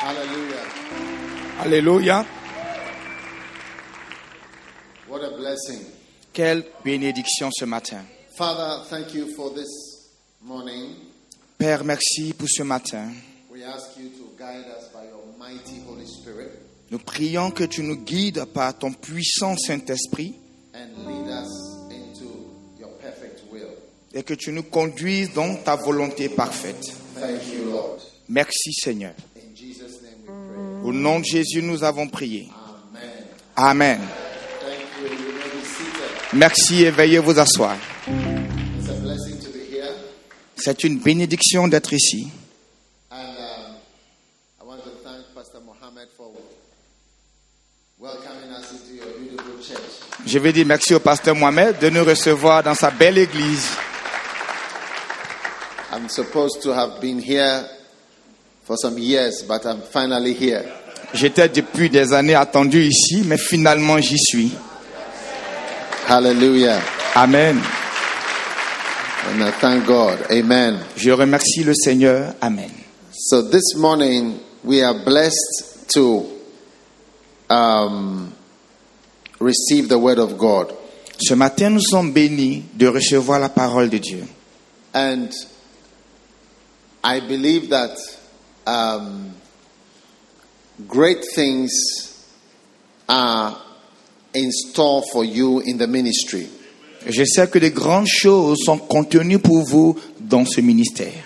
Hallelujah. Alléluia. What a blessing. Quelle bénédiction ce matin. Father, thank you for this morning. Père, merci pour ce matin. We ask you to guide us by your mighty Holy Spirit Nous prions que tu nous guides par ton puissant Saint-Esprit et que tu nous conduises dans ta volonté parfaite. Thank you, Lord. Merci Seigneur. In Jesus' name we pray. Au nom de Jésus, nous avons prié. Amen. Amen. Thank you. You may be seated. Merci et veuillez vous asseoir. C'est une bénédiction d'être ici. Um. Je vais dire merci au pasteur Mohamed de nous recevoir dans sa belle église. I'm supposed to have been here for some years, but I'm finally here. J'étais depuis des années attendu ici, mais finalement j'y suis. Hallelujah. Amen. And I thank God. Amen. Je remercie le Seigneur. Amen. So this morning we are blessed to um, receive the word of God. Ce matin, nous sommes bénis de recevoir la parole de Dieu. And I believe that um, great things are in store for you in the ministry. Je sais que de grandes choses sont contenues pour vous dans ce ministère.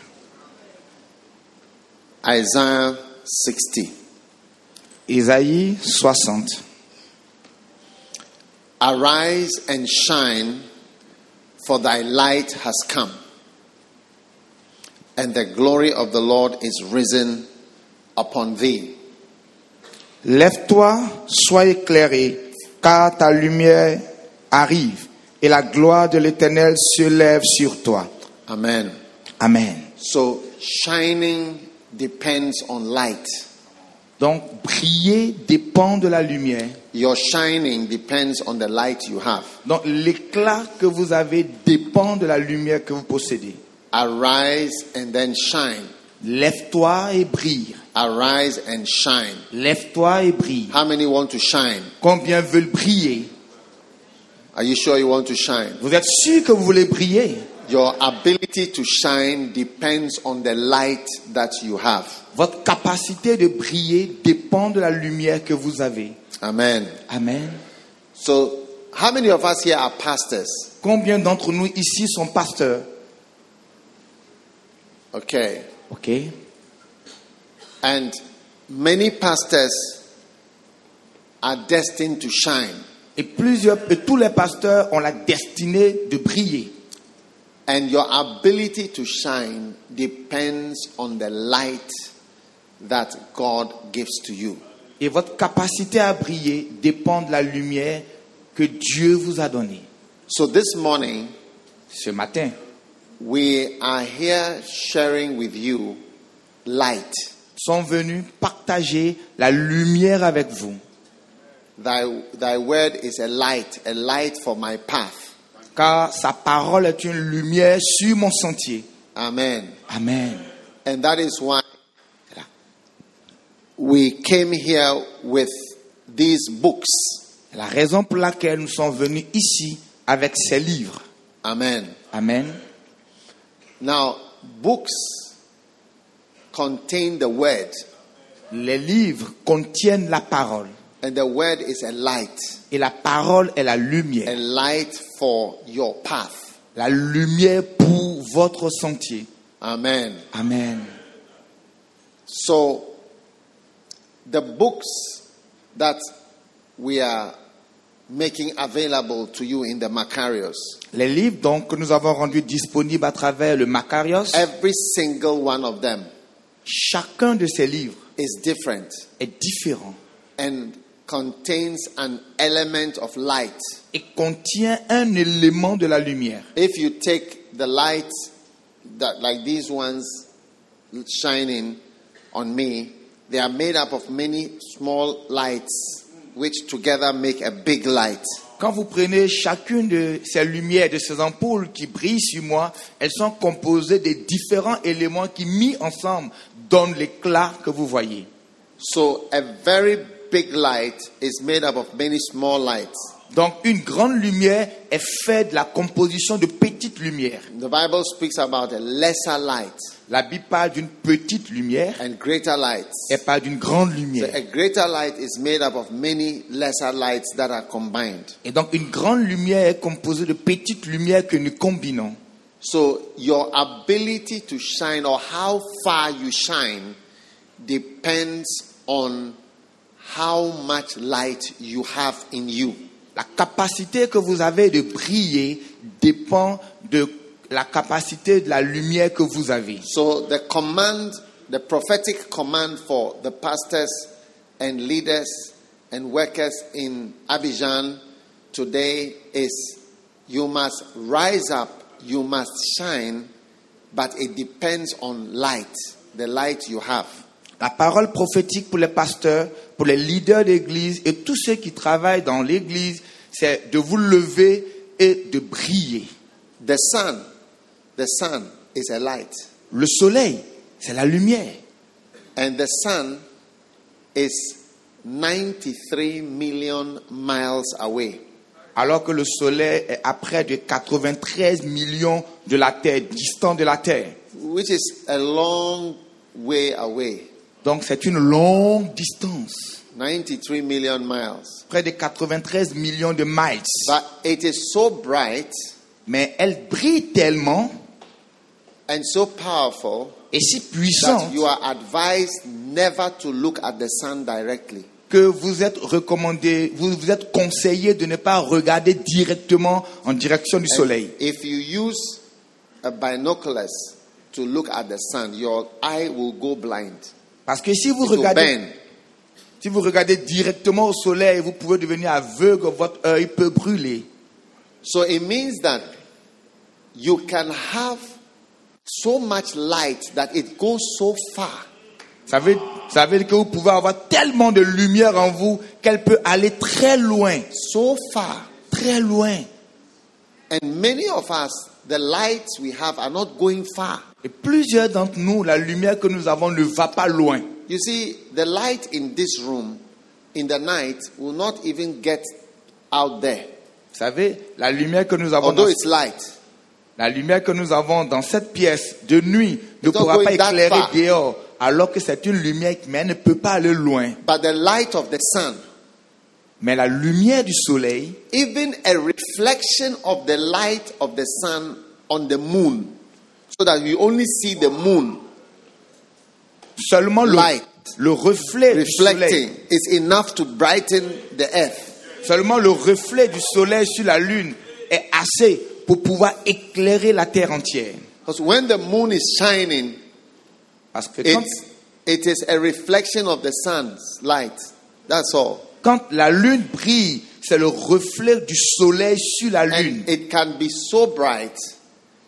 Isaiah 60. Ésaïe 60. Arise and shine, for thy light has come, and the glory of the Lord is risen upon thee. Lève-toi, sois éclairé, car ta lumière arrive, et la gloire de l'Éternel se lève sur toi. Amen. Amen. So, shining depends on light. Donc, briller dépend de la lumière. Your shining depends on the light you have. Donc, l'éclat que vous avez dépend de la lumière que vous possédez. Arise and then shine. Lève-toi et brille. Arise and shine. Lève-toi et brille. How many want to shine? Combien veulent briller? Are you sure you want to shine? Vous êtes sûr que vous voulez briller? Your ability to shine depends on the light that you have. Votre capacité de briller dépend de la lumière que vous avez. Amen. Amen. So, how many of us here are pastors? Combien d'entre nous ici sont pasteurs? Okay. Ok. And many pastors are destined to shine. Et plusieurs, et tous les pasteurs ont la destinée de briller. And your ability to shine depends on the light that God gives to you. Et votre capacité à briller dépend de la lumière que Dieu vous a donnée. So this morning, Ce matin, we are here sharing with you light. sont venus partager la lumière avec vous. Thy, thy word is a light, a light for my path. Car sa parole est une lumière sur mon sentier. Amen. Amen. And that is why we came here with these books. La raison pour laquelle nous sommes venus ici avec ces livres. Amen. Amen. Now, books contain the word, Les livres contiennent la parole. and the word is a light, Et la parole est la lumière. a light for your path. La lumière pour votre sentier. Amen. Amen. So, the books that we are making available to you in the Macarius, Les livres donc que nous avons rendus disponibles à travers le Macarios, every single one of them chacun de ces livres is different est différent and contains an element of light. et contient un élément de la lumière. If you take the light that like these ones shining on me, they are made up of many small lights which together make a big light. Quand vous prenez chacune de ces lumières, de ces ampoules qui brillent sur moi, elles sont composées de différents éléments qui, mis ensemble, donnent l'éclat que vous voyez. So a very big light is made up of many small lights. Donc une grande lumière est faite de la composition de petites lumières. The Bible speaks about a lesser light La Bible parle d'une petite lumière and greater lights. et pas d'une grande So lumière. a greater light is made up of many lesser lights that are combined. Et donc une grande lumière est composée de petites lumières que nous combinons. So your ability to shine or how far you shine depends on how much light you have in you. La capacité que vous avez de briller dépend de la capacité de la lumière que vous avez. So the command, the prophetic command for the pastors and leaders and workers in Abidjan today is you must rise up, you must shine, but it depends on light, the light you have. La parole prophétique pour les pasteurs, pour les leaders d'église et tous ceux qui travaillent dans l'église, c'est de vous lever et de briller. The sun, the sun is a light, Le soleil, c'est la lumière. and the sun is 93 million miles away. Alors que le soleil est à près de 93 millions de la Terre, distant de la Terre. which is a long way away Donc c'est une longue distance, 93 million miles. près de 93 millions de miles. But it is so bright Mais elle brille tellement and so powerful et si that puissante you are advised never to look at the sun directly. que vous êtes recommandé, vous vous êtes conseillé de ne pas regarder directement en direction du soleil. If you use a binoculars to look at the sun, your eye will go blind. Parce que si vous It regardez, si vous regardez directement au soleil, vous pouvez devenir aveugle, votre œil peut brûler. So it means that you can have so much light that it goes so far. Ça veut, ça veut dire que vous pouvez avoir tellement de lumière en vous qu'elle peut aller très loin, So far. très loin. And many of us, the lights we have are not going far. Et plusieurs d'entre nous, la lumière que nous avons ne va pas loin. You see, the light in this room in the night will not even get out there. Vous savez, la lumière que nous avons Although dans, it's light. La lumière que nous avons dans cette pièce de nuit ne pourra pas éclairer dehors, alors que c'est une lumière qui ne peut pas aller loin. But the light of the sun, Mais la lumière du soleil, even a reflection of the light of the sun on the moon, so that we only see the moon seulement le, Light. le reflet du soleil, reflecting is enough to brighten the earth. seulement le reflet du soleil sur la lune est assez pour pouvoir éclairer la terre entière. Because when the moon is shining, Parce que quand, it is a reflection of the sun's light. That's all. quand la lune brille, c'est le reflet du soleil sur la lune. And it can be so bright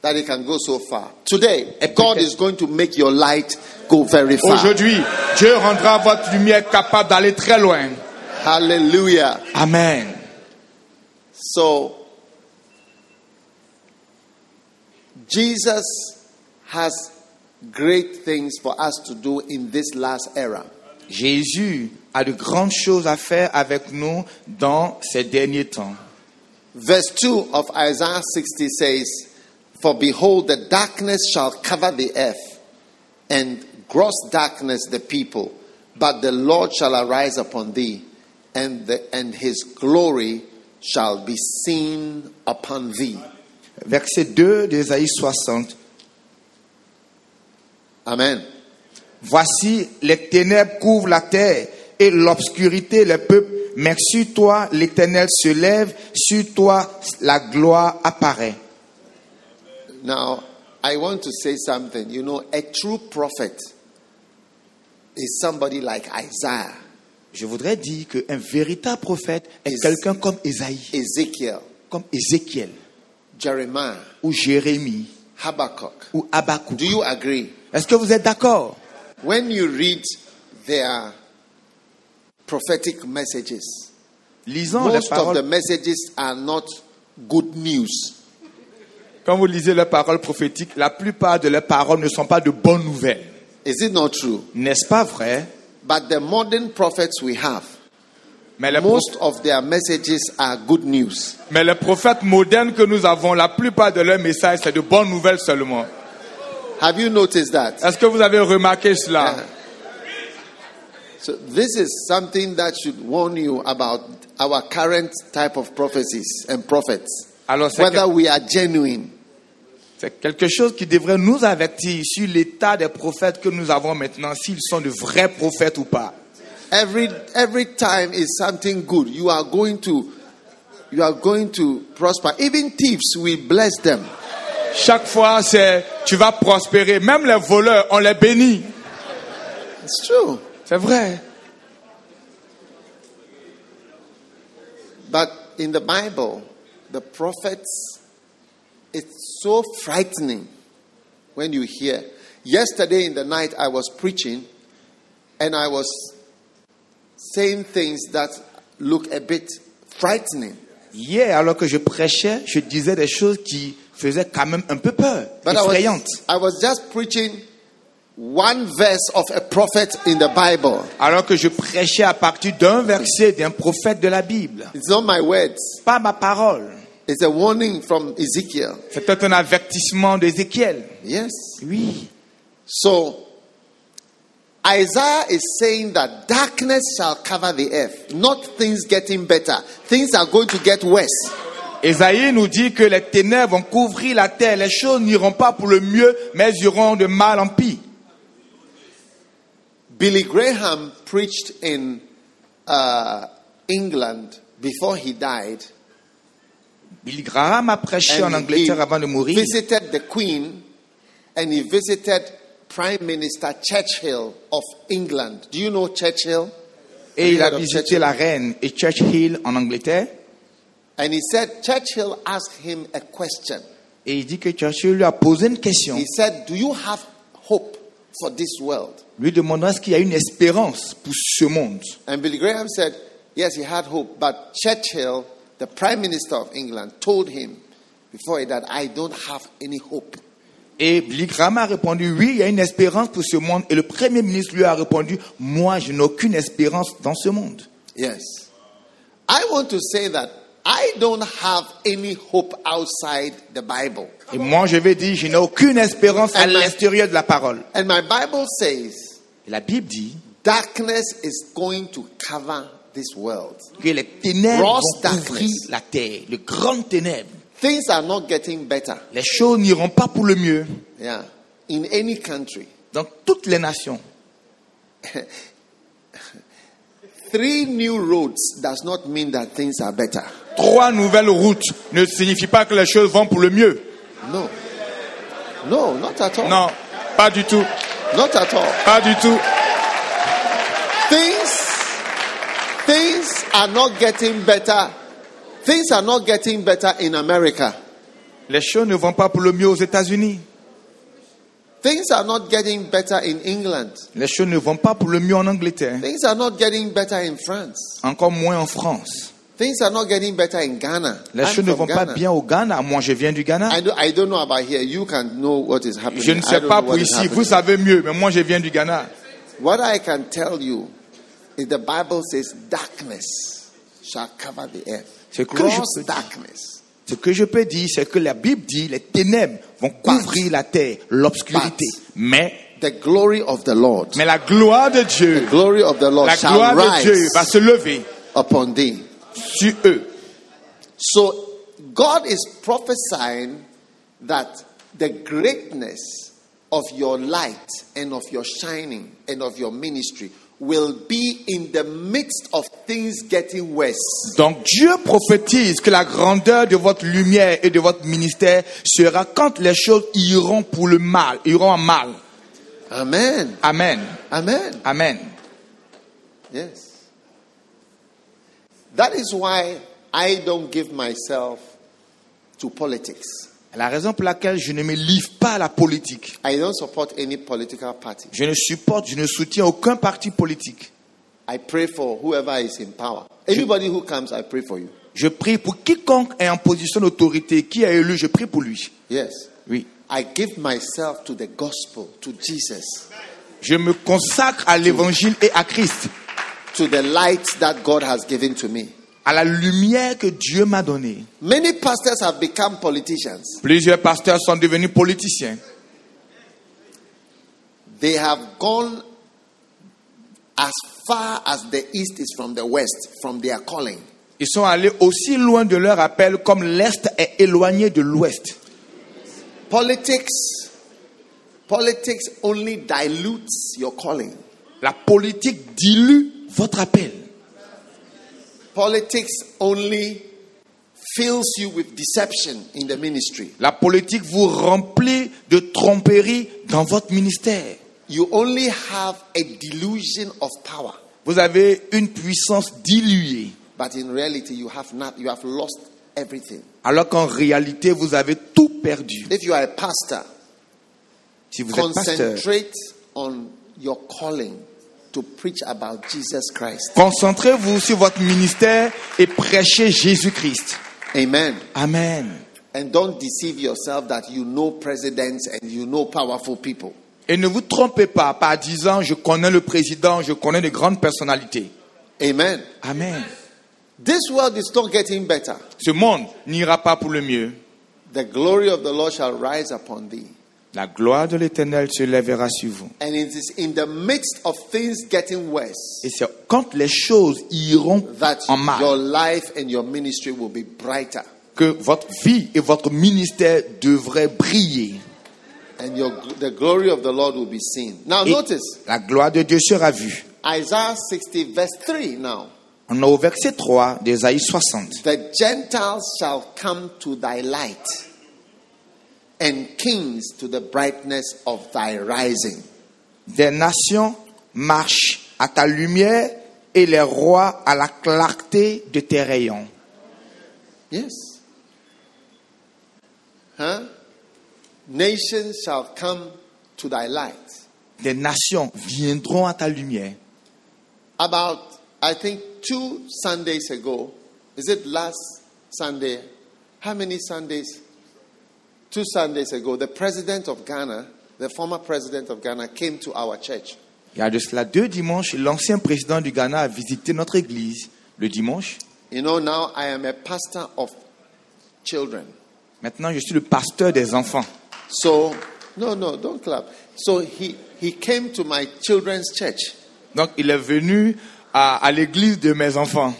that it can go so far. Today, God is going to make your light go very far. Aujourd'hui, Dieu rendra votre lumière capable d'aller très loin. Hallelujah. Amen. So, Jesus has great things for us to do in this last era. Jésus a de grandes choses à faire avec nous dans ces derniers temps. Verse 2 of Isaiah 60 says, For behold, the darkness shall cover the earth, and gross darkness the people, but the Lord shall arise upon thee, and, the, and his glory shall be seen upon thee. Verset 2 d'Ésaïe 60. Amen. Voici, les ténèbres couvrent la terre et l'obscurité les peuples. Mais sur toi, l'Éternel se lève, sur toi, la gloire apparaît. Now, I want to say something. You know, a true prophet is somebody like Isaiah, Je voudrais dire qu'un véritable prophète est quelqu'un comme Ésaïe, Ezekiel, comme Ézéchiel, Jeremiah, ou Jérémie, Habakkuk. ou Habakkuk. Do you agree? Est-ce que vous êtes d'accord? When you read their prophetic messages, lisant les most of paroles, the messages are not good news. quand vous lisez les paroles prophétiques, la plupart de leurs paroles ne sont pas de bonnes nouvelles. Is it not true? N'est-ce pas vrai? But the modern prophets we have, Mais les, pro- most of their messages are good news. mais les prophètes modernes que nous avons, la plupart de leurs messages, c'est de bonnes nouvelles seulement. Have you noticed that? Est-ce que vous avez remarqué cela? So this is something that should warn you about our current type of prophecies and prophets. Alors c'est Whether we are genuine. c'est quelque chose qui devrait nous avertir sur l'état des prophètes que nous avons maintenant, s'ils sont de vrais prophètes ou pas. Every every time is something good. You are going to you are going to prosper. Even thieves, we bless them. Chaque fois, c'est tu vas prospérer. Même les voleurs, on les bénit. It's true. C'est vrai. But in the Bible, the prophets, it's so frightening when you hear. Yesterday in the night, I was preaching and I was saying things that look a bit frightening. Hier, alors que je prêchais, je disais des choses qui faisaient quand même un peu peur, But I effrayantes. was, I was just preaching one verse of a prophet in the Bible. Alors que je prêchais à partir d'un verset d'un prophète de la Bible. It's not my words, Pas ma parole. it's a warning from Ezekiel. C'était un avertissement d'Ézéchiel. Yes. Oui. So, Isaiah is saying that darkness shall cover the earth, not things getting better. Things are going to get worse. Esaïe nous dit que les ténèbres vont couvrir la terre. Les choses n'iront pas pour le mieux, mais iront de mal en pire. Billy Graham preached in uh, England before he died. Billy Graham a prêché en And he Angleterre avant de mourir. visited the Queen and he visited Prime Minister Churchill of England. Do you know Churchill? Et il a visité Churchill? la reine et Churchill en Angleterre. And he said, Churchill asked him a question. Et il dit que Churchill lui a posé une question. He said, Do you have hope for this world? Lui demandant est-ce qu'il y a une espérance pour ce monde. And Billy Graham said, Yes, he had hope. But Churchill, the Prime Minister of England, told him before he died, I don't have any hope. Et Billy Graham a répondu oui, il y a une espérance pour ce monde. Et le premier ministre lui a répondu moi, je n'ai aucune espérance dans ce monde. Yes. I want to say that I don't have any hope outside the Bible. Et moi, je vais dire je n'ai aucune espérance à l'extérieur de la parole. And my Bible says Et la Bible dit darkness is going to cover this world. que les ténèbres Gross vont couvrir la terre, le grand ténèbres. Things are not getting better. Les choses n'iront pas pour le mieux Yeah. In any country. dans toutes les nations. Three new roads does not mean that things are better. Trois nouvelles routes ne signifient pas que les choses vont pour le mieux. No. No, not at all. Non, pas du tout, Not at all. pas du tout. Things things are not getting better. Things are not getting better in America. Les choses ne vont pas pour le mieux aux États-Unis. Things are not getting better in England. Les choses ne vont pas pour le mieux en Angleterre. Things are not getting better in France. Encore moins en France. Things are not getting better in Ghana. Les choses ne vont pas bien au Ghana. Moi, je viens du Ghana. I, do, I don't know about here. You can know what is happening. Je ne sais pas pour ici. Vous savez mieux, mais moi, je viens du Ghana. What I can tell you is the Bible says darkness shall cover the earth. Ce que je peux. Ce que je peux dire, c'est que la Bible dit les ténèbres vont couvrir la terre, l'obscurité. Mais, The glory of the Lord. mais la gloire de Dieu, glory of the Lord la shall gloire de rise Dieu va se lever upon thee. sur eux. So God is prophesying that the greatness of your light and of your shining and of your ministry will be in the midst of things getting worse. Donc Dieu prophétise que la grandeur de votre lumière et de votre ministère sera quand les choses iront pour le mal, iront en mal. Amen. Amen. Amen. Amen. Yes. That is why I don't give myself to politics. La raison pour laquelle je ne me livre pas à la politique. I don't support any political party. Je ne supporte, je ne soutiens aucun parti politique. I pray for whoever is in power. Anybody who comes, I pray for you. Je prie pour quiconque est en position d'autorité, qui est élu, je prie pour lui. Yes. Oui. I give myself to the gospel, to Jesus, Je me consacre à l'évangile et à Christ, to the light that God has given to me. À la lumière que Dieu m'a donnée. Many pastors have become politicians. Plusieurs pasteurs sont devenus politiciens. They have gone as far as the east is from the west, from their calling. Ils sont allés aussi loin de leur appel comme l'Est est éloigné de l'Ouest. Politics, politics only dilutes your calling. La politique dilue votre appel. Politics only fills you with deception in the ministry. La politique vous remplit de tromperie dans votre ministère. You only have a delusion of power, Vous avez une puissance diluée, but in reality, you have not. You have lost everything. alors qu'en réalité, vous avez tout perdu. If you are a pastor, Si vous êtes pasteur, concentrate on your calling to preach about Jesus Christ. concentrez-vous sur votre ministère et prêchez Jésus-Christ. Amen. Amen. And don't deceive yourself that you know presidents and you know powerful people. Et ne vous trompez pas par disant je connais le président, je connais de grandes personnalités. Amen. Amen. This world is not getting better. Ce monde n'ira pas pour le mieux. The glory of the Lord shall rise upon thee. La gloire de l'Éternel se lèvera sur vous. And it is in the midst of things getting worse Et c'est quand les choses iront that en mal your life and your ministry will be brighter. que votre vie et votre ministère devraient briller. And your, the glory of the Lord will be seen. Now, Et notice la gloire de Dieu sera vue. Isaiah 60, verse 3 now. On est au verset 3 d'Ésaïe 60. The Gentiles shall come to thy light, and kings to the brightness of thy rising. Des nations marchent à ta lumière et les rois à la clarté de tes rayons. Yes. Huh? Nations shall come to thy light. Des nations viendront à ta lumière. About, I think, two Sundays ago, is it last Sunday? How many Sundays? Two Sundays ago, the president of Ghana, the former president of Ghana, came to our church. Il y a de cela deux dimanches, l'ancien président du Ghana a visité notre église le dimanche. You know, now I am a pastor of children. Maintenant, je suis le pasteur des enfants. So, no, no, don't clap. So he, he came to my children's church Donc, il est venu à, à l'église de mes enfants.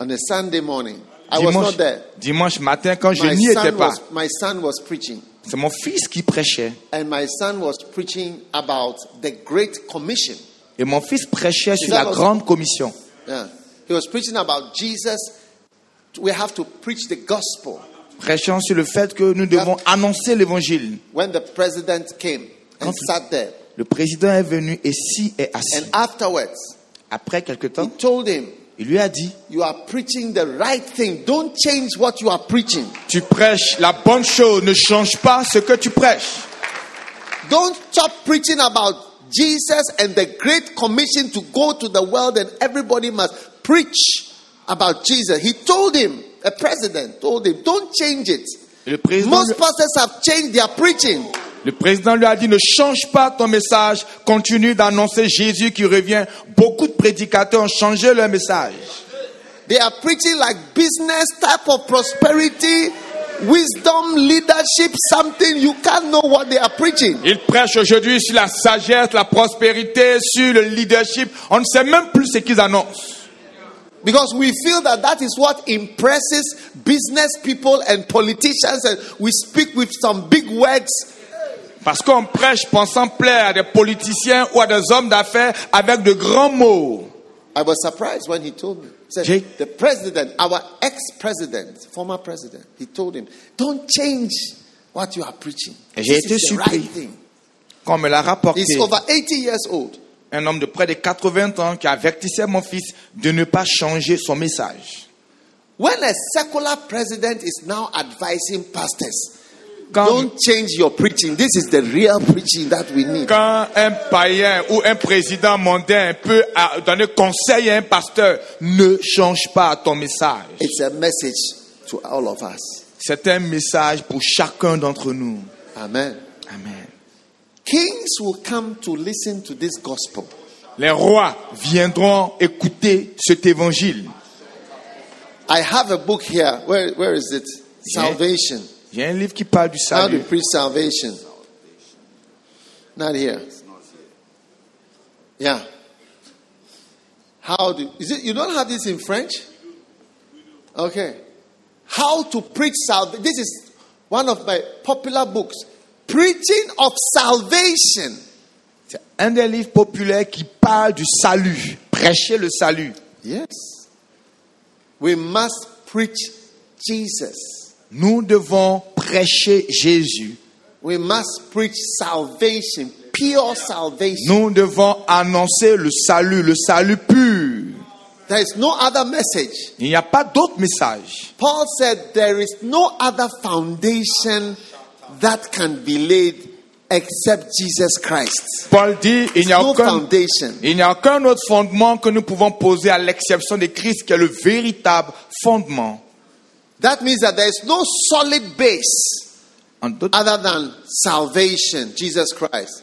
on a Sunday morning. I was not Dimanche, there. dimanche matin, quand je My n'y étais son, pas, was, my son was preaching, c'est mon fils qui prêchait. and my son was preaching about the Great Commission. Et mon fils prêchait sur la was- grande commission. Yeah. He was preaching about Jesus. We have to preach the gospel. Prêchant sur le fait que nous devons annoncer l'évangile. When the president came and Quand- sat there, Le président est venu et si est assis. and afterwards, Après quelque he temps, told him, il lui a dit, You are preaching the right thing. Don't change what you are preaching. tu prêches la bonne chose, ne change pas ce que tu prêches. Don't stop preaching about Jesus and the Great Commission to go to the world and everybody must preach about Jesus. He told him, a president told him, don't change it. Le président, Most pastors have changed their preaching. Le président lui a dit, ne change pas ton message, continue d'annoncer Jésus qui revient. Beaucoup de prédicateurs ont changé leur message. They are preaching like business type of prosperity, wisdom, leadership, something. You can't know what they are preaching. Ils prêchent aujourd'hui sur la sagesse, la prospérité, sur le leadership. On ne sait même plus ce qu'ils annoncent. Because we feel that that is what impresses business people and politicians, and we speak with some big words. Parce qu'on prêche pensant plaire à des politiciens ou à des hommes d'affaires avec de grands mots. I was surprised when he told me. He said, the president, our ex president, former president, he told him, Don't change what you are preaching. J'ai été surpris. Qu'on me l'a rapporté. He's over 80 years old. Un homme de près de 80 ans qui avertissait mon fils de ne pas changer son message. When a secular president is now advising pastors, Quand, Don't change your preaching. This is the real preaching that we need. quand un païen ou un président mondain peut donner conseil à un pasteur, ne change pas ton message. It's a message to all of us. C'est un message pour chacun d'entre nous. Amen. Amen. Kings will come to listen to this gospel. Les rois viendront écouter cet évangile. I have a book here. Where, where is it? Salvation. J'ai un livre qui parle du How to preach salvation. Not here. Yeah. How do is it? You don't have this in French? Okay. How to preach salvation. This is one of my popular books. Preaching of salvation. C'est un des livres populaires qui parle du salut. Prêcher le salut. Yes. We must preach Jesus. Nous devons prêcher Jésus. We must preach salvation, pure salvation. Nous devons annoncer le salut, le salut pur. There is no other message. Il n'y a pas d'autre message. Paul said there is no other foundation that can be laid except Jesus Christ. Paul dit, il n'y a No aucun, foundation. il n'y a aucun autre fondement que nous pouvons poser à l'exception de Christ qui est le véritable fondement. That means that there is no solid base other than salvation, Jesus Christ.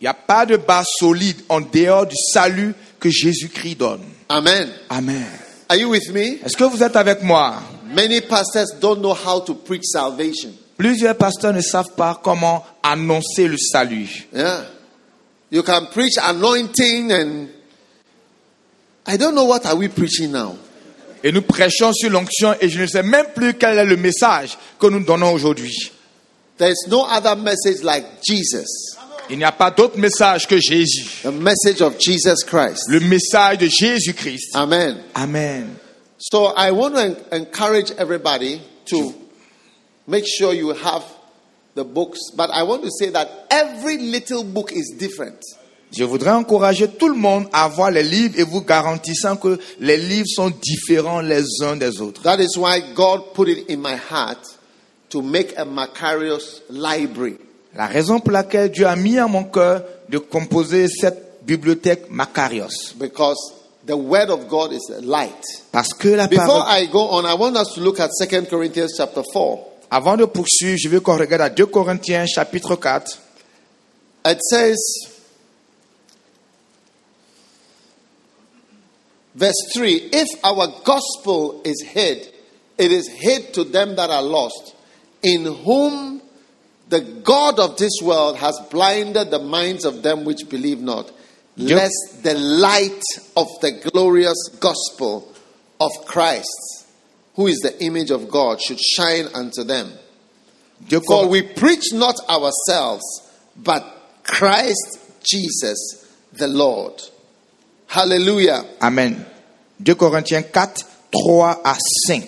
Il n'y a pas de base solide en dehors du salut que Jésus-Christ donne. Amen. Amen. Are you with me? Est-ce que vous êtes avec moi? Many pastors don't know how to preach salvation. Plusieurs pasteurs ne savent pas comment annoncer le salut. Yeah. You can preach anointing and I don't know what are we preaching now. Et nous prêchons sur l'onction et je ne sais même plus quel est le message que nous donnons aujourd'hui. There is no other message like Jesus. Il n'y a pas d'autre message que Jésus. The message of Jesus Christ. Le message de Jésus-Christ. Amen. Amen. So I want to en- encourage everybody to make sure you have the books, but I want to say that every little book is different. Je voudrais encourager tout le monde à avoir les livres et vous garantissant que les livres sont différents les uns des autres. That is why God put it in my heart to make a Macarius library. La raison pour laquelle Dieu a mis à mon cœur de composer cette bibliothèque Macarios. Because the word of God is light. Parce que la Before parole... I go on, I want us to look at 2 Corinthians chapter 4. Avant de poursuivre, je veux qu'on regarde à 2 Corinthiens chapitre 4. It says, verse 3 If our gospel is hid, it is hid to them that are lost, in whom the God of this world has blinded the minds of them which believe not, lest the light of the glorious gospel of Christ, who is the image of God, should shine unto them. 2 For we preach not ourselves, but Christ Jesus the Lord. Hallelujah. Amen. 2 Corinthiens 4, 3 à 5.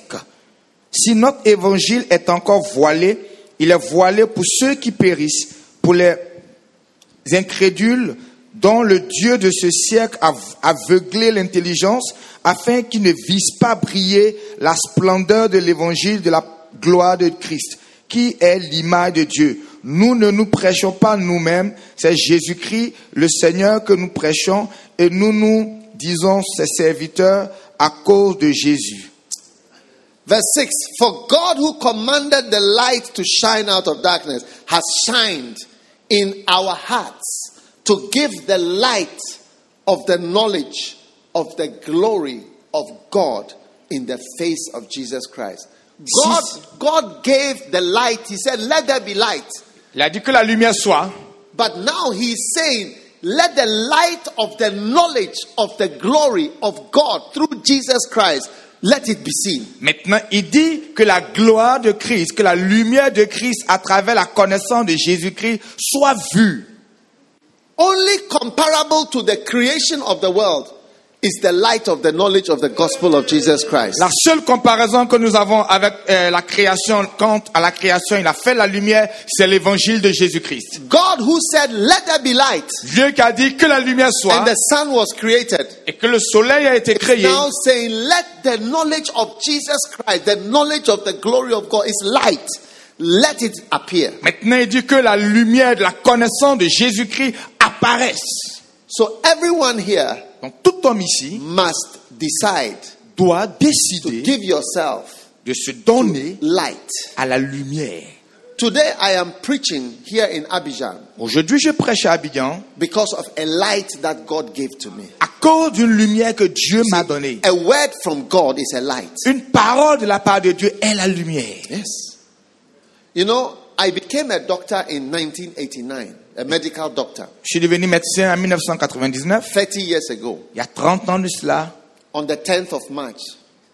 Si notre évangile est encore voilé, il est voilé pour ceux qui périssent, pour les incrédules dont le Dieu de ce siècle a aveuglé l'intelligence afin qu'ils ne visent pas briller la splendeur de l'évangile de la gloire de Christ, qui est l'image de Dieu. Nous ne nous prêchons pas nous-mêmes, c'est Jésus-Christ le Seigneur que nous prêchons et nous nous disons ses serviteurs à cause de Jésus. Verse 6 For God, who commanded the light to shine out of darkness, has shined in our hearts to give the light of the knowledge of the glory of God in the face of Jesus Christ. God, God gave the light. He said, Let there be light. Il a dit que la lumière soit, But now he's saying, let the light of the knowledge of the glory of God through Jesus Christ, let it be seen. Maintenant, il dit que la gloire de Christ, que la lumière de Christ à travers la connaissance de Jésus-Christ soit vue. Only comparable to the creation of the world is the light of the knowledge of the gospel of Jesus Christ. La seule comparaison que nous avons avec euh, la création, quant à la création, il a fait la lumière, c'est l'évangile de Jésus-Christ. God who said, let there be light, Dieu qui a dit que la lumière soit and the sun was created, et que le soleil a été créé. now saying, let the knowledge of Jesus Christ, the knowledge of the glory of God is light. let it appear. Maintenant, il dit que la lumière de la connaissance de Jésus-Christ apparaisse. So everyone here Donc tout homme ici must decide doit to décider give yourself de se donner light. à la lumière. Today I am preaching here in Abidjan Aujourd'hui, je prêche à Abidjan because of a light that God gave to me. à cause d'une lumière que Dieu m'a donnée. A word from God is a light. Une parole de la part de Dieu est la lumière. Yes. You know, I became a doctor in 1989, a medical doctor, Je suis devenu médecin en 1999, 30 years ago, il y a 30 ans de cela, on the 10th of March.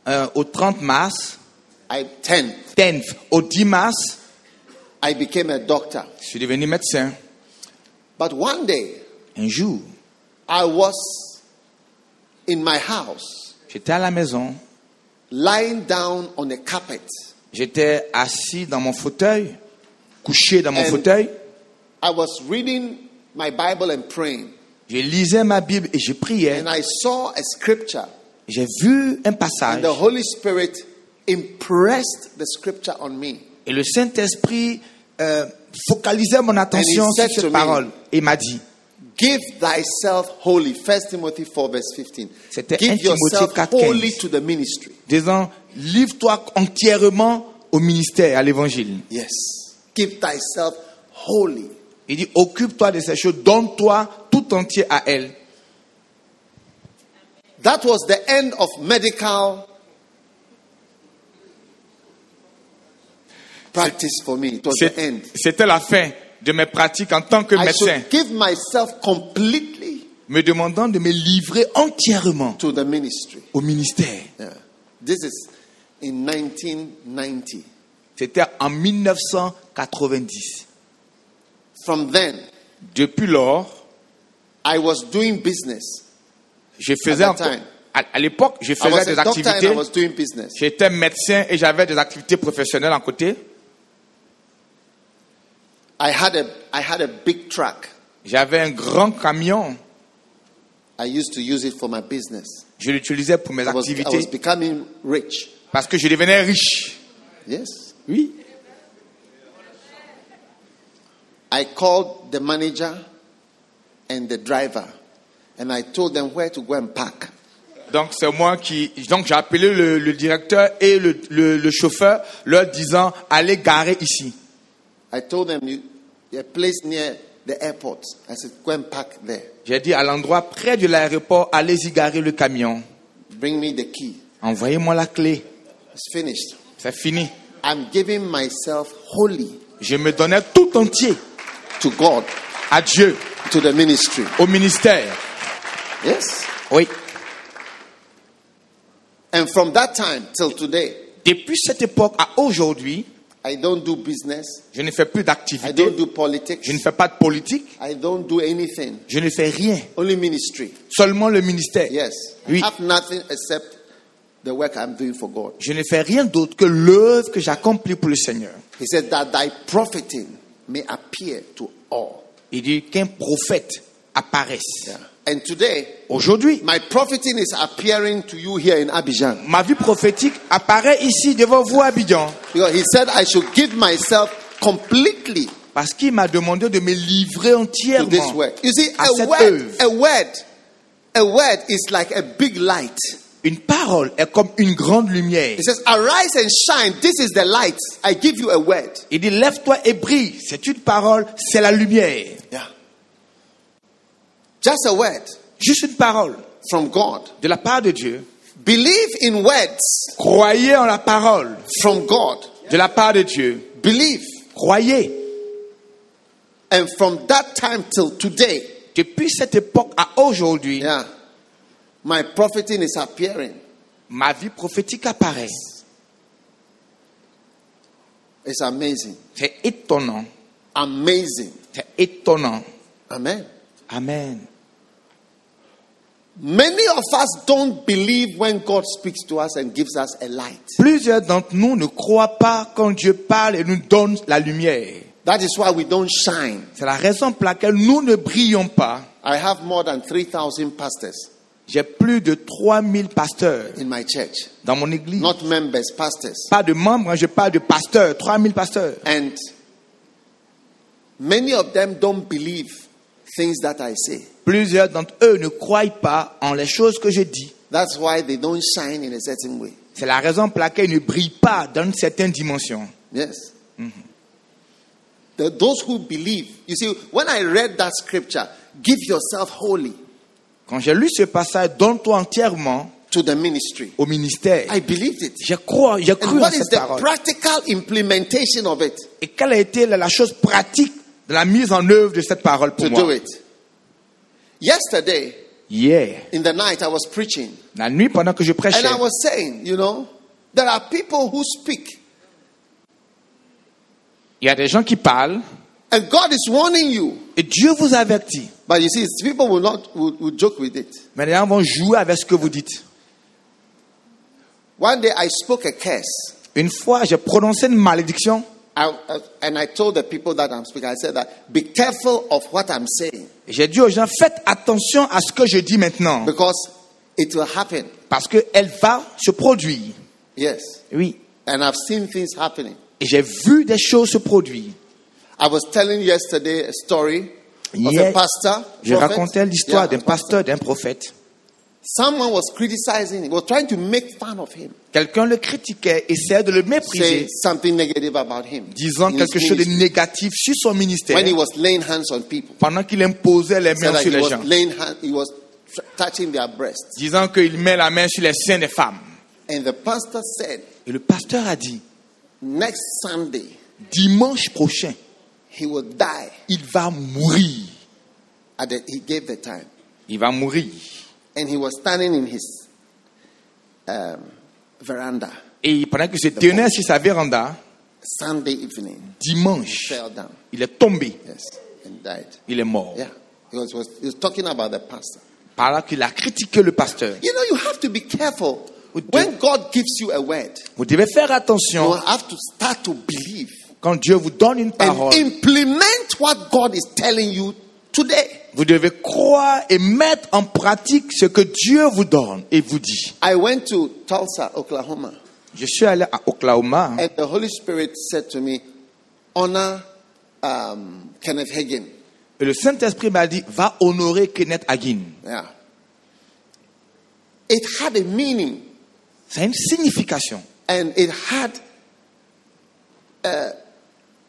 euh, au 30 mars, I 10th, 10, au 10 mars, I became a doctor. je suis devenu médecin. But one day, Un jour, I was in my house, j'étais à la maison, lying down on a carpet. j'étais assis dans mon fauteuil, couché dans mon And- fauteuil, I was reading my Bible and praying, je lisais ma Bible et je priais. and I saw a scripture, J'ai vu un and passage the Holy Spirit impressed the scripture on me. et le Saint-Esprit euh, focalisait mon attention And sur cette me- parole et m'a dit, Give thyself wholly. 1 Timothy 4, verse 15. C'était 1 Give Timothée yourself 4, wholly 15. to the ministry. disant, livre-toi entièrement au ministère, à l'évangile. Yes. Give thyself wholly. Il dit, occupe-toi de ces choses, donne-toi tout entier à elle. That was the end of medical practice for me. It was the end. C'était la fin de mes pratiques en tant que I médecin, should give myself completely me demandant de me livrer entièrement to the ministry. au ministère. Yeah. This is in 1990. C'était en 1990. From then, Depuis lors, I was doing business. je faisais At that time. à, l'époque, je I faisais des activités. was doing business. J'étais médecin et j'avais des activités professionnelles à côté. I had a I had a big truck. J'avais un grand camion. I used to use it for my business. Je l'utilisais pour mes I was, I was activités becoming rich. parce que je devenais riche. Yes. Oui. I called the manager and the driver and I told them where to go and park. Donc c'est moi qui. Donc j'ai appelé le, le directeur et le, le- le chauffeur, leur disant allez garer ici. I told them you, a place near the airport. I said go and park there. J'ai dit à l'endroit près de l'aéroport, allez-y garer le camion. Bring me the key. Envoyez-moi la clé. It's finished. C'est fini. I'm giving myself wholly Je me donnais tout entier to God, à Dieu, to the ministry. au ministère. Yes? Oui. And from that time till today, Depuis cette époque à aujourd'hui, I don't do business. je ne fais plus I d'activité. don't do politics. Je ne fais pas de politique. I don't do anything. Je ne fais rien. Only ministry. Seulement le ministère. Yes. Oui. I have nothing except the work I'm doing for God. Je ne fais rien d'autre que l'œuvre que j'accomplis pour le Seigneur. He said that thy profiting may appear to all. Il dit qu'un prophète apparaisse. Yeah. And today, Aujourd'hui, my profiting is appearing to you here in Abidjan. ma vie prophétique apparaît ici devant vous à Abidjan. Because he said I should give myself completely Parce qu'il m'a demandé de me livrer entièrement. see, à a cette word, œuvre. a word, a word is like a big light. Une parole est comme une grande lumière. He says, Arise and shine. This is the light. I give you a word. Il dit lève-toi et brille. C'est une parole, c'est la lumière. Yeah. Just a word Juste une parole from God. de la part de Dieu. Believe in words Croyez en la parole from God. de la part de Dieu. Believe. Croyez. And from that time till today, Depuis cette époque à aujourd'hui, yeah, my profiting is appearing. ma vie prophétique apparaît. It's amazing. C'est étonnant. Amazing. C'est étonnant. Amen. Amen. Many of us don't believe when God speaks to us and gives us a light. Plusieurs d'entre nous ne croient pas quand Dieu parle et nous donne la lumière. That is why we don't shine. C'est la raison pour laquelle nous ne brillons pas. I have more than 3,000 pastors. J'ai plus de 3000 pasteurs in my church. dans mon église. Not members, pastors. Pas de membres, hein, je parle de pasteurs, 3000 pasteurs. And many of them don't believe things that I say. Plusieurs d'entre eux ne croient pas en les choses que je dis. That's why they don't shine in a certain way. C'est la raison pour laquelle ils ne brillent pas dans une certaine dimension. Yes. The- those who believe, you see, when I read that scripture, give yourself wholly Quand j'ai lu ce passage, donne-toi entièrement to the ministry. au ministère. I believed it. Je crois, j'ai cru en what is the parole. practical implementation of it? Et quelle a été la, la chose pratique de la mise en œuvre de cette parole pour to do moi it? Yesterday, Hier, in the night, I was preaching. la nuit pendant que je prêchais, And I was saying, you know, there are people who speak, il y a des gens qui parlent and God is warning you. et Dieu vous avertit. But you see, people will not will, will joke with it. Mais les gens vont jouer avec ce que vous dites. One day, I spoke a curse, Une fois, j'ai prononcé une malédiction I, and I told the people that I'm speaking. I said that be careful of what I'm saying et j'ai dit aux gens, faites attention à ce que je dis maintenant because it will happen. parce qu'elle va se produire. Yes, Oui. and I've seen things happening. Et j'ai vu des choses se produire. I was telling yesterday a story of a Hier, pastor. Je prophet. racontais l'histoire Yeah, d'un pasteur, d'un prophète. Someone was criticizing him, was trying to make fun of him, Quelqu'un le critiquait, essayait de le say mépriser, something negative about him. disant in his quelque chose de ministry. négatif sur son ministère When he was laying hands on people, pendant qu'il imposait les said mains that sur he les was gens, laying hand, he was tr- touching their breasts, disant qu'il met la main sur les seins des femmes. and the pastor said, Et le pasteur a dit, next Sunday dimanche prochain, he will die. il va mourir. At the, he gave the time, Il va mourir. and he was standing in his um, veranda Et pendant qu'il se tenait sur sa véranda, Sunday evening, dimanche, fell down, il est tombé. yes, and died. Il est mort. Yeah, he was, was he was talking about the pastor. Par là qu'il a critiqué le pasteur. You know, you have to be careful when God gives you a word. Vous devez faire You attention have to start to believe quand Dieu vous donne une and parole. implement what God is telling you today. Vous devez croire et mettre en pratique ce que Dieu vous donne et vous dit. I went to Tulsa, Oklahoma, Je suis allé à Oklahoma and the Holy Spirit said to me, "Honor um, Kenneth Hagin." et le Saint-Esprit m'a dit, va honorer Kenneth Hagin. Yeah, it had a meaning, Ça a une signification. and it had uh,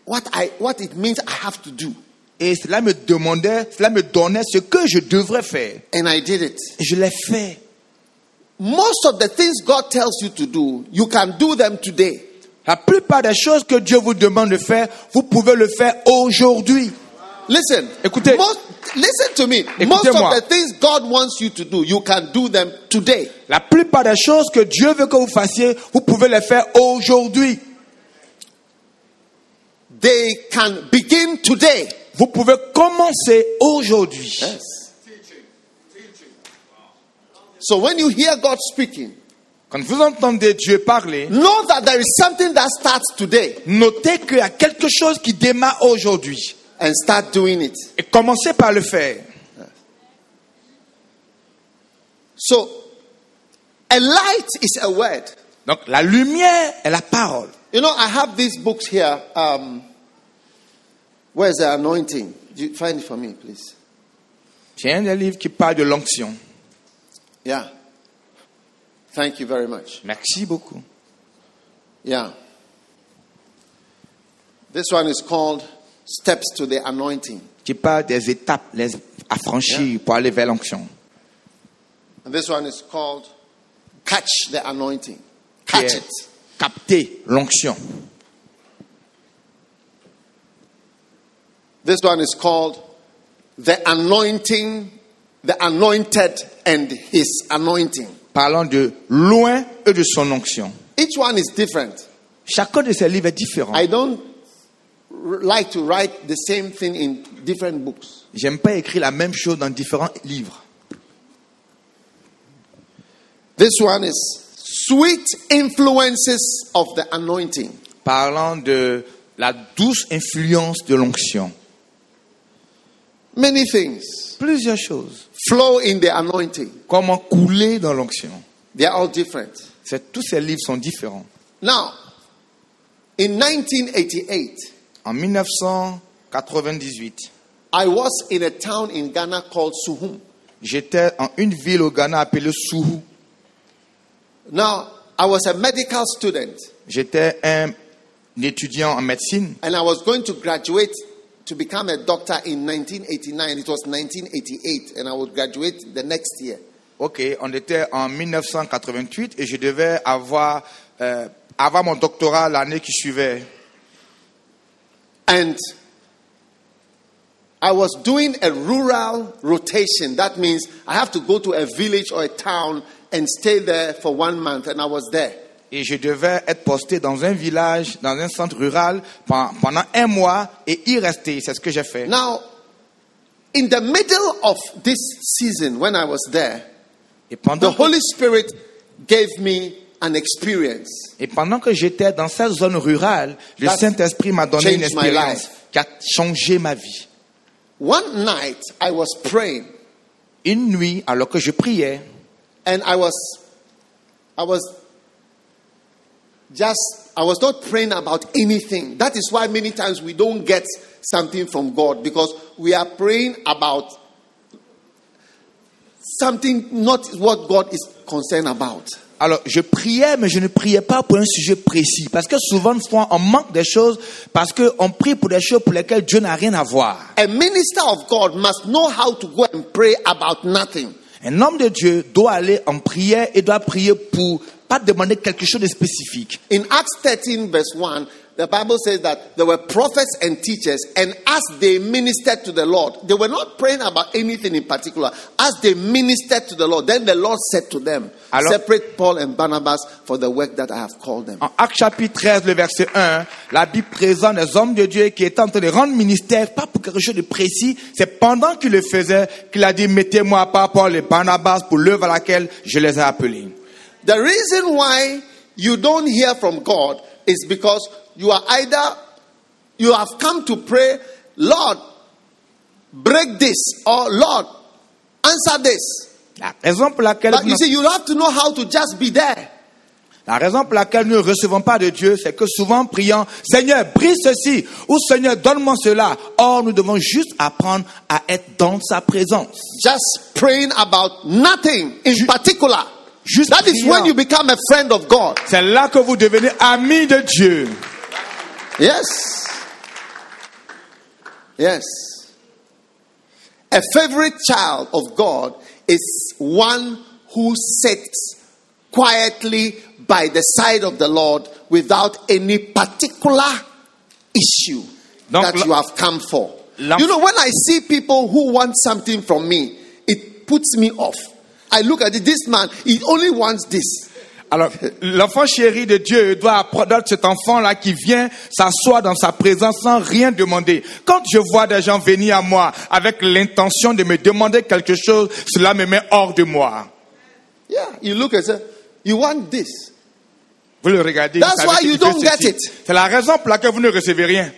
what I what it means I have to do, Et cela me demandait, cela me donnait ce que je devrais faire. and I did it. Et je l'ai fait. Most of the things God tells you to do, you can do them today. La plupart des choses que Dieu vous demande de faire, vous pouvez le faire aujourd'hui. Listen, Écoutez. most, listen to me. Most of the things God wants you to do, you can do them today. La plupart des choses que Dieu veut que vous fassiez, vous pouvez les faire aujourd'hui. They can begin today. Vous pouvez commencer aujourd'hui. Yes. So when you hear God speaking, Quand vous entendez Dieu parler, know that there is something that starts today notez qu'il y a quelque chose qui démarre aujourd'hui. and start doing it. Et commencez par le faire. So a light is a word. Donc la lumière est la parole. You know, I have these books here. Um, where's the anointing? Do you find it for me, please? J'ai un des livres qui parle de l'onction. Yeah. Thank you very much. Merci beaucoup. Yeah. This one is called Steps to the Anointing. Qui parle des étapes les affranchir pour aller vers l'onction. And this one is called Catch the Anointing. Catch it. Capter l'onction. This one is called The Anointing, the Anointed and His Anointing. Parlant de loin et de son onction. Each one is different. Chacun de ces livres est différent. I don't like to write the same thing in different books. J'aime pas écrire la même chose dans différents livres. This one is Sweet Influences of the Anointing. Parlant de la douce influence de l'onction. Many things. Plusieurs choses. flow in the anointing. Comment couler dans l'onction. They are all different. C'est- Tous ces livres sont différents. Now, in 1988, En 1998, I was in a town in Ghana called Suhum. j'étais en une ville au Ghana appelée Souhou. Now, I was a medical student J'étais un étudiant en médecine and I was going to graduate to become a doctor in 1989. It was 1988, and I would graduate the next year. Ok, on était en 1988 et je devais avoir, euh, avoir mon doctorat l'année qui suivait. And I was doing a rural rotation. That means I have to go to a village or a town and stay there for one month, and I was there. Et je devais être posté dans un village, dans un centre rural pendant, un mois et y rester. C'est ce que j'ai fait. Now, in the middle of this season, when I was there, Et the pendant, que, Holy Spirit gave me an experience. et pendant que j'étais dans cette zone rurale, le Saint-Esprit m'a donné une expérience qui a changé ma vie. One night, I was praying, Une nuit, alors que je priais, and I was, I was just, I was not praying about anything. That is why many times we don't get something from God because we are praying about something not what God is concerned about. Alors, je priais, mais je ne priais pas pour un sujet précis. Parce que souvent, on manque des choses parce qu'on prie pour des choses pour lesquelles Dieu n'a rien à voir. A minister of God must know how to go and pray about nothing. Un homme de Dieu doit aller en prière et doit prier pour pas demander quelque chose de spécifique. In Acts 13, verse 1, the Bible says that there were prophets and teachers, and as they ministered to the Lord, they were not praying about anything in particular. As they ministered to the Lord, then the Lord said to them, Alors- Separate Paul and Barnabas for the work that I have called them. En Actes chapitre 13, le verset 1, la Bible présente des hommes de Dieu qui étaient en train de rendre ministère, pas pour quelque chose de précis, c'est pendant qu'ils le faisaient qu'il a dit, mettez-moi à part Paul et Barnabas pour l'œuvre à laquelle je les ai appelés. The reason why you don't hear from God is because you are either, you have come to pray, Lord, break this, or Lord, answer this. La raison pour laquelle But you see, you have to know how to just be there. La raison pour laquelle nous ne recevons pas de Dieu, c'est que souvent prions, Seigneur, brise ceci, ou Seigneur, donne-moi cela. Or, nous devons juste apprendre à être dans sa présence. just praying about nothing in particular. Juste That is when you become a friend of God. C'est là que vous devenez ami de Dieu. Yes. Yes. A favorite child of God is one who sits quietly by the side of the Lord without any particular issue Donc, that you have come for. You know, when I see people who want something from me, it puts me off. I look at it, this man, he only wants this. Alors, l'enfant chéri de Dieu doit apprendre cet enfant-là qui vient s'asseoir dans sa présence sans rien demander. Quand je vois des gens venir à moi avec l'intention de me demander quelque chose, cela me met hors de moi. Yeah, you look and say, you want this. Vous le regardez. That's why you don't get it. C'est la raison pour laquelle vous ne recevez rien.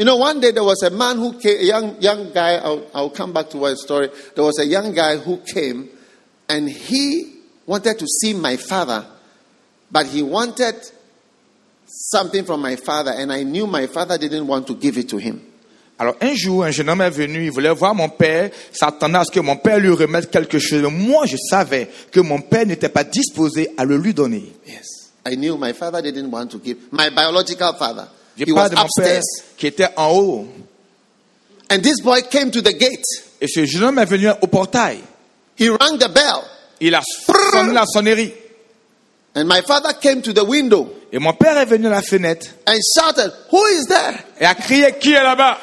You know, one day there was a man who came, a young, young guy, I'll, I'll come back to my story. There was a young guy who came and he wanted to see my father, but he wanted something from my father, and I knew my father didn't want to give it to him. Alors un jour, un jeune homme est venu, il voulait voir mon père, s'attendait à ce que mon père lui remette quelque chose. Moi, je savais que mon père n'était pas disposé à le lui donner. Yes. I knew my father didn't want to give, my biological father. Je He was parle de mon père qui était en haut. And this boy came to the gate. Et ce jeune homme est venu au portail. He rang the bell. Il a sonné la sonnerie. And my father came to the window Et mon père est venu à la fenêtre and shouted, Who is there? et a crié qui est là-bas?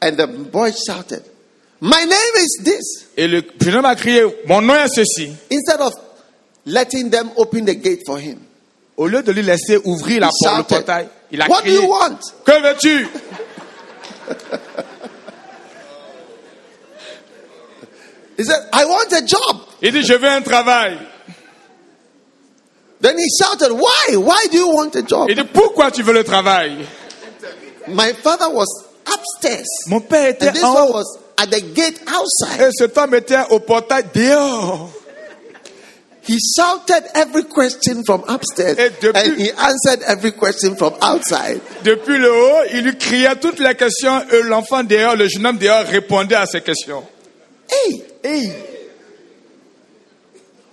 And the boy shouted, My name is this. Et le jeune homme a crié mon nom est ceci. Instead of letting them open the gate for him, Au lieu de lui laisser ouvrir la porte, le portail, il a What do crié you want? Que veux-tu? He said, I want a job. Il dit je veux un travail. Then he shouted, Why? Why do you want a job? Il dit pourquoi tu veux le travail? My father was upstairs. Mon père était And this en haut. was at the gate outside. Et cet homme était au portail dehors. He shouted every question from upstairs Et depuis- and he answered every question from outside. Depuis le haut, il lui criait toutes les questions et l'enfant dehors, le jeune homme dehors répondait à ces questions. Hey, Hey,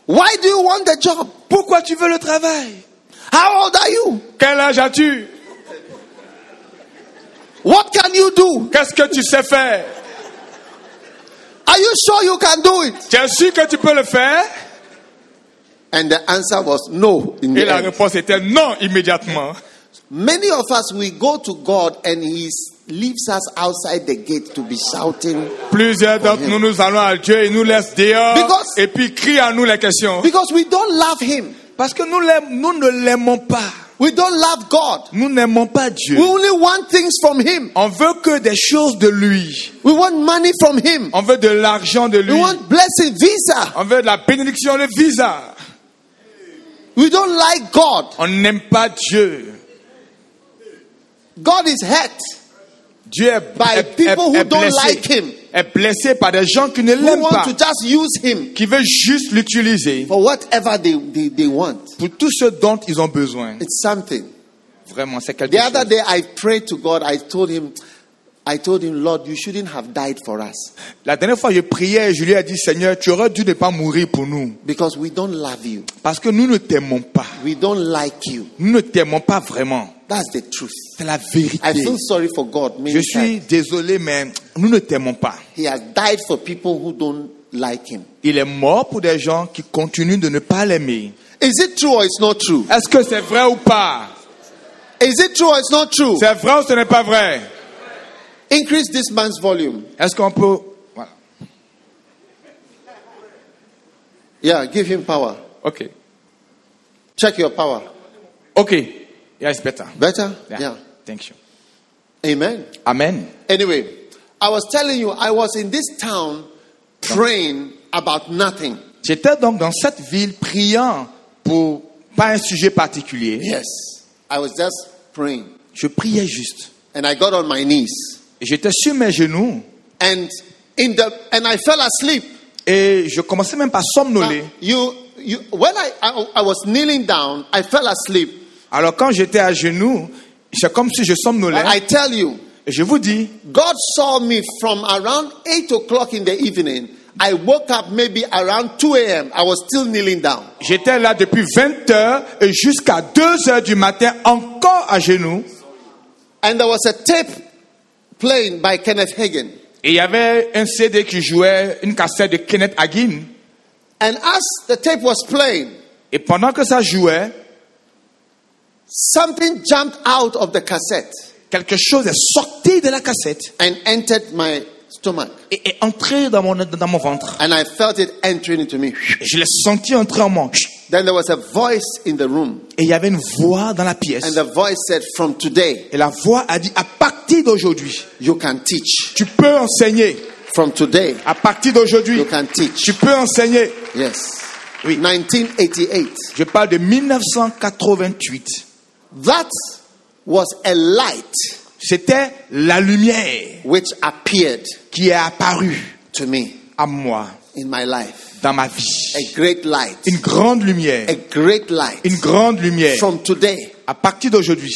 why do you want the job? pourquoi tu veux le travail? How old are you? Quel âge as-tu? What can you do? Qu'est-ce que tu sais faire? Are you sure you can do it? Tu es sûr que tu peux le faire? And the answer was no in Et the la end. réponse était non immédiatement. Many of us, we go to God and He leaves us outside the gate to be shouting Plusieurs d'entre nous, nous allons à Dieu et nous laisse dehors Because- et puis crie à nous les questions. because we don't love Him. Parce que nous, l'aim- nous ne l'aimons pas. We don't love God. Nous n'aimons pas Dieu. We only want things from Him. On veut que des choses de lui. We want money from Him. On veut de l'argent de We lui. want blessing, visa. On veut de la bénédiction, le visa. We don't like God. On n'aime pas Dieu. God is hurt. Dieu est, By est- people who est don't blessé. like him. Est blessé par des gens qui ne Who l'aiment want pas. to just use Him Qui veulent juste l'utiliser for whatever they, they, they want. pour tout ce dont ils ont besoin. It's something. Vraiment, c'est quelque The other day I prayed to God. I told Him, I told Him, Lord, you shouldn't have died for us La dernière fois, je priais je lui ai dit, Seigneur, tu aurais dû ne pas mourir pour nous. because we don't love you. Parce que nous ne t'aimons pas. We don't like you. Nous ne t'aimons pas vraiment. That's the truth. C'est la I vérité. feel sorry for God. Je suis désolé, mais nous ne t'aimons pas. He has died for people who don't like Him. Il est mort pour des gens qui continuent de ne pas l'aimer. Is it true or it's not true? Est-ce que c'est vrai ou pas? Is it true or it's not true? C'est vrai ou ce n'est pas vrai? Increase this man's volume. Est-ce qu'on peut... Voilà. Yeah, give him power. Ok. Check your power. Ok. Yeah, it's better. Better? Yeah. Yeah. Thank you. Amen. Amen. Anyway, I was telling you, I was in this town praying about nothing. J'étais donc dans cette ville priant pour pas un sujet particulier. Yes. I was just praying. Je priais juste. And I got on my knees. Et J'étais sur mes genoux And in the and I fell asleep. et je commençais même Now, somnoler. you you when I, I I was kneeling down, I fell asleep. Alors quand j'étais à genoux, c'est comme si je somnolais. I tell you, Et je vous dis, God saw me from around 8 o'clock in the evening. I woke up maybe around 2 a.m. I was still kneeling down. j'étais là depuis 20 heures et jusqu'à 2 heures du matin encore à genoux. And there was a tape playing by Kenneth Hagin. Et il y avait un CD qui jouait une cassette de Kenneth Hagin. And as the tape was playing, Et pendant que ça jouait, something jumped out of the cassette quelque chose est sorti de la cassette and entered my stomach. et est entré dans mon, dans mon ventre. And I felt it entering into me. Et je l'ai senti entrer en moi. Then there was a voice in the room. Et il y avait une voix dans la pièce. And the voice said, From today, Et la voix a dit, à partir d'aujourd'hui, you can teach. tu peux enseigner. From today, À partir d'aujourd'hui, you can teach. tu peux enseigner. Yes. Oui. 1988. Je parle de 1988. That was a light C'était la lumière which appeared qui est apparue to me à moi in my life. dans ma vie. A great light. Une grande lumière. A great light. Une grande lumière. From today, À partir d'aujourd'hui.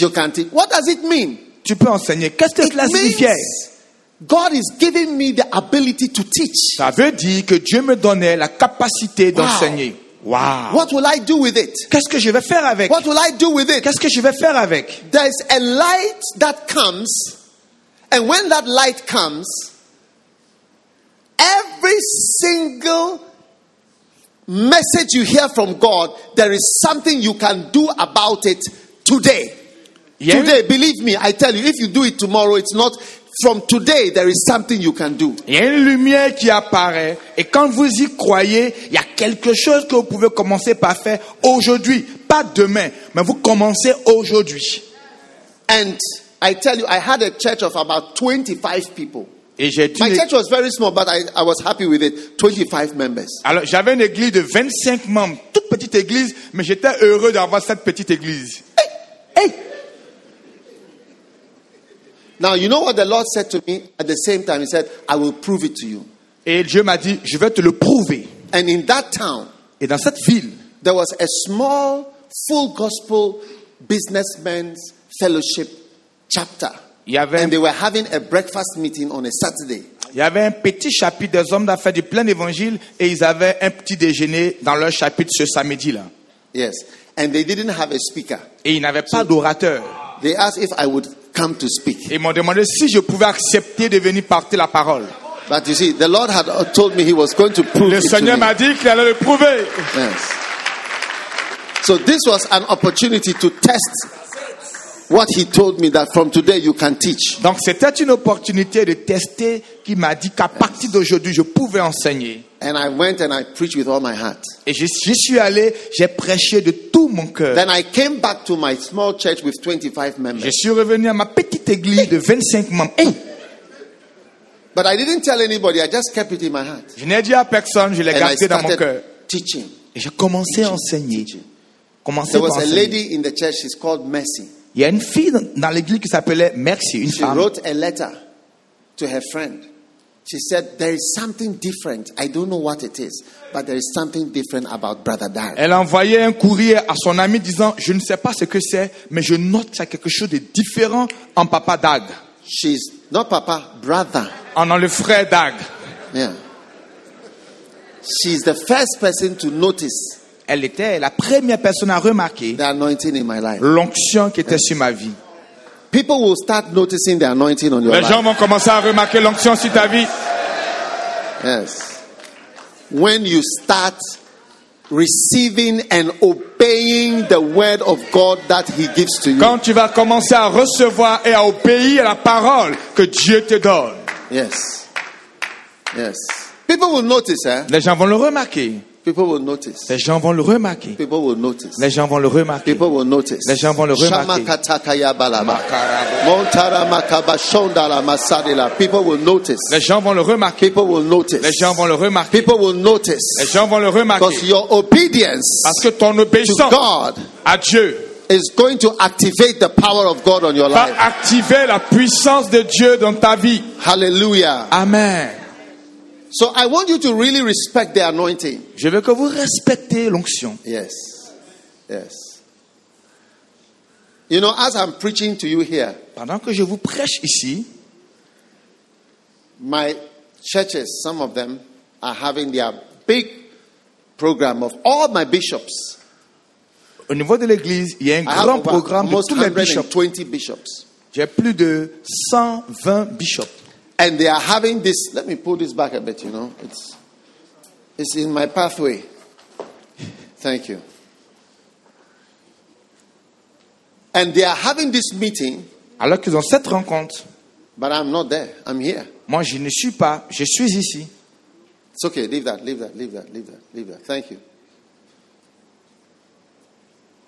What does it mean? tu peux enseigner. Qu'est-ce que It cela signifiait? God is giving me the ability to teach. Ça veut dire que Dieu me donnait la capacité d'enseigner. Wow. What will I do with it? Qu'est-ce que je vais faire avec? What will I do with it? Qu'est-ce que je vais faire avec? There's a light that comes, and when that light comes, every single message you hear from God, there is something you can do about it today. Il y a une- Today, believe me, I tell you, if you do it tomorrow, it's not from today, there is something you can do. Il y a une lumière qui apparaît et quand vous y croyez, il y a quelque chose que vous pouvez commencer par faire aujourd'hui, pas demain, mais vous commencez aujourd'hui. And I tell you, I had a church of about 25 people. Et j'ai My church was very small, but I, I was happy with it. 25 members. alors j'avais une église de 25 membres, toute petite église, mais j'étais heureux d'avoir cette petite église. Hey, Hey! Now, you know what the Lord said to me at the same time? He said, I will prove it to you. Et Dieu m'a dit, je vais te le prouver. And in that town, Et dans cette ville, there was a small, full gospel businessmen's fellowship chapter. Il y avait, And they were having a breakfast meeting on a Saturday. il y avait un petit chapitre des hommes d'affaires du plein évangile et ils avaient un petit déjeuner dans leur chapitre ce samedi-là. Yes. And they didn't have a speaker. Et ils n'avaient pas d'orateur. They asked if I would come to speak. Ils m'ont demandé si je pouvais accepter de venir porter la parole. But you see, the Lord had told me He was going to prove Le it Seigneur m'a dit qu'il allait le prouver. Yes. So this was an opportunity to test what He told me that from today you can teach. Donc c'était une opportunité de tester qui m'a dit qu'à partir d'aujourd'hui, je pouvais enseigner. And I went and I preached with all my heart. Et j'y j'y suis allé, j'ai prêché de tout mon cœur. Then I came back to my small church with 25 Je members. suis revenu à ma petite église de 25 membres. Hey, But I didn't tell anybody, I just kept it in my heart. je n'ai dit à personne, je l'ai And gardé dans mon cœur. teaching. Et j'ai commencé à enseigner. Commencé There was a enseigner. lady in the church, she's called Mercy. Il y a une fille dans- dans l'église qui s'appelait Merci, une She femme. wrote a letter to her friend. She said, There is something different. I don't know what it is, but there is something different about Brother Dar. Elle a envoyé un courrier à son ami disant, je ne sais pas ce que c'est, mais je note qu'il y a quelque chose de différent en papa Dag. She's not Papa, brother. En en le frère Dag. Yeah. She's the first person to notice Elle était la première personne à remarquer l'onction qui était sur ma vie. People will start noticing the anointing on your Les gens life. vont commencer à remarquer l'onction sur ta vie. Yes. When you start receiving and obeying the word of God that He gives to you. Quand tu vas commencer à recevoir et à obéir à la parole que Dieu te donne, Yes. Yes. People will notice, eh? les gens vont le remarquer. People will notice. Les gens vont le remarquer. People will notice. Les gens vont le remarquer. People will notice. Les gens vont le remarquer. People will notice. Les gens vont le remarquer. People will notice. Les gens vont le remarquer. People will notice. Les gens vont le Because remarquer. your obedience Parce que ton to obéissance God à Dieu is going to activate the power of God on your va life. activer la puissance de Dieu dans ta vie. Hallelujah. Amen. So I want you to really respect the anointing. Je veux que vous respectez l'onction. Yes. Yes. You know, as I'm preaching to you here, Pendant que je vous prêche ici, my churches, some of them are having their big program of all my bishops. au niveau de l'église, il y a un I grand programme de tous les bishops. 120 bishops. J'ai plus de 120 bishops. And they are having this. Let me pull this back a bit, you know. It's, it's in my pathway. Thank you. And they are having this meeting, Alors qu'ils ont cette rencontre, but I'm not there. I'm here. moi je ne suis pas, je suis ici. It's okay. Leave that, leave that, leave that, leave that, leave that. Thank you.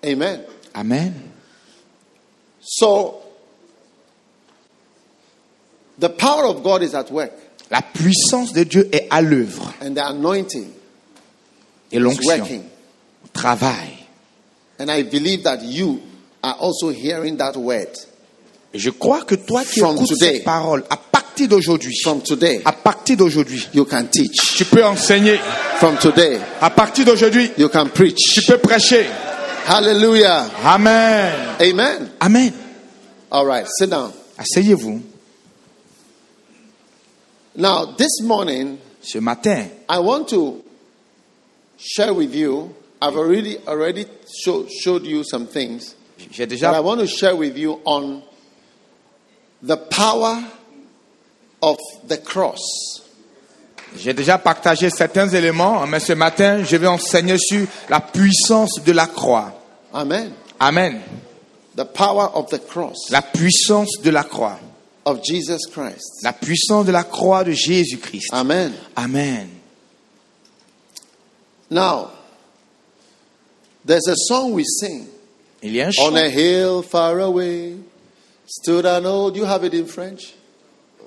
Amen. Amen. So, the power of God is at work, La puissance de Dieu est à l'œuvre and the anointing et is l'onction working. travaille. And I believe that you are also hearing that word Et je crois que toi qui From écoutes today. cette parole, à partir d'aujourd'hui, from today. à partir d'aujourd'hui, You can teach. tu peux enseigner. From today, À partir d'aujourd'hui, you can tu preach. peux prêcher. Hallelujah. Amen. Amen. Amen. All right, sit down. Asseyez-vous. Now, this morning, Ce matin, I want to share with you. I've already already show, showed you some things, j'ai but I déjà, want to share with you on the power of the cross. j'ai déjà partagé certains éléments, mais ce matin, je vais enseigner sur la puissance de la croix. Amen. Amen. The power of the cross La puissance de la croix. Of Jesus Christ. La puissance de la croix de Jésus-Christ. Amen. Amen. Now, there's a song we sing. Il y a un On a hill far away stood an old, you have it in French,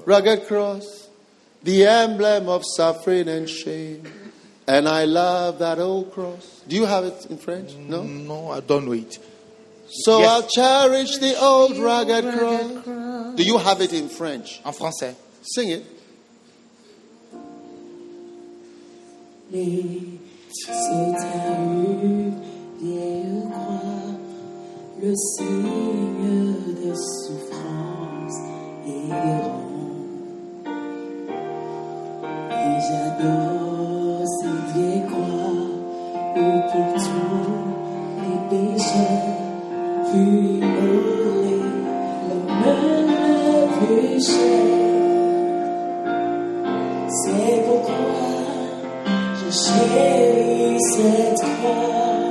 rugged cross, the emblem of suffering and shame. And I love that old cross. Do you have it in French? No? Mm, no, I don't know it. So Yes. I'll cherish the old rugged cross Do you have it in French? En français. Sing it. Mais c'est à une vieille croix, le signe des souffrances et des ronds. Et j'adore cette vieille croix où pour tous les pécheurs Do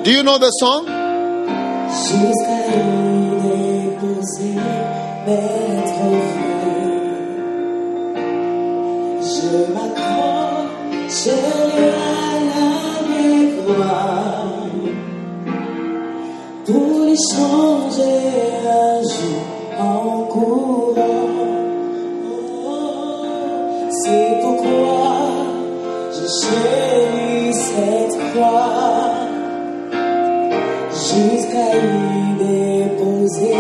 you know the song? jusqu'à y déposer mes trophées. Je m'accroche à changer un jour en courant. C'est pourquoi je chéris cette croix jusqu'à y déposer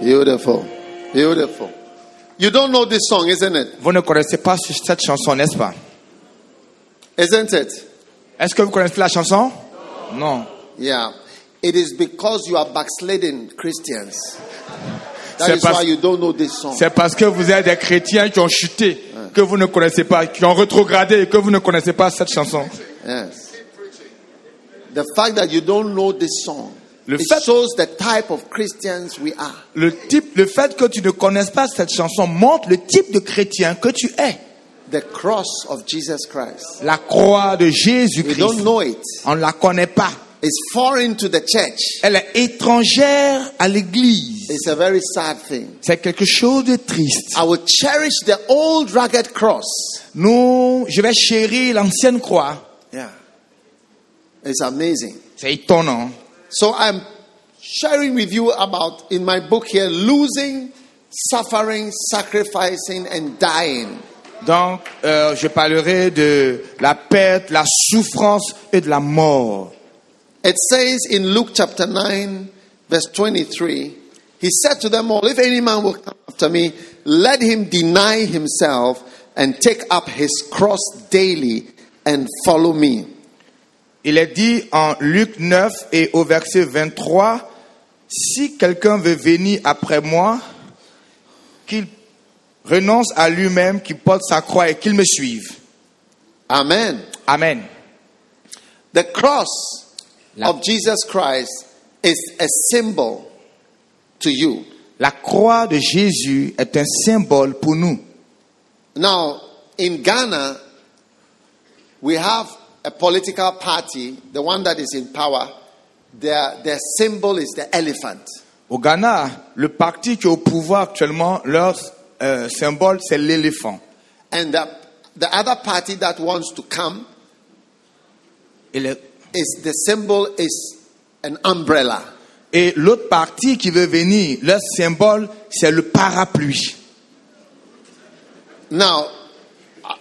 Beautiful. Beautiful. You don't know this song, isn't it? Vous ne connaissez pas cette chanson, n'est-ce pas? Isn't it? Est-ce que vous connaissez la chanson? Non. Yeah. It is because you are backsliding Christians. That is parce- why you don't know this song. C'est parce que vous êtes des chrétiens qui ont chuté, que vous ne connaissez pas, qui ont rétrogradé et que vous ne connaissez pas cette chanson. Yes. The fact that you don't know this song Le it fait- shows the type of Christians we are. Le, type, le fait que tu ne connaisses pas cette chanson montre le type de chrétien que tu es. The cross of Jesus Christ. La croix de We Jésus-Christ. don't know it. On ne la connaît pas. It's foreign to the church. Elle est étrangère à l'église. It's a very sad thing. C'est quelque chose de triste. I will cherish the old rugged cross. Nous, je vais chérir l'ancienne croix. Yeah. It's amazing. C'est étonnant. So I'm sharing with you about in my book here losing, suffering, sacrificing, and dying. Donc, euh, je parlerai de la perte, la souffrance et de la mort. It says in Luke chapter 9, verse 23, he said to them all, If any man will come after me, let him deny himself and take up his cross daily and follow me. Il est dit en Luc 9 et au verset 23, si quelqu'un veut venir après moi, qu'il renonce à lui-même, qu'il porte sa croix et qu'il me suive. Amen. Amen. The cross La- of Jesus Christ is a symbol to you. La croix de Jésus est un symbole pour nous. Now, in Ghana, we have a political party, the one that is in power. Their, their symbol is the elephant. Au Ghana, le parti qui est au pouvoir actuellement, leur euh, symbole, c'est l'éléphant. And the, the other party that wants to come Et le- is the symbol is an umbrella. Et l'autre parti qui veut venir, leur symbole, c'est le parapluie. Now,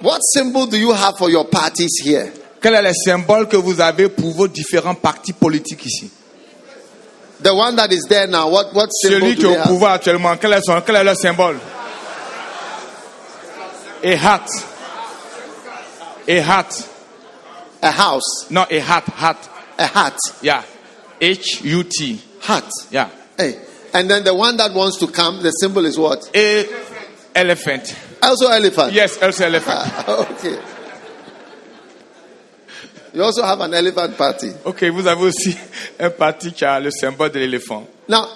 what symbol do you have for your parties here? Quel est le symbole que vous avez pour vos différents partis politiques ici The one that is there now, what, what symbol Celui qui do est they au have? pouvoir actuellement, quel est, son, quel est leur symbole A hat. A hat. A house, Non, a hat, hat. a hat, Yeah. H-U-T. hat. Yeah. Hey. And then the one that wants to come, the symbol is what? A elephant. Also elephant. Yes, also elephant. Ah, okay. You also have an elephant party. Ok, vous avez aussi un parti qui a le symbole de l'éléphant. Now,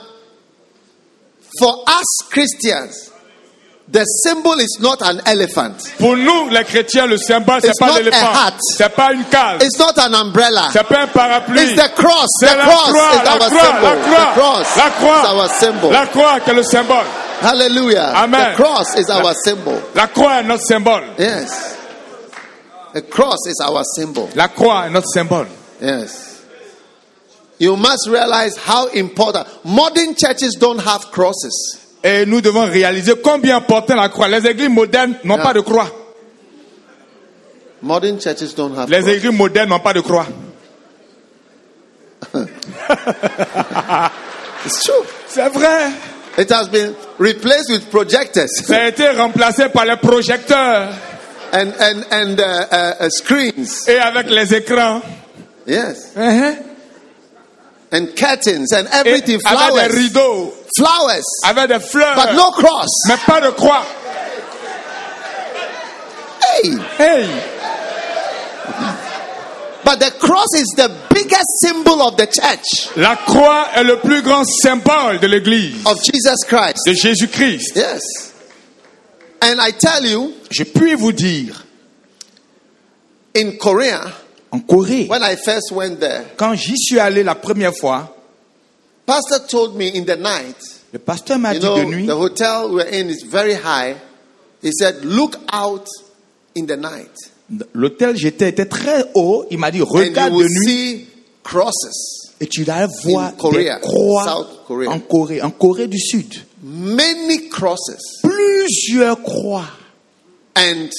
for us Christians, the symbol is not an elephant. Pour nous, les chrétiens, le symbole, c'est It's pas not a l'éléphant. hat. C'est pas une case. It's not an umbrella. C'est pas un parapluie. It's the cross. The la cross croix, is la our croix, symbol. la croix, The cross la croix. is our symbol. La croix qui est le symbole. Hallelujah. Amen. The cross is our symbol. La croix est notre symbole. Yes. The cross is our symbol. La croix est notre symbole. Yes. You must realize how important. Modern churches don't have crosses. Et nous devons réaliser combien important la croix. Les églises modernes n'ont Yeah. pas de croix. Modern churches don't have Les crosses. églises modernes n'ont pas de croix. It's true. C'est vrai. It has been replaced with projectors Ça a été remplacé par les projecteurs and and and uh, uh, uh, screens. et avec les écrans. Yes, Hein? and curtains and Et everything. avec des Flowers, rideaux, flowers, avec des fleurs. but no cross. Mais pas de croix. Hey, Hey! but the cross is the biggest symbol of the church La croix est le plus grand symbole de l'église of Jesus Christ. de Jésus-Christ. Yes, and I tell you, Je puis vous dire, in Korea, en Corée, when I first went there, quand j'y suis allé la première fois, pastor told me in the night. le pasteur m'a dit de nuit, the hotel we're in is very high. He said, look out in the night. l'hôtel j'étais était très haut, il m'a dit regarde de nuit see crosses. et tu vas voir Korea, des croix South Korea. en Corée, en Corée du Sud. Many crosses. Plusieurs croix. And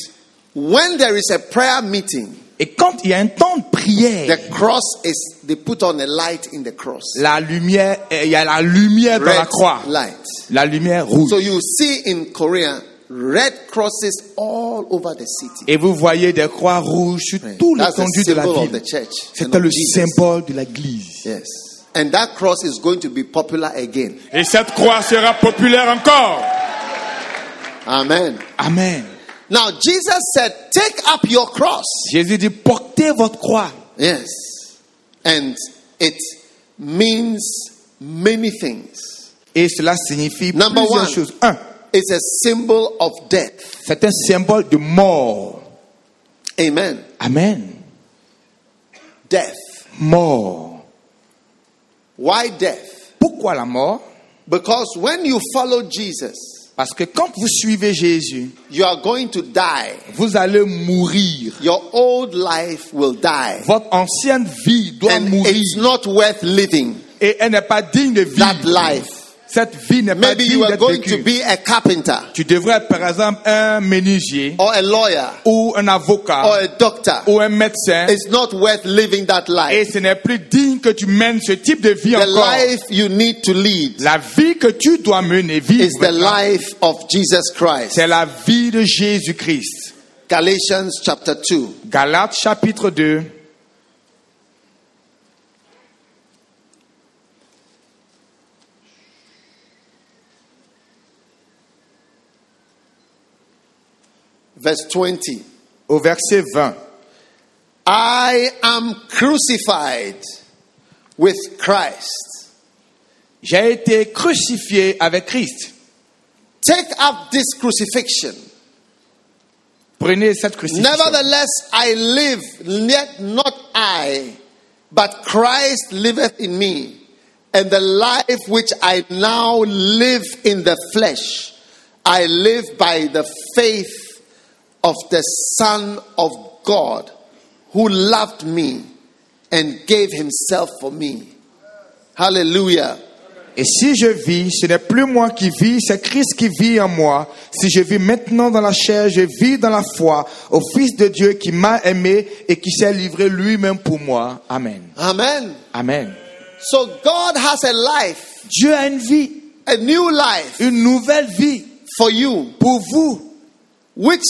when there is a prayer meeting, Et quand il y a un temps de prière, the cross is, they put on a light in the cross. la lumière, euh, il y a la lumière dans la Red croix, light. la lumière rouge. So you see in Korea, red crosses all over the city. Et vous voyez des croix rouges sur tout That's the l'étendue de la ville. the church. and C'était le symbole de l'église. Yes. And that cross is going to be popular again. Et cette croix sera populaire encore. Amen. Amen. Now, Jesus said, Take up your cross. Jésus dit, portez votre croix. Yes. And it means many things. Et cela signifie Number plusieurs one. choses. Un, It's a symbol of death. c'est un symbole de mort. Amen. Amen. Death. Mort. Why death? Pourquoi la mort Because when you follow Jesus, Parce que quand vous suivez Jésus, you are going to die. vous allez mourir. Your old life will die. Votre ancienne vie doit And mourir. it's not worth living Et elle n'est pas digne de that vivre. life. Cette vie n'est pas Maybe you are d'être going to vécue. be a carpenter Tu devrais être par exemple un menuisier or a lawyer ou un or avocat a doctor. ou un médecin. It's not worth living that Et life. ce n'est plus digne que tu mènes ce type de vie The encore. life you need to lead La vie que tu dois mener, vivre, is the life of Jesus Christ. c'est la vie de Jésus-Christ. Galatians chapter 2. Galates chapitre 2, verse 20. au verset 20. I am crucified with Christ. J'ai été crucifié avec Christ. Take up this crucifixion. Prenez cette crucifixion. Nevertheless, I live, yet not I, but Christ liveth in me. And the life which I now live in the flesh, I live by the faith of the Son of God, who loved me and gave himself for me. Hallelujah. Et si je vis, ce n'est plus moi qui vis, c'est Christ qui vit en moi. Si je vis maintenant dans la chair, je vis dans la foi au Fils de Dieu qui m'a aimé et qui s'est livré lui-même pour moi. Amen. Amen. Amen. So God has a life, Dieu a une vie, a new life une nouvelle vie for you. pour vous. which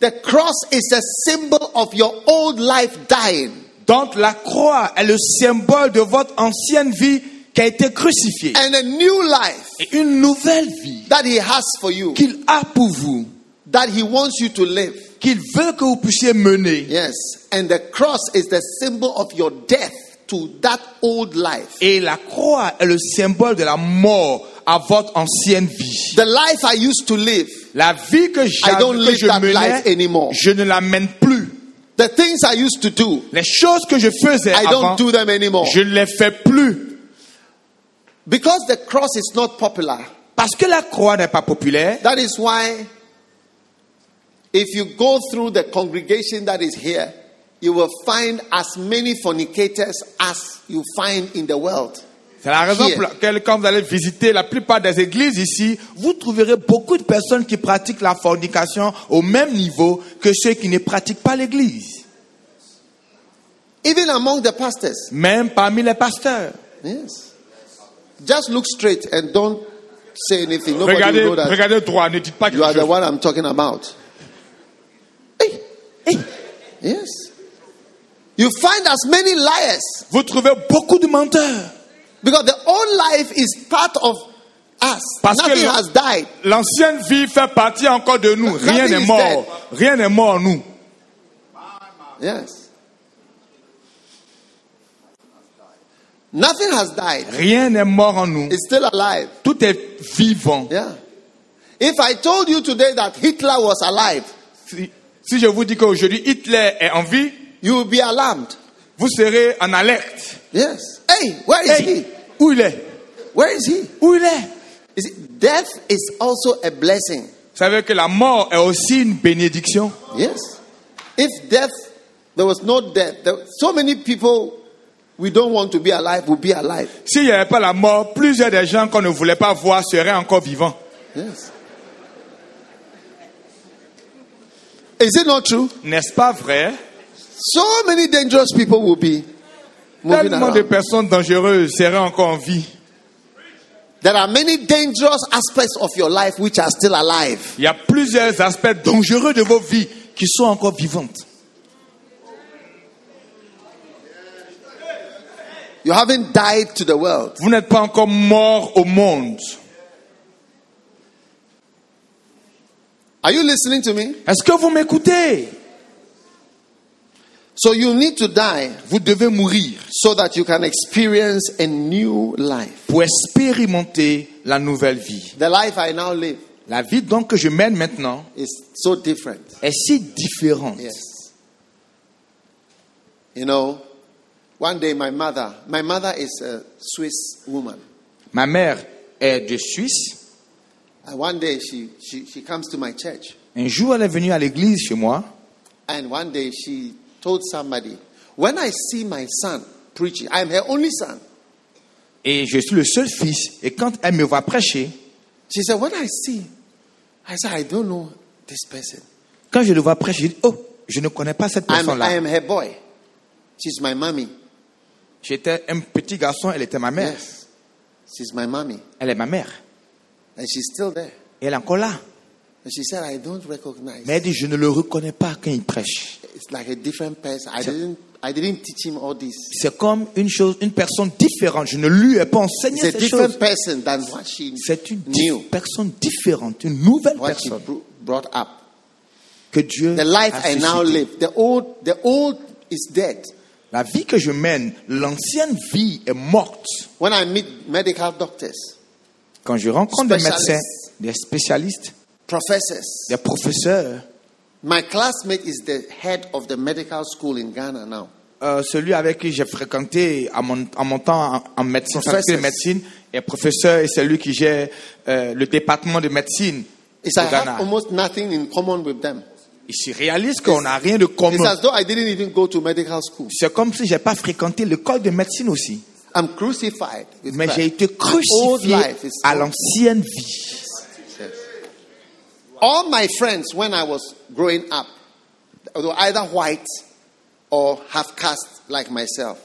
the cross is a symbol of your old life dying. Donc la croix est le symbole de votre ancienne vie qui a été crucifiée. And a new life Et une nouvelle vie that He has for you, qu'il a pour vous, that He wants you to live. qu'il veut que vous puissiez mener. Yes. And the cross is the symbol of your death to that old life. Et la croix est le symbole de la mort à votre ancienne vie. The life I used to live, La vie que I j'avais, don't que live je that menais, life anymore. je ne la mène plus. the things I used to do, Les choses que je faisais I avant, don't do them anymore. je ne les fais plus. Because the cross is not popular. Parce que la croix n'est pas populaire. That is why, if you go through the congregation that is here, you will find as many fornicators as you find in the world. C'est la raison pour laquelle quand vous allez visiter la plupart des églises ici, vous trouverez beaucoup de personnes qui pratiquent la fornication au même niveau que ceux qui ne pratiquent pas l'église. Even among the pastors. Même parmi les pasteurs. Yes. Just look straight and don't say anything. Nobody Regardez, will know that regardez droit, ne dites pas you are quelque the chose. one I'm talking about. Hey, hey. Yes. You find as many liars Vous trouvez beaucoup de menteurs. Because the old life is part of us. Parce que Nothing le- has died. L'ancienne vie fait partie encore de nous. Rien n'est is mort. Rien n'est mort en nous. Yes. Nothing has died. Rien n'est mort en nous. It's still alive. Tout est vivant. Yeah. If I told you today that Hitler was alive, Si, si je vous dis qu'aujourd'hui Hitler est en vie, you will be alarmed. Vous serez en alerte. Yes. Hey, where is Hey, he? où il est? Where is he? Où il est? You see, death is also a blessing. Vous savez que la mort est aussi une bénédiction? Yes. If death, there was no death, there, so many people we don't want to be alive will be alive. S'il n'y avait pas la mort, plusieurs des gens qu'on ne voulait pas voir seraient encore vivants. Yes. Is it not true? N'est-ce pas vrai? So many dangerous people will be moving Tellement de personnes dangereuses seraient encore en vie. There are many dangerous aspects of your life which are still alive. Il y a plusieurs aspects dangereux de vos vies qui sont encore vivantes. You haven't died to the world. Vous n'êtes pas encore mort au monde. Are you listening to me? Est-ce que vous m'écoutez? So you need to die Vous devez mourir so that you can experience a new life. pour expérimenter la nouvelle vie. The life I now live La vie donc que je mène maintenant is so different. est si différente. Yes. You know, one day my mother, my mother is a Swiss woman. Ma mère est de Suisse. And one day she, she, she comes to my church. Un jour, elle est venue à l'église chez moi And one day she told somebody, When I see my son preaching, I'm her only son. et je suis le seul fils. Et quand elle me voit prêcher, She said, When I see, I said, I don't know this person. quand je le vois prêcher, je dis Oh, je ne connais pas cette I'm, I personne-là. am her boy. She's my mommy. J'étais un petit garçon, elle était ma mère. Yes. She's my mommy. Elle est ma mère. And she's still there. Et elle est encore là. Mais elle dit Je ne le reconnais pas quand il prêche. It's like a different person. I didn't I didn't teach him all this. C'est comme une chose, une personne différente. Je ne lui ai pas enseigné ces different choses. person than what she C'est une di- personne différente, une nouvelle what personne bro- brought up. que Dieu The life a I now suscité. live, the old the old is dead. La vie que je mène, l'ancienne vie est morte. When I meet medical doctors, Quand je rencontre des médecins, des spécialistes, professors, des professeurs, my classmate is the head of the medical school in Ghana now. euh, celui avec qui j'ai fréquenté à mon, en mon temps en, en médecine, de médecine, est professeur et c'est lui qui gère euh, le département de médecine It's au I have Ghana. almost nothing in common with them. Il se réalise qu'on n'a rien de It's commun. as though I didn't even go to medical school. C'est comme si j'ai pas fréquenté l'école de médecine aussi. I'm crucified. with Mais j'ai été crucifié à l'ancienne vie. All my friends, when I was growing up, were either white or half caste like myself.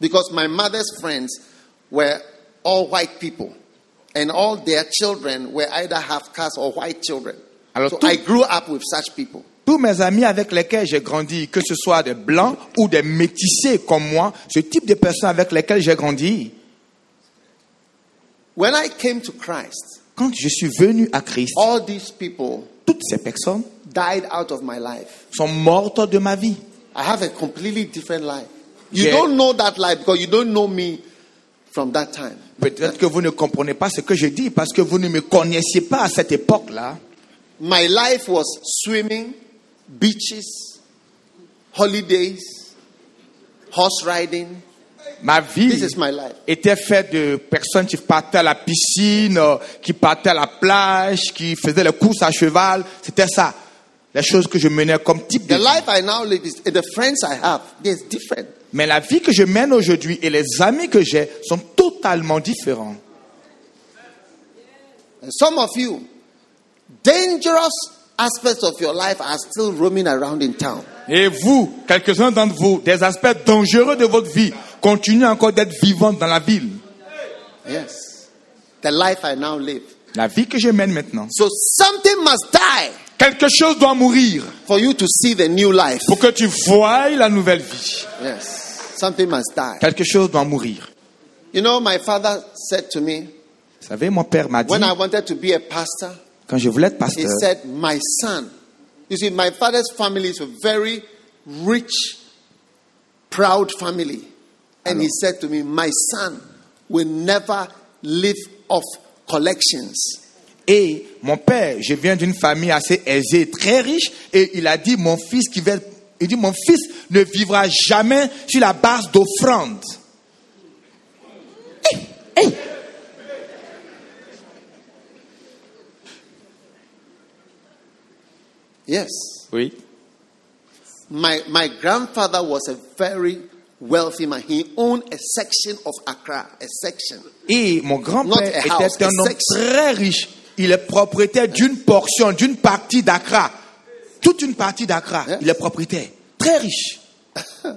Because my mother's friends were all white people. And all their children were either half caste or white children. Alors, so tout- I grew up with such people. Tous mes amis avec lesquels j'ai grandi, que ce soit des blancs ou des métissés comme moi, ce type de personnes avec lesquelles j'ai grandi, When I came to Christ, quand je suis venu à Christ, all these people toutes ces personnes died out of my life. sont mortes de ma vie. I have a completely different life. You don't know that life because you don't know me from that time. Peut-être que vous ne comprenez pas ce que je dis parce que vous ne me connaissiez pas à cette époque-là. My life was swimming, beaches, holidays, horse riding. Ma vie était faite de personnes qui partaient à la piscine, euh, qui partaient à la plage, qui faisaient les courses à cheval. C'était ça, les choses que je menais comme type de vie. Mais la vie que je mène aujourd'hui et les amis que j'ai sont totalement différents. And some of you, dangerous aspects of your life are still roaming around in town. Et vous, quelques-uns d'entre vous, des aspects dangereux de votre vie continuent encore d'être vivants dans la ville. Yes. The life I now live. La vie que je mène maintenant. So something must die Quelque chose doit mourir for you to see the new life. pour que tu voies la nouvelle vie. Yes. Something must die. Quelque chose doit mourir. You know, my father said to me, Vous savez, mon père m'a dit, when I wanted to be a pastor, quand je voulais être he pasteur, said, My son. You see, my father's family is a very rich, proud family. And he said to me, My son will never live off collections. et mon père, je viens d'une famille assez aisée, très riche, et il a dit, mon fils qui va, il dit, mon fils ne vivra jamais sur la base d'offrandes. Yes. Oui. My, my grandfather was a very wealthy man. He owned a section of Accra, a section. Et mon grand-père house, était un homme très riche. Il est propriétaire d'une portion, d'une partie d'Accra. Toute une partie d'Accra. Yes. Il est propriétaire. Très riche.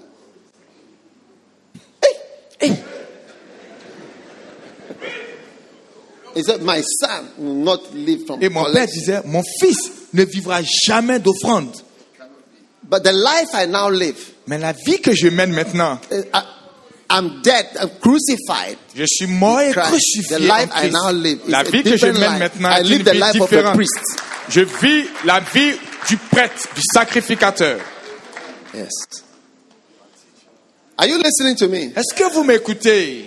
He said, My son will not live from Et mon père disait, mon fils ne vivra jamais d'offrande. But the life I now live, Mais la vie que je mène maintenant, uh, I, I'm dead, I'm crucified. je suis mort et crucifié The life I now live La vie que je mène life. maintenant I est live une the vie life of a différente. priest. Je vis la vie du prêtre, du sacrificateur. Yes. Are you listening to me? Est-ce que vous m'écoutez?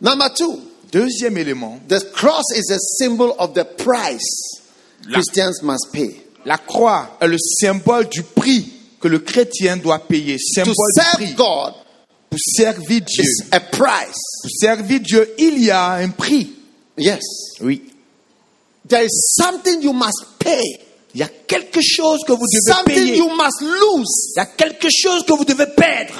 Number two, Deuxième élément, the cross is a symbol of the price La- Christians must pay. la croix est le symbole du prix que le chrétien doit payer. To Symbole du serve prix. God Pour servir Dieu. is a price. Pour servir Dieu, il y a un prix. Yes. Oui. There is something you must pay. Il y a quelque chose que vous devez Something payer. you must lose. Il y a quelque chose que vous devez perdre.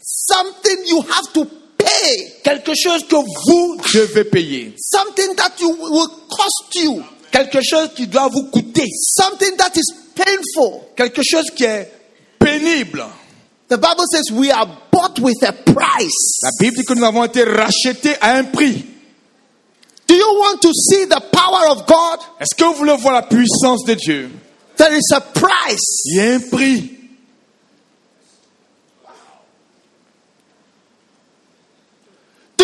Something you have to pay. Quelque chose que vous devez payer. Something that you will cost you. Quelque chose qui doit vous coûter. Something that is painful. Quelque chose qui est pénible. The Bible says we are bought with a price. La Bible dit que nous avons été rachetés à un prix. Do you want to see the power of God? Est-ce que vous voulez voir la puissance de Dieu? There is a price. Il y a un prix.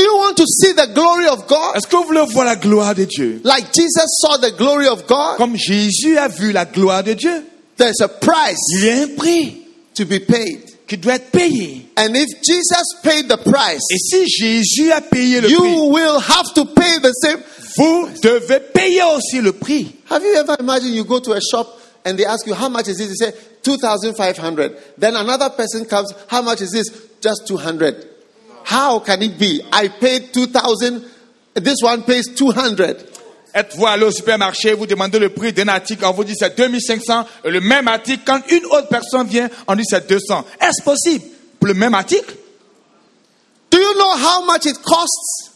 You want to see the glory of God? Est-ce que vous voulez voir la gloire de Dieu Like Jesus saw the glory of God? Comme Jésus a vu la gloire de Dieu, There's a price. il y a un prix to be paid. qui doit être payé. And if Jesus paid the price, Et si Jésus a payé le you prix, will have to pay the same. vous devez payer aussi le prix. Have you ever imagined you go to a shop and they ask you how much is this? You say 2,500. Then another person comes, how much is this? Just 200. How can it be? I paid 2,000. This one pays 200. Êtes-vous allé au supermarché, vous demandez le prix d'un article, on vous dit c'est 2500, et le même article, quand une autre personne vient, on dit c'est 200. Est-ce possible? Pour le même article? Do you know how much it costs?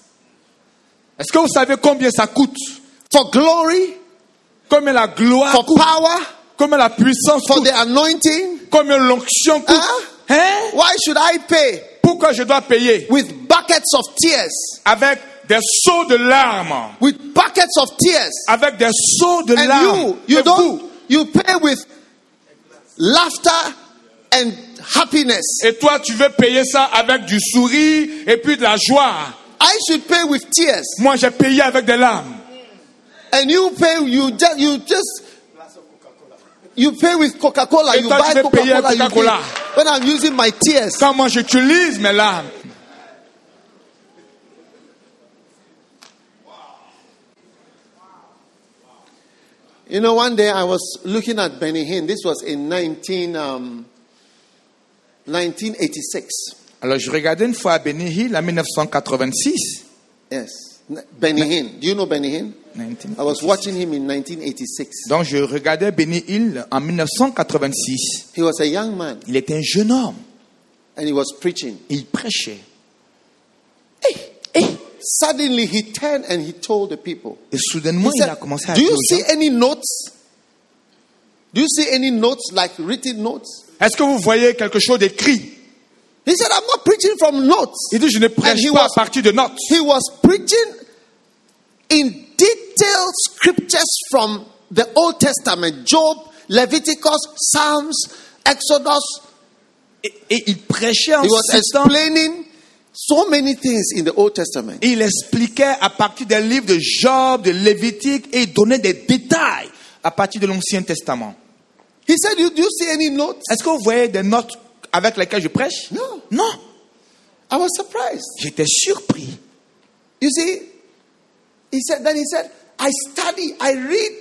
Est-ce que vous savez combien ça coûte? For glory, Combien la gloire for coûte? power, Combien la puissance for coûte? the anointing? Combien l'onction coûte? Hein? Hein? Why should I pay Pourquoi je dois payer? with buckets of tears? Avec des seaux de larmes. With buckets of tears. Avec des seaux de And larmes. you, you Et don't, vous, you pay with laughter and happiness. Et toi, tu veux payer ça avec du sourire et puis de la joie. I should pay with tears. Moi, j'ai payé avec des larmes. And you pay, you just, you just, you pay with Coca-Cola. Et You toi, tu buy veux payer Coca-Cola. You Coca-Cola. pay. When I'm using my tears. Quand moi, j'utilise mes larmes. You know, one day I was looking at Benny Hinn. This was in 19, um, 1986. Alors, je regardais une fois Benny Hill en 1986. Yes. Benny Hinn. Do you know Benny Hinn? 1986. I was watching him in 1986. Donc je regardais Benny Hill en 1986. He was a young man Il était un jeune homme. and he was preaching. Il prêchait. Suddenly he turned and he told the people. Et He soudainement, il a commencé à Do you see any notes? Do you see any notes like written notes? Est-ce que vous voyez quelque chose d'écrit? He said, I'm not preaching from notes. Il dit, je ne prêche he pas à was- partir de notes. He was preaching in detailed scriptures from the Old Testament Job, Leviticus, Psalms, Exodus. Et, et il prêchait en He was explaining so many things in the Old Testament. il expliquait à partir des livres de Job, de Lévitique, et il donnait des détails à partir de l'Ancien Testament. He said, Do you see any notes? Est-ce que vous voyez des notes avec lesquelles je prêche? No. Non. I was surprised. J'étais surpris. You see, he said, then he said, I study, I read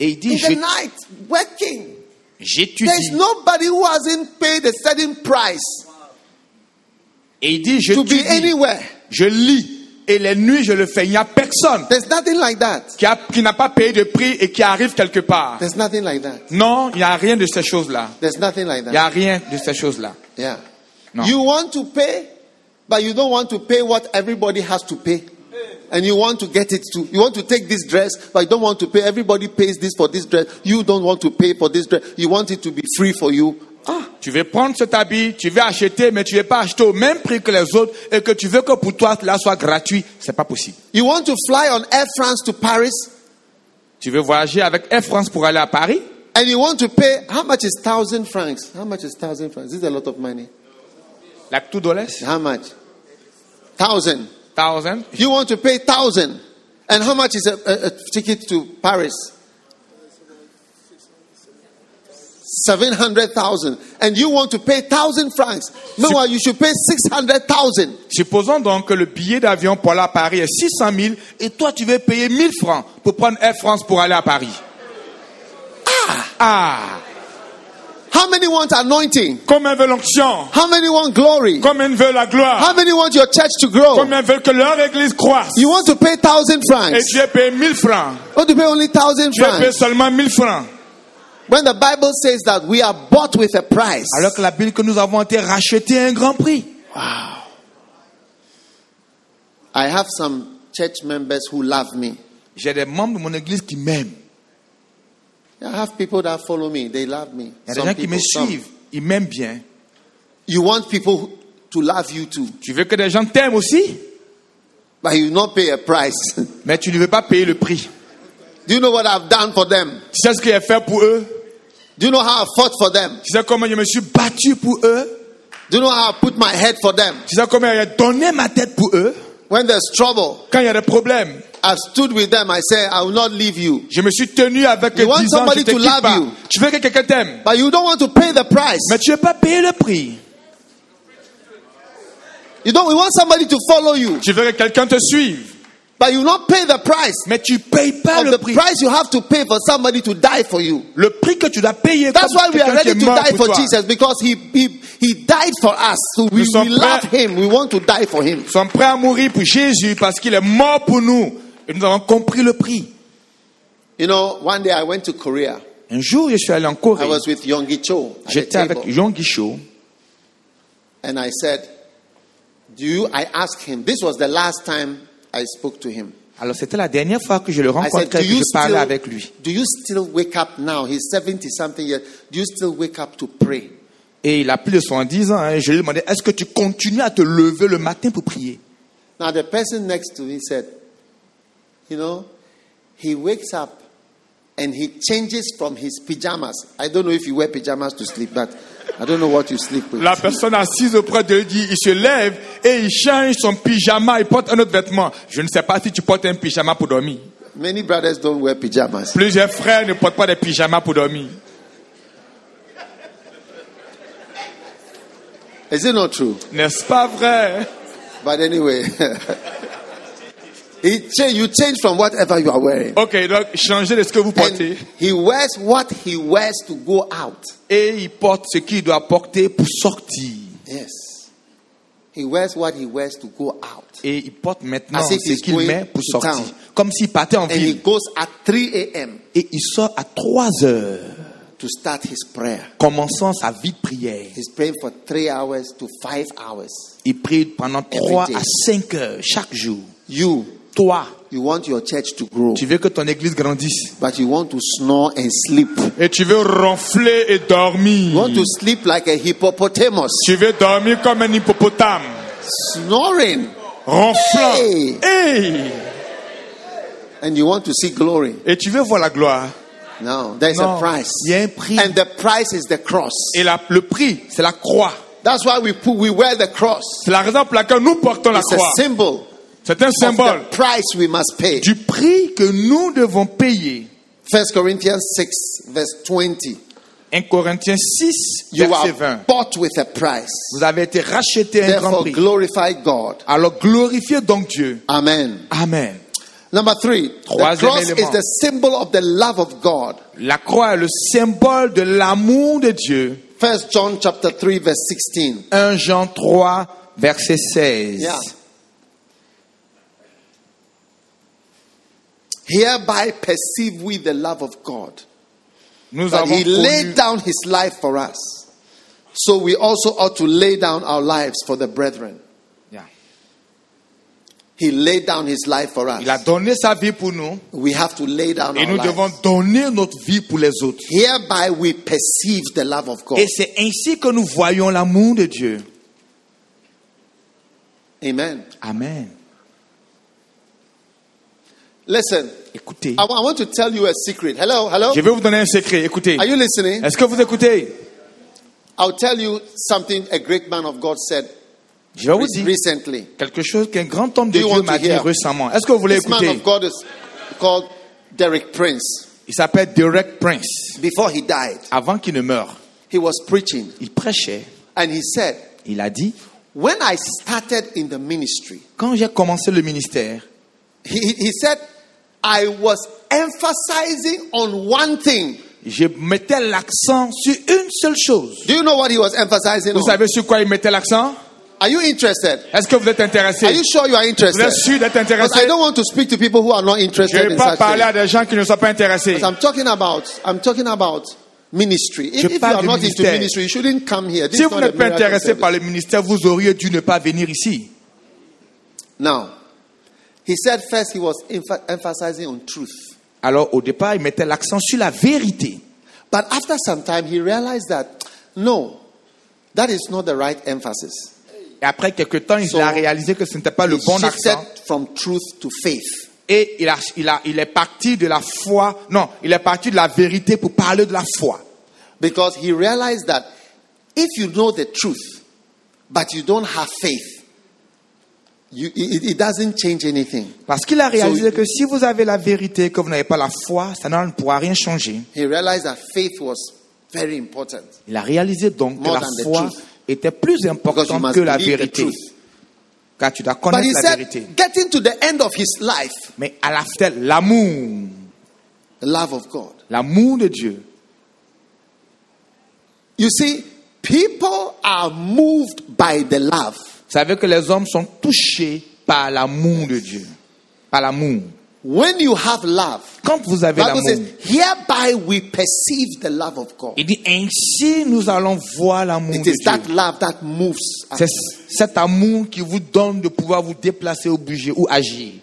Et il dit, in the je- night, working. There's j'étudie. nobody who hasn't paid a certain price Et il dit, to be anywhere. Je lis. Et les nuits, je le fais. Il n'y a personne There's nothing like that. qui, a- qui n'a pas payé de prix et qui arrive quelque part. There's nothing like that. Non, il n'y a rien de ces choses-là. There's nothing like Il n'y that. a rien de ces choses-là. Yeah. No. You want to pay, but you don't want to pay what everybody has to pay. And you want to get it too. You want to take this dress, but you don't want to pay. Everybody pays this for this dress. You don't want to pay for this dress. You want it to be free for you. Ah, Tu veux prendre cet habit, tu veux acheter, mais tu ne veux pas acheter au même prix que les autres et que tu veux que pour toi cela soit gratuit. C'est pas possible. you want to fly on Air France to Paris, Tu veux voyager avec Air France pour aller à Paris and you want to pay. How much is thousand francs? How much is thousand francs? This is a lot of money. Like two dollars, How much? Thousand. Thousand. You want to pay thousand, and how much is a, a, a ticket to Paris? Seven hundred thousand, and you want to pay thousand francs. Meanwhile, you should pay six hundred thousand. Supposons donc que le billet d'avion pour aller à Paris est 600 000 et toi tu veux payer 1000 francs pour prendre Air France pour aller à Paris. Ah, ah. How many want anointing? Combien veulent l'onction How many want glory? Combien veulent la gloire How many want your church to grow? Combien veulent que leur église croisse You want to pay thousand Et francs. tu es payé 1000 francs. You want to pay only thousand Tu es francs. seulement 1000 francs. When the Bible says that we are bought with a price. Alors que la Bible que nous avons été rachetés à un grand prix. I have some church members who love me. J'ai des membres de mon église qui m'aiment. I have people that follow me. They love me. Il y a des gens qui me suivent. Ils m'aiment bien. You want people to love you too, Tu veux que des gens t'aiment aussi, but you not pay a price. mais tu ne veux pas payer le prix. Do you know what I've done for them? Tu sais ce que j'ai fait pour eux? Do you know how I fought for them? Tu sais comment je me suis battu pour eux? Do you know how I put my head for them? Tu sais comment j'ai donné ma tête pour eux? When there's trouble, Quand il y a des problèmes, I've stood with them. I say, I will not leave you. je me suis tenu avec eux You want somebody te to love pas. you. Tu veux que quelqu'un t'aime, But you don't want to pay the price. mais tu veux pas payer le prix. You don't. We want somebody to follow you, Tu veux que quelqu'un te suive, but you not pay the price. mais tu payes pas le the prix. price you have to pay for somebody to die for you. Le prix que tu dois payer That's why we are ready to die for toi. Jesus because he, he, he died for us. So we, we love him. We want to die for him. Nous sommes prêts à mourir pour Jésus parce qu'il est mort pour nous. Et nous avons compris le prix. You know, one day I went to Korea. Un jour, je suis allé en Corée. I was with Yonggi Cho J'étais avec Jean Guichot. and I said, "Do you?" I asked him. This was the last time I spoke to him. Alors, c'était la dernière fois que je le rencontrais "Do et que you je parlais still, avec lui. do you still wake up now? He's seventy something years. Do you still wake up to pray?" Et il a plus de 70 ans. hein. Je lui ai demandé, est-ce que tu continues à te lever le matin pour prier? Now the person next to me said, "You know, he wakes up and he changes from his pajamas. I don't know if you wear pajamas to sleep, but I don't know what you sleep with." La personne assise auprès de lui dit, il se lève et il change son pyjama, il porte un autre vêtement. Je ne sais pas si tu portes un pyjama pour dormir. Many brothers don't wear pajamas. Plusieurs frères ne portent pas des pyjamas pour dormir. Is it not true? N'est-ce pas vrai? But anyway, you change from whatever you are wearing. Ok, donc changez de ce que vous And portez. he wears what he wears to go out. Et il porte ce qu'il doit porter pour sortir. Yes. He wears what he wears to go out. Et il porte maintenant As ce qu'il met pour sortir. town. comme s'il partait en and he goes at 3 a.m. Et il sort à 3 heures, to start his prayer. commençant sa vie de prière. He's praying for three hours to five hours. Il prie pendant 3 day. à 5 heures chaque jour. You, Toi, you want your church to grow, tu veux que ton église grandisse. but you want to snore and sleep. Et tu veux ronfler et dormir. You want to sleep like a hippopotamus, Tu veux dormir comme un hippopotame. snoring, Ronflant. Hey. Hey. and you want to see glory. Et tu veux voir la gloire. No, there's Non. a price. Il y a un prix. And the price is the cross. Et la- le prix, c'est la croix. That's why we put, we wear the cross. C'est la raison pour laquelle nous portons la It's a croix. symbol C'est un symbole the price we must pay. du prix que nous devons payer. 1 Corinthians 6, verse 20. 1 Corinthiens 6, You verset are 20. bought with a price. Vous avez été racheté un grand Therefore, prix. glorify God. Alors glorifiez donc Dieu. Amen. Amen. Number three, the Troisième cross élément. is the symbol of the love of God. La croix est le symbole de l'amour de Dieu. 1 John chapter 3, verse 16. 1 Jean 3, verset 16. Yeah. Hereby perceive we the love of God. Nous That he laid down his life for us. So we also ought to lay down our lives for the brethren. Yeah. He laid down his life for us. Il a donné sa vie pour nous We have to lay down et our nous devons lives. donner notre vie pour les autres. Hereby we perceive the love of God. Et c'est ainsi que nous voyons l'amour de Dieu. Amen. Amen. Listen, Écoutez, I I want to tell you a secret. Hello, hello? je vais vous donner un secret. Écoutez, Are you listening? est-ce que vous écoutez? I'll tell you something a great man of God said Je vais vous re- dire recently. quelque chose qu'un grand homme de Dieu m'a dit récemment. Est-ce que vous voulez This man écouter? of God is called Derek Prince. Il s'appelle Derek Prince. Before he died, Avant qu'il ne meure, he was preaching il prêchait. and he said, Il a dit, When I started in the ministry, quand j'ai commencé le ministère, he he said, I was emphasizing on one thing. je mettais l'accent sur une seule chose. Do you know what he was emphasizing Vous on? savez sur quoi il mettait l'accent? Are you interested? Est-ce que vous êtes intéressé? Are you sure you are Vous interested? êtes sûr d'être Because I intéressé don't want to speak to people who are not Je interested ne vais in pas parler à des gens qui ne sont pas intéressés. But I'm talking about I'm talking about ministry. If, Je if you parle are du not into ministère. ministry, you shouldn't come here. This Si vous n'êtes pas intéressé par le ministère, vous auriez dû ne pas venir ici. Now, he said first he was emph- emphasizing on truth. Alors au départ, il mettait l'accent sur la vérité. But after some time, he realized that no, that is not the right emphasis. Et après quelque temps, il So, a réalisé que ce n'était pas le bon accent. from truth to faith. Et il, a, il, a, il est parti de la foi. Non, il est parti de la vérité pour parler de la foi. Because he realized that if you know the truth, but you don't have faith, you, it, it doesn't change anything. Parce qu'il a réalisé So- que si vous avez la vérité que vous n'avez pas la foi, ça ne pourra rien changer. He realized that faith was very important. Il a réalisé donc que More la than the foi truth. était plus importante que la vérité. truth. Car tu dois connaître he la said, vérité. getting to the end of his life, Mais à la fin, l'amour, the love of God. l'amour de Dieu. You see, people are moved by the love. Vous savez que les hommes sont touchés par l'amour de Dieu. Par l'amour. When you have love, Quand vous avez l'amour, hereby we perceive the love of God. il dit ainsi nous allons voir l'amour It de is that Dieu. love that moves. C'est cet amour qui vous donne de pouvoir vous déplacer ou bouger ou agir.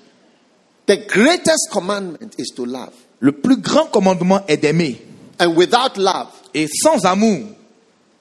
The greatest commandment is to love. Le plus grand commandement est d'aimer. And without love, Et sans amour,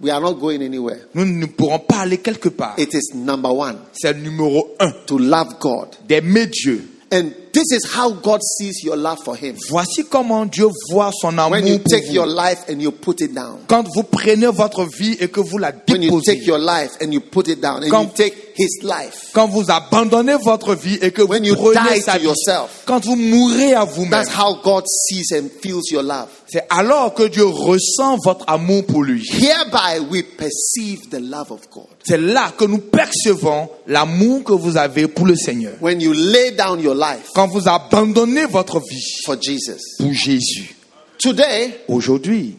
we are not going anywhere. nous ne pourrons pas aller quelque part. It is number one C'est le numéro un, to love God. d'aimer Dieu. And this is how God sees your love for Him. Voici comment Dieu voit son amour When you pour take vous. your life and you put it down. Quand vous prenez votre vie et que vous la When you take déposez. your life and you put it down and Quand- you take His life. Quand vous abandonnez votre vie et que When vous prenez die sa to vie. yourself. Quand vous mourrez à vous-même. That's how God sees and feels your love. C'est alors que Dieu ressent votre amour pour lui. Hereby we perceive the love of God. C'est là que nous percevons l'amour que vous avez pour le Seigneur. When you lay down your life Quand vous abandonnez votre vie for Jesus. pour Jésus. Today, Aujourd'hui,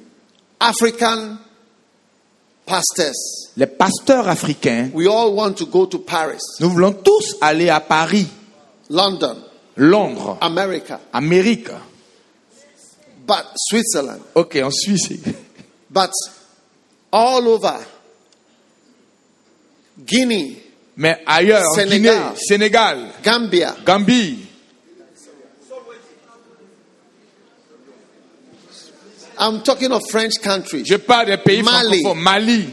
African pastors, les pasteurs africains, we all want to go to Paris, nous voulons tous aller à Paris, London, Londres, America, Amérique. But Switzerland, Ok, en Suisse. but all over Guinea, Mais ailleurs, en Sénégal. Guinée, Sénégal, Gambia, Gambie, I'm talking of French countries, je parle des pays Mali. Mali,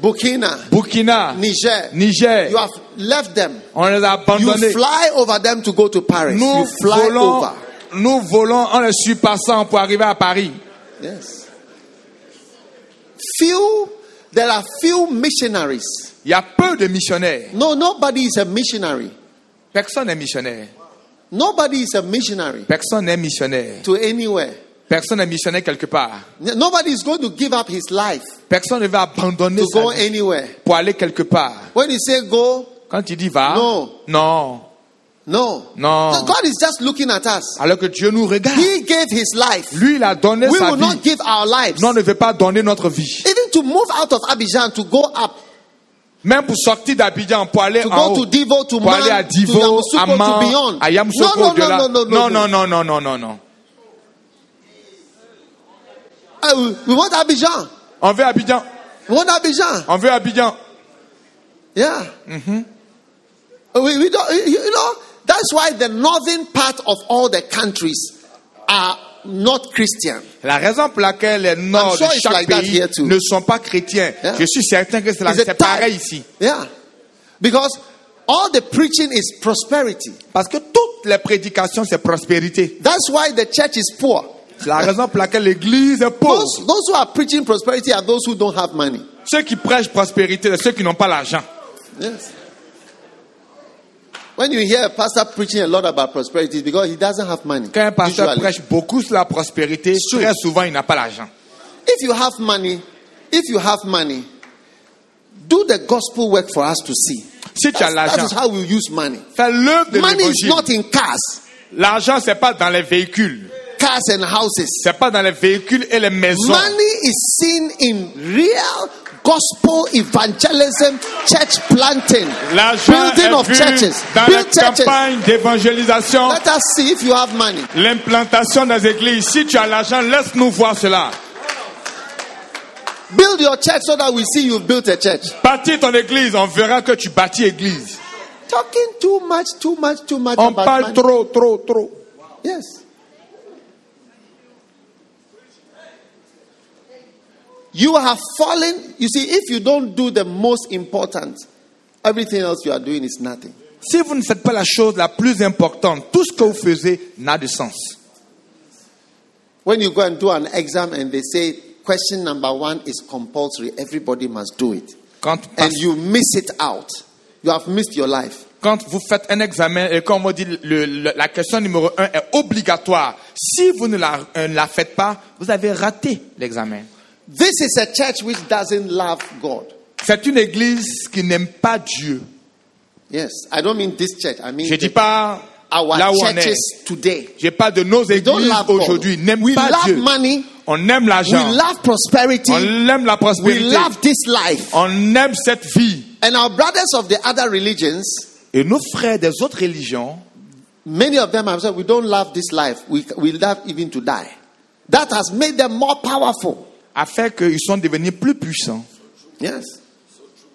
Burkina, Burkina, Niger. Niger. You have left them. On les a You abandonnés. fly over them to go to Paris. Nous you fly over. Nous volons en les surpassant pour arriver à Paris. Yes. Few, there are few missionaries. Il y a peu de missionnaires. No, nobody is a missionary. Personne n'est missionnaire. Nobody is a missionary Personne n'est missionnaire. to anywhere. Personne n'est missionnaire quelque part. Nobody is going to give up his life Personne ne va abandonner to sa go vie anywhere. pour aller quelque part. When you say go, Quand il dit va, Non. non. No. Non. God is just looking at us. Alors que Dieu nous regarde. He gave his life. Lui, il a donné We sa will vie. not give our lives. Non, on ne veut pas donner notre vie. Even to move out of Abidjan to go up, Même pour sortir d'Abidjan, pour aller to en haut, to Divo, to pour aller à Man, to Divo, à to Man, beyond. à No, Yamoussoukro, no, au-delà. no, no, no, non, no. non, non, non, non, non, non. Uh, we- want Abidjan. On veut Abidjan. We want Abidjan. On veut Abidjan. Yeah. Uh, We, we don't, you know, that's why the northern part of all the countries are not Christian. La raison pour laquelle les nord sure de chaque like pays ne sont pas chrétiens, Yeah. je suis certain que c'est pareil ici. Yeah. Because all the preaching is prosperity. Parce que toutes les prédications, c'est prospérité. That's why the church is poor. C'est la raison pour laquelle l'église est pauvre. Those, those who are preaching prosperity are those who don't have money. Ceux qui prêchent prospérité, c'est ceux qui n'ont pas l'argent. Yes. When you hear a pastor preaching a lot about prosperity, it's because he doesn't have money. Quand un pasteur usually. prêche beaucoup sur la prospérité, très souvent, il n'a pas l'argent. If you have money, if you have money, do the gospel work for us to see. Si tu as l'argent, is how we use money. fais l'œuvre de Money is not in cars, L'argent, c'est pas dans les véhicules. cars and houses. C'est pas dans les véhicules et les maisons. Money is seen in real gospel evangelism, church planting, building of churches, dans build churches. d'évangélisation, Let us see if you have money. l'implantation des églises. Si tu as l'argent, laisse-nous voir cela. Build your church so that we see you've built a church. Bâtis ton église, on verra que tu bâtis église. Talking too much, too much, too much On about parle money. trop, trop, trop. Yes. You have fallen. You see, if you don't do the most important, everything else you are doing is nothing. Si vous ne faites pas la chose la plus importante, tout ce que vous faisiez n'a de sens. When you go and do an exam and they say question number one is compulsory, everybody must do it, Quand, and you miss it out, you have missed your life. quand vous faites un examen et quand on vous dit le- le- la question numéro un est obligatoire, si vous ne la, euh, la faites pas, vous avez raté l'examen. This is a church which doesn't love God. C'est une église qui n'aime pas Dieu. Yes, I don't mean this church. I mean Je dis pas our là où on est. churches today. Je pas de nos églises aujourd'hui. N'aiment We pas love Dieu. money. On aime We love prosperity. On aime la We love this life. On aime cette vie. And our brothers of the other religions, Et nos frères des autres religions, many of them have said, We don't love this life. We, we love even to die. That has made them more powerful. A fait qu'ils sont devenus plus puissants. Yes.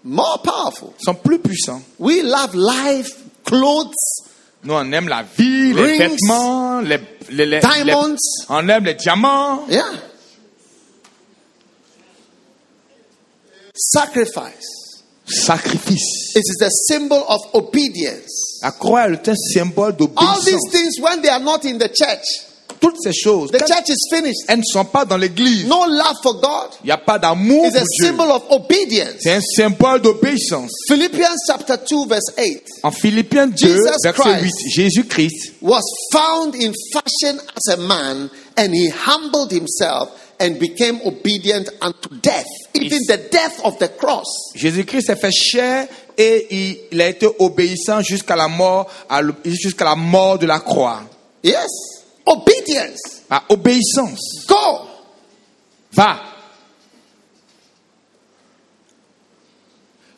More powerful. Ils sont plus puissants. We love life, clothes, Nous, on aime la vie, les Rings, vêtements, les, les- les- diamonds. les- on aime les diamants, Yeah. Sacrifice. sacrifice. It is a symbol of obedience. La croix est un symbole All d'obéissance. these things, when they are not in the church, Toutes ces choses, the church is finished. elles ne sont pas dans l'église, No love for God il n'y a pas d'amour pour Dieu. symbol of obedience. C'est un symbole d'obéissance. Philippians chapter 2, verse 8 En Philippiens 2, Jesus verset Christ. 8, Jésus-Christ was found in fashion as a man, and he humbled himself and became obedient unto death, even the death of the cross. Jésus-Christ s'est fait chair et il, il a été obéissant jusqu'à la mort, jusqu'à la mort de la croix. Yes, obedience. À obéissance. Go. Va.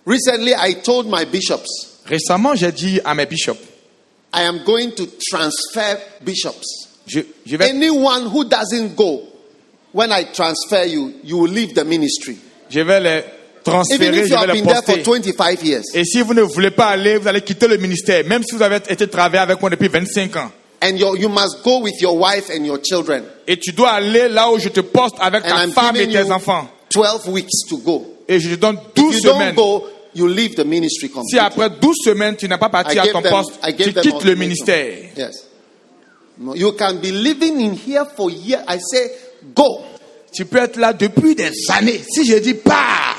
Recently, I told my bishops, Récemment, j'ai dit à mes bishops, I am going to transfer bishops. Je, je vais, Anyone who doesn't go, when I transfer you, you will leave the ministry. je vais les Even transférer, if je you have vais les been there for poster. 25 years. Et si vous ne voulez pas aller, vous allez quitter le ministère, même si vous avez été travailler avec moi depuis 25 ans. And your, you must go with your wife and your children. Et tu dois aller là où je te poste avec And ta I'm femme et tes enfants. 12 weeks to go. Et je te donne If 12 you don't semaines. go, you leave the ministry Si completely. après 12 semaines, tu n'as pas I parti à gave ton them- poste, I tu quittes le ministère. Yes. No, you can be living in here for years. I say, go. Tu peux être là depuis des années. Si je dis pars,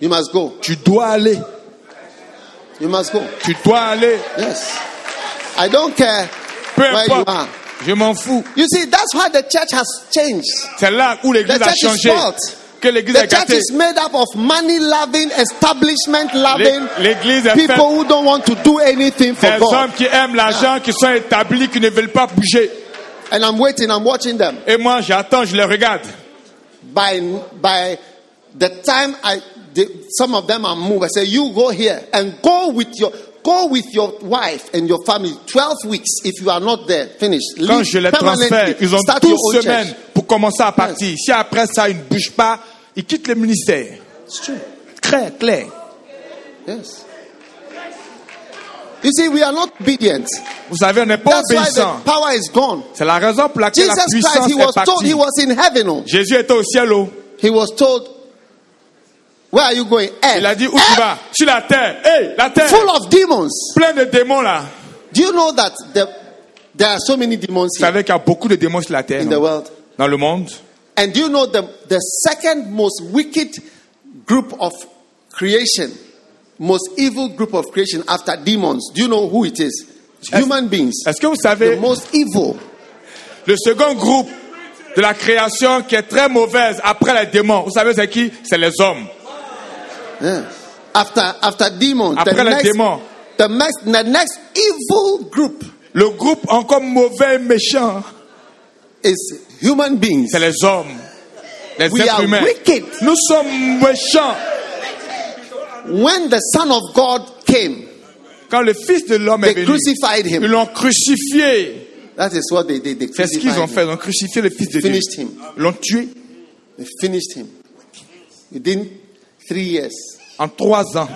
You must go. tu dois aller. You must go. Tu dois aller. Yes. I don't care Peu where you importe. are. Je m'en fous. You see, that's why the church has changed. C'est là où l'église The a church is changé. Que l'église church gâtée. is made up of money loving, establishment loving L'église est people faite who don't want to do anything for des God. hommes qui aiment l'argent, qui sont établis, qui ne veulent pas bouger. And I'm waiting, I'm watching them. Et moi, j'attends, je les regarde. By by the time I the, some of them are moved, I say, You go here and go with your go with your wife and your family 12 weeks. If you are not there, finish. Quand je les transfère, ils ont Start 12 your own semaines church. pour commencer à partir. Si après ça, ils ne bougent pas, ils quittent le ministère. Très clair. Yes. You see, we are not obedient. Vous savez, on n'est pas That's why obéissant. the power is gone. C'est la raison pour laquelle la Jesus Christ, he est was told he was in heaven. oh. Jésus était au ciel. oh. He was told, Where are you going? Earth. Il a dit, où tu Earth vas? Sur la terre. Hey, la terre. Full of demons. Plein de démons là. Do you know that the, there are so many demons Vous savez qu'il y a beaucoup de démons sur la terre. in the world? Dans le monde. And do you know the, the second most wicked group of creation, most evil group of creation after demons? Do you know who it is? Human beings. Est-ce que vous The savez most evil. le second groupe de la création qui est très mauvaise après les démons Vous savez c'est qui? C'est les hommes. Yeah. After after demons, Après the les next, démons. the next the next evil group Le groupe encore mauvais et méchant, is human beings. c'est les hommes. Les We êtres are humains. wicked. Nous sommes méchants. When the Son of God came, Quand le Fils de l'homme est they venu, crucified ils him. l'ont crucifié. That is what they did. They C'est ce qu'ils ont crucified fait. Ils ont crucifié le Fils de Dieu. Finished him. Ils l'ont tué They finished him. Three years, en trois ans.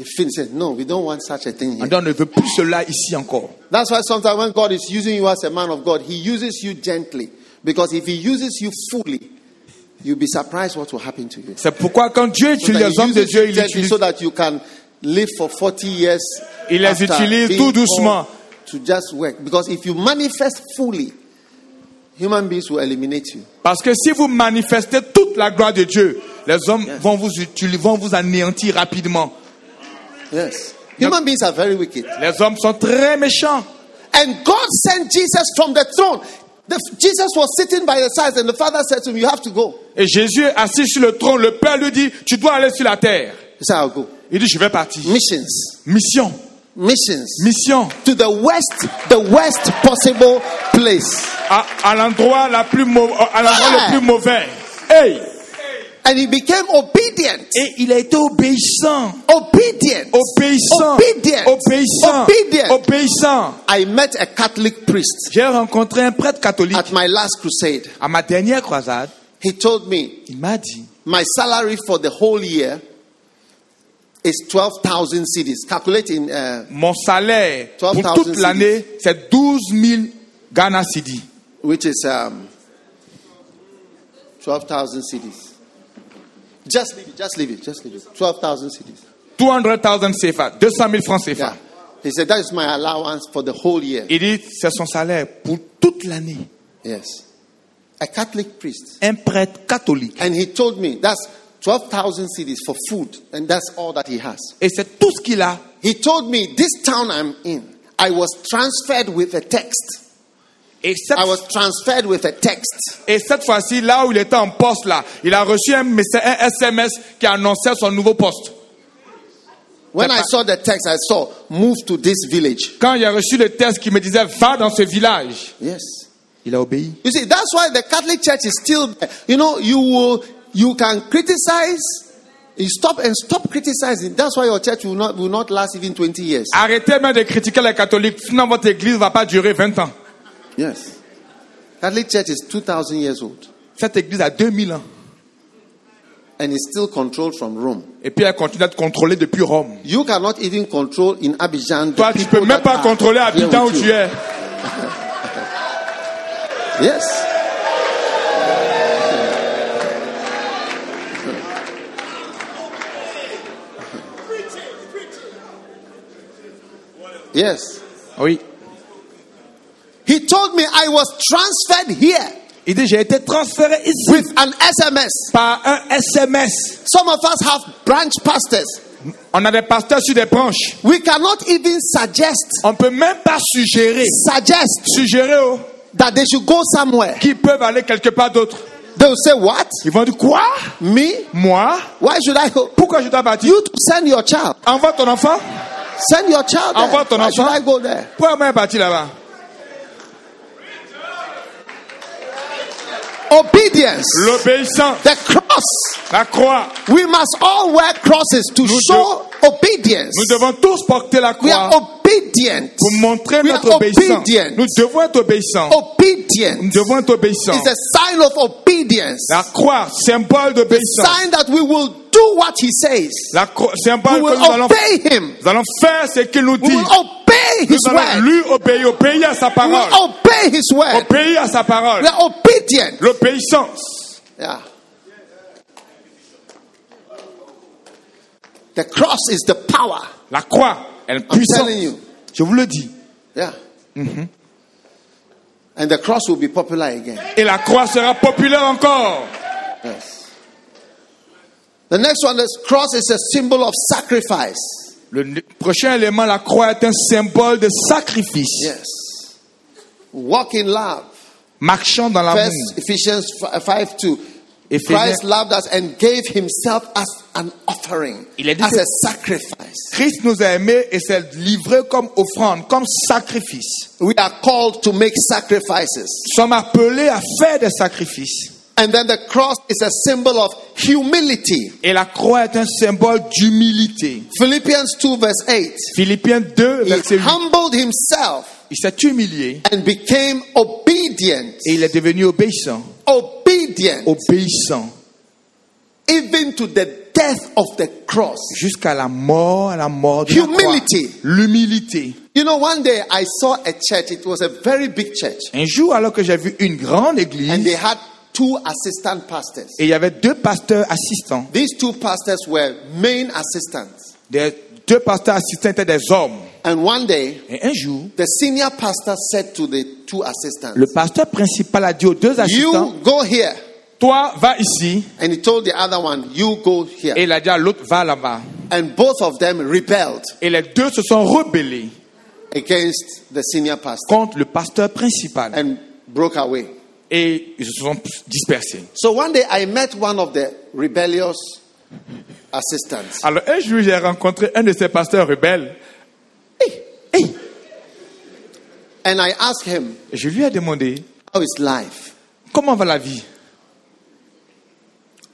they finished. Said, no, we don't want such a thing here. On dit, on ne veut plus cela ici encore. That's why sometimes when God is using you as a man of God, He uses you gently. Because if He uses you fully, you'll be surprised what will happen to you. C'est pourquoi quand Dieu So utilise that les hommes de uses Dieu, you il utilise, so that you can live for 40 years. il les utilise tout doucement. To just work. Because if you manifest fully, human beings will eliminate you. Parce que si vous manifestez toute la gloire de Dieu, les hommes vont, vous vont vous anéantir rapidement. Yes. Human beings are very wicked. Les hommes sont très méchants. And God sent Jesus from the throne. The, Jesus was sitting by the side, and the Father said to him, You have to go. Et Jésus est assis sur le trône. Le Père lui dit, tu dois aller sur la terre. He said, I'll go. Il dit, je vais partir. Missions. Mission. Missions. Mission. To the west, the worst possible place. À, à l'endroit la plus à l'endroit Ah. le plus mauvais. Hey! And he became obedient. Et il a été obéissant. Obedient. Obéissant. Obedient. Obéissant. Obedient. Obéissant. I met a Catholic priest J'ai rencontré un prêtre catholique at my last crusade. à ma dernière croisade. He told me Il m'a dit, my salary for the whole year is 12,000 cedis. Calculate in uh, mon salaire pour toute l'année, c'est 12 000 Ghana Cedi. which is um, 12,000 cedis. Just leave it, just leave it, just leave it. 12,000 cedis. 200,000 CFA, 200 000 francs CFA. Yeah. He said, That is my allowance for the whole year. Il dit, c'est son salaire pour toute l'année. Yes. A Catholic priest. Un prêtre catholique. And he told me that's 12,000 cedis for food, and that's all that he has. Et c'est tout ce qu'il a. He told me, This town I'm in, I was transferred with a text. Et cette, I was transferred with a text. et cette fois-ci, là où il était en poste, là, il a reçu un, un SMS qui annonçait son nouveau poste. When I saw the text, I saw, Move to this village. Quand il a reçu le texte qui me disait, va dans ce village, Yes. il a obéi. You see, that's why the Catholic Church is still there. You know, you will, you can criticize You stop and stop criticizing. That's why your church will not will not last even 20 years. Arrêtez même de critiquer les catholiques, sinon votre église ne va pas durer 20 ans. Yes. Catholic Church is 2000 years old Cette église a 2000 ans. and is still controlled from Rome. Et puis elle continue d'être contrôlée depuis Rome. You cannot even control in Abidjan. Toi, tu peux même pas contrôler Abidjan où tu es. Yes. Yes. Oui. He told me I was transferred here Il dit, j'ai été transféré ici with an SMS. par un SMS. Some of us have branch pastors. On a des pasteurs sur des branches. We cannot even suggest, On peut même pas suggérer, suggest suggérer oh, that they should go somewhere. qu'ils peuvent aller quelque part d'autre. They will say, What? Ils vont dire, quoi? Me? Moi? Why should I go? Pourquoi je dois partir You to send your child. Envoie ton enfant. Send your child there. Envoie ton Why should enfant. I go there? Pourquoi moi partir là-bas? Obedience. L'obéissance, The cross. la croix. We must all wear crosses to Nous show obedience. Nous devons tous porter la We are croix obedient. pour montrer We notre obéissance. obedient. Nous devons être obéissants. Obedient devons être obéissants. is a sign of obedience. La croix, symbole d'obéissance. Sign that we will do what he says. La croix, We symbole que nous allons, obey him. nous allons faire ce qu'il nous We dit. will obey Nous allons word. lui obéir, obéir à sa We parole. will obey his word. Obéir à sa parole. We are obedient. L'obéissance. Yeah. The cross is the power. La croix, elle est I'm puissante. telling you. Je vous le dis. Yeah. And the cross will be popular again. Et la croix sera populaire encore. Yes. The next one is cross is a symbol of sacrifice. Le prochain élément, la croix est un symbole de sacrifice. Yes. Walk in love. Marchant dans l'amour. First Ephesians 5 2. Christ loved us and gave himself as an offering, Il a dit as a sacrifice. Christ nous a aimés et s'est livré comme offrande, comme sacrifice. We are called to make sacrifices. Nous sommes appelés à faire des sacrifices. And then the cross is a symbol of humility. Et la croix est un symbole d'humilité. Philippians 2 verse 8. Philippiens 2, He verset 8. humbled himself Il s'est humilié and became obedient. et il est devenu obéissant. Obedient. Obéissant. Even to the death of the cross. Jusqu'à la mort, à la mort de la croix. Humility. L'humilité. You know, one day I saw a church. It was a very big church. Un jour, alors que j'ai vu une grande And église, they had two assistant pastors. et il y avait deux pasteurs assistants. These two pastors were main assistants. Des deux pasteurs assistants étaient des hommes. And one day, Et un jour, the senior pastor said to the two assistants, le pasteur principal a dit aux deux assistants, You go here. toi, va ici. And he told the other one, You go here. Et il a dit à l'autre, va là-bas. And both of them rebelled Et les deux se sont rebellés against the senior pastor contre le pasteur principal. and broke away. Et ils se sont dispersés. So one day I met one of the rebellious assistants. Alors un jour, j'ai rencontré un de ces pasteurs rebelles. Hey, And I asked him, Et je lui ai demandé, How is life? comment va la vie?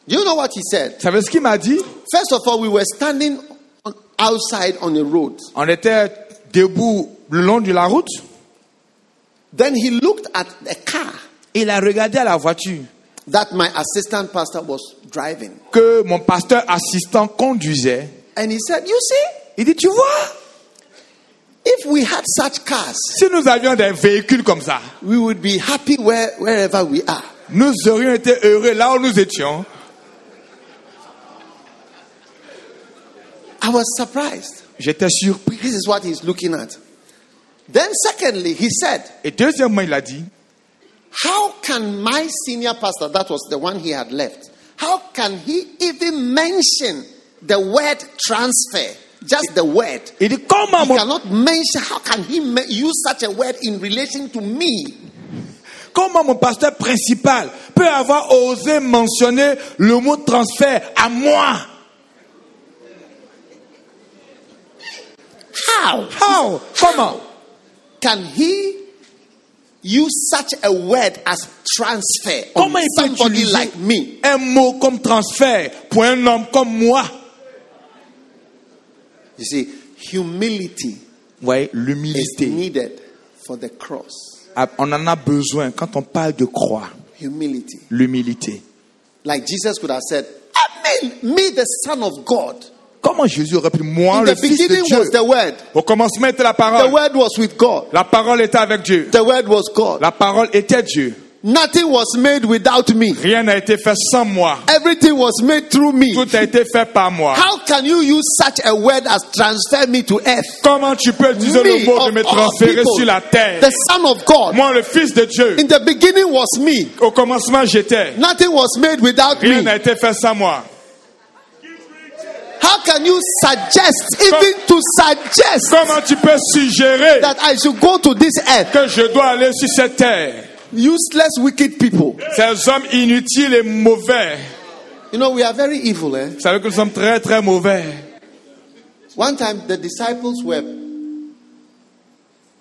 Do you know what he said? Vous savez ce qu'il m'a dit? First of all, we were standing on, outside on a road. On était debout le long de la route. Then he looked at the car il a regardé à la voiture that my assistant pastor was driving. que mon pasteur assistant conduisait. And he said, You see, Il dit, tu vois, if we had such cars, si nous avions des véhicules comme ça, we would be happy where, wherever we are. nous aurions été heureux là où nous étions. I was surprised. J'étais surpris. This is what he's looking at. Then, secondly, he said, Et deuxièmement, il a dit, How can my senior pastor, that was the one he had left, how can he even mention the word transfer? Just the word. il dit, comment He cannot mention, how can he use such a word in relation to me? comment mon pasteur principal peut avoir osé mentionner le mot transfert à moi How How Comment can he use such a word as transfer on Comment il somebody like me? un mot comme transfert pour un homme comme moi You see, humility Vous voyez, is l'humilité. needed for the cross. Ah, On en a besoin quand on parle de croix. Humility. L'humilité. Like Jesus could have said, Amen, me the Son of God. Comment Jésus aurait pu, moi, In le the Fils de Dieu was the Word. Au commencement était la The parole. Word was with God. La parole était avec Dieu. The Word was God. La parole était Dieu. Nothing was made without me. Rien n'a été fait sans moi. Everything was made through me. Tout a été fait par moi. How can you use such a word as transfer me to earth? Comment tu peux utiliser Me le mot de me transférer people, sur la terre The Son of God. Moi, le Fils de Dieu. In the beginning was me. Au commencement, j'étais. Nothing was made without Rien me. n'a été fait sans moi. How can you suggest, even to suggest, Comment tu peux suggérer that I should go to this earth? que je dois aller sur cette terre Useless, wicked people. Ces hommes inutiles et mauvais. You know, we are very evil, eh? Vous savez que nous sommes très, très mauvais. One time, the disciples were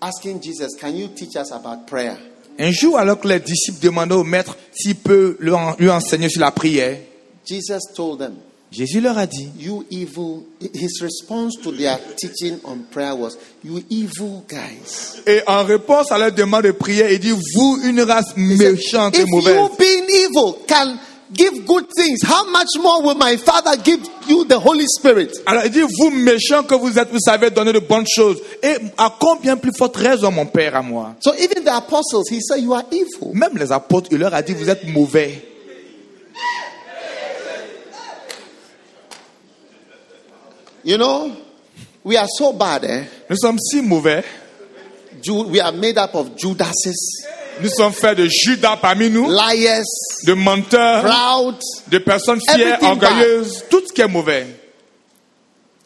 asking Jesus, Can you teach us about prayer? Un jour, alors que les disciples demandaient au maître s'il peut lui en- lui enseigner sur la prière, Jesus told them, Jésus leur a dit, You evil. His response to their teaching on prayer was, You evil guys. et en réponse à leur demande de prière, il dit, vous, une race méchante et If mauvaise. you, being evil, can give good things, how much more will my Father give you the Holy Spirit? Alors il dit, vous méchants que vous êtes, vous savez donner de bonnes choses. Et à combien plus forte raison, mon Père, à moi? So even the apostles, he said, You are evil. Même les apôtres, il leur a dit, vous êtes mauvais. You know, we are so bad, eh? Nous sommes si mauvais. Ju- We are made up of Judases, Nous sommes faits de Judas parmi nous, liars, de menteurs, proud. de personnes fières, Everything orgueilleuses, tout ce qui est mauvais.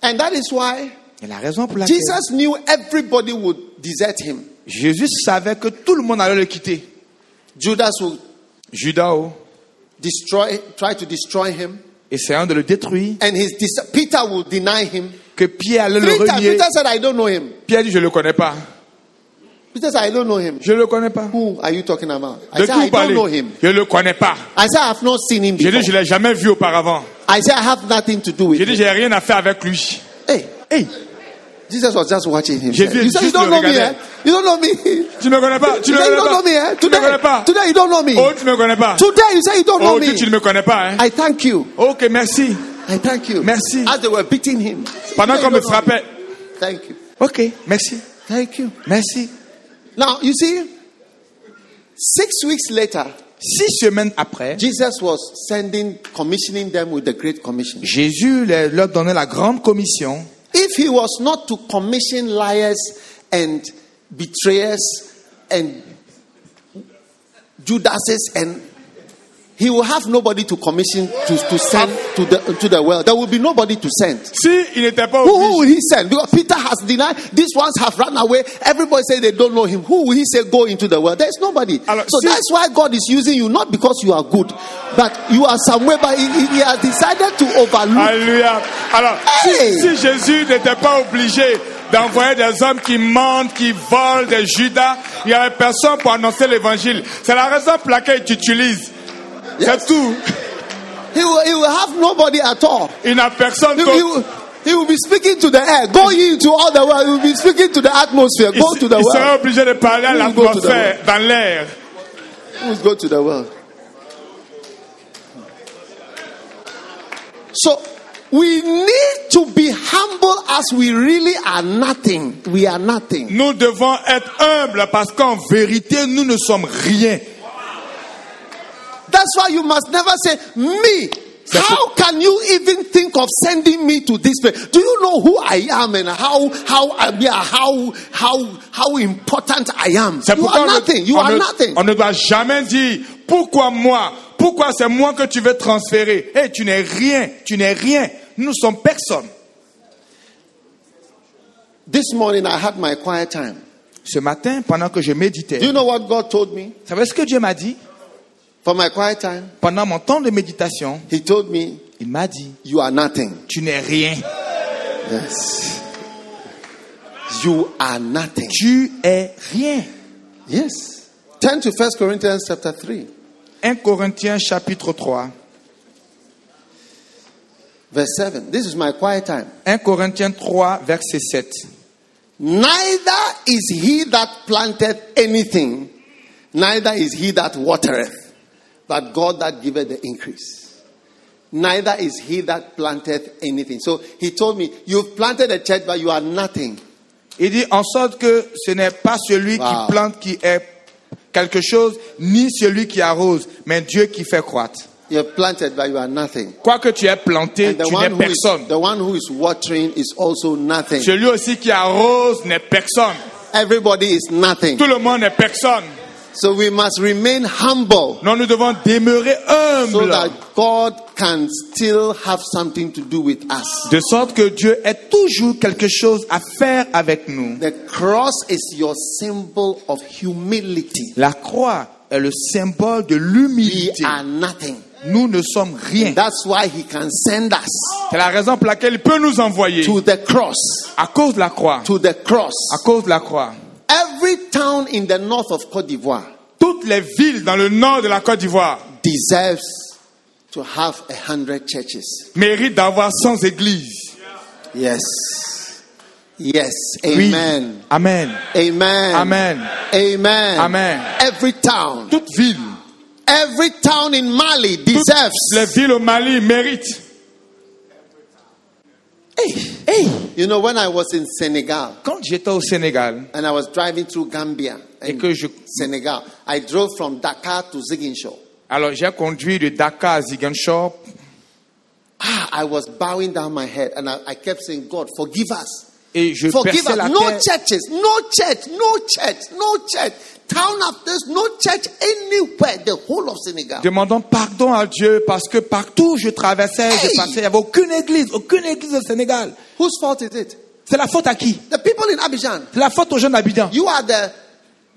And that is why Et la raison pour laquelle Jesus knew everybody would desert him. Jésus savait que tout le monde allait le quitter. Judas would Judas, oh, destroy, try to destroy him, essayant de le détruire, and his dis- Peter would deny him. que Pierre allait le renier. Peter said, "I don't know him." Pierre dit, je ne le connais pas. Peter said, "I don't know him." Je ne le connais pas. Who are you talking about? I De said, "I don't know him." Je ne le connais pas. I said, "I have not seen him J'ai dit, before." je ne l'ai jamais vu auparavant. I said, "I have nothing to do with dit, him." j'ai rien à faire avec lui. Hey, Hey, Jesus was just watching him. Vu You you don't know me, eh? You don't know me. tu ne me connais pas. Tu ne Today me you don't connais know me, pas. eh? Tu ne me Today, connais pas. today you don't know me. Oh, tu me connais pas. Today you say you don't know Oh, me. tu, ne me connais pas. Hein? I thank you. Ok, merci. I thank you. Merci. As they were beating him. Pendant Today qu'on me frappait. Thank you. Ok, merci. Thank you. Merci. Now, you see, six weeks later, Six semaines après, Jesus was sending, commissioning them with the Great Commission. Jésus leur donnait la grande commission. If he was not to commission liars and betrayers and Judases and he will have nobody to commission to, to send to the to the world. There will be nobody to send. Si il n'était pas Who, who will he send? Because Peter has denied. These ones have run away. Everybody say they don't know him. Who will he say go into the world? There's nobody. Alors, so si- that's why God is using you, not because you are good, but you are somewhere. But he, he- has decided to overlook. Alléluia. Alors, Hey! si, si Jésus n'était pas obligé d'envoyer des hommes qui mentent, qui volent, des Judas, il n'y avait personne pour annoncer l'évangile. C'est la raison pour laquelle il t'utilise. C'est tout. He will, he will have nobody at all. Il n'a personne He, he will, he will be speaking to the air. Go into all the world. He will be speaking to the atmosphere. Il, Go to the il world. obligé de parler à He will go to the l'atmosphère, dans l'air. Will go to the world. So we need to be humble as we really are nothing. We are nothing. Nous devons être humbles parce qu'en vérité, nous ne sommes rien. That's why you must never say, Me. How can you even think of sending me to this place? Do you know who I am and how how uh, I mean, how how how important I am? You are nothing. You are nothing. on ne doit jamais dire pourquoi moi, pourquoi c'est moi que tu veux transférer. Hey, tu n'es rien, tu n'es rien. Nous sommes personne. This morning I had my quiet time. Ce matin, pendant que je méditais, Do you know what God told me savez ce que Dieu m'a dit for my quiet time? Pendant mon temps de méditation, He told me, il m'a dit You are nothing. Tu n'es rien. Yes. You are nothing. Tu es rien. Yes. Turn to 1 Corinthians chapter 3, 1 Corinthiens chapitre 3. verse 7. This is my quiet time. 1 Corinthiens 3, verset 7. Neither is he that planted anything, neither is he that watereth, but God that giveth the increase. Neither is he that planteth anything. So he told me, You've planted a church, but you are nothing. Il dit en sorte que ce n'est pas celui Wow. qui plante qui est quelque chose, ni celui qui arrose, mais Dieu qui fait croître. You're planted, but you are nothing. Quoi que tu aies planté, tu n'es one, who is, personne. the one who is watering is also nothing. Celui aussi qui arrose n'est personne. Everybody is nothing. Tout le monde n'est personne. So we must remain humble Non, nous devons demeurer so humbles. that God can still have something to do with us. De sorte que Dieu ait toujours quelque chose à faire avec nous. The cross is your symbol of humility. La croix est le symbole de We l'humilité. are nothing. Nous ne sommes rien. That's why he can send us C'est la raison pour laquelle il peut nous envoyer to the cross. à cause de la croix. To the cross. À cause de la croix. Every town in the north of Cote d'Ivoire Toutes les villes dans le nord de la Côte d'Ivoire deserves to have a hundred churches. méritent d'avoir 100 églises. Yes. Yes. Oui. Amen. Amen. Amen. Amen. Amen. Amen. Every town. Toute ville, Every town in Mali toutes les deserves. villes au Mali méritent. Hey, Hey, you know, when I was in Senegal quand j'étais au Sénégal and I was driving through Gambia et and que je Senegal, I drove from Dakar to Ziguinchor. alors j'ai conduit de Dakar à Ziguinchor, Ah, I was bowing down my head and I, I kept saying, God, forgive us. et je Forgive perçais us. la No terre. churches, no church, no church, no church. Town after this, no church anywhere, the whole of Senegal. demandant pardon à Dieu parce que partout où je traversais, je Hey! passais, il n'y avait aucune église, aucune église au Sénégal. Whose fault is it? C'est la faute à qui? The people in Abidjan. C'est la faute aux jeunes habitants. You are the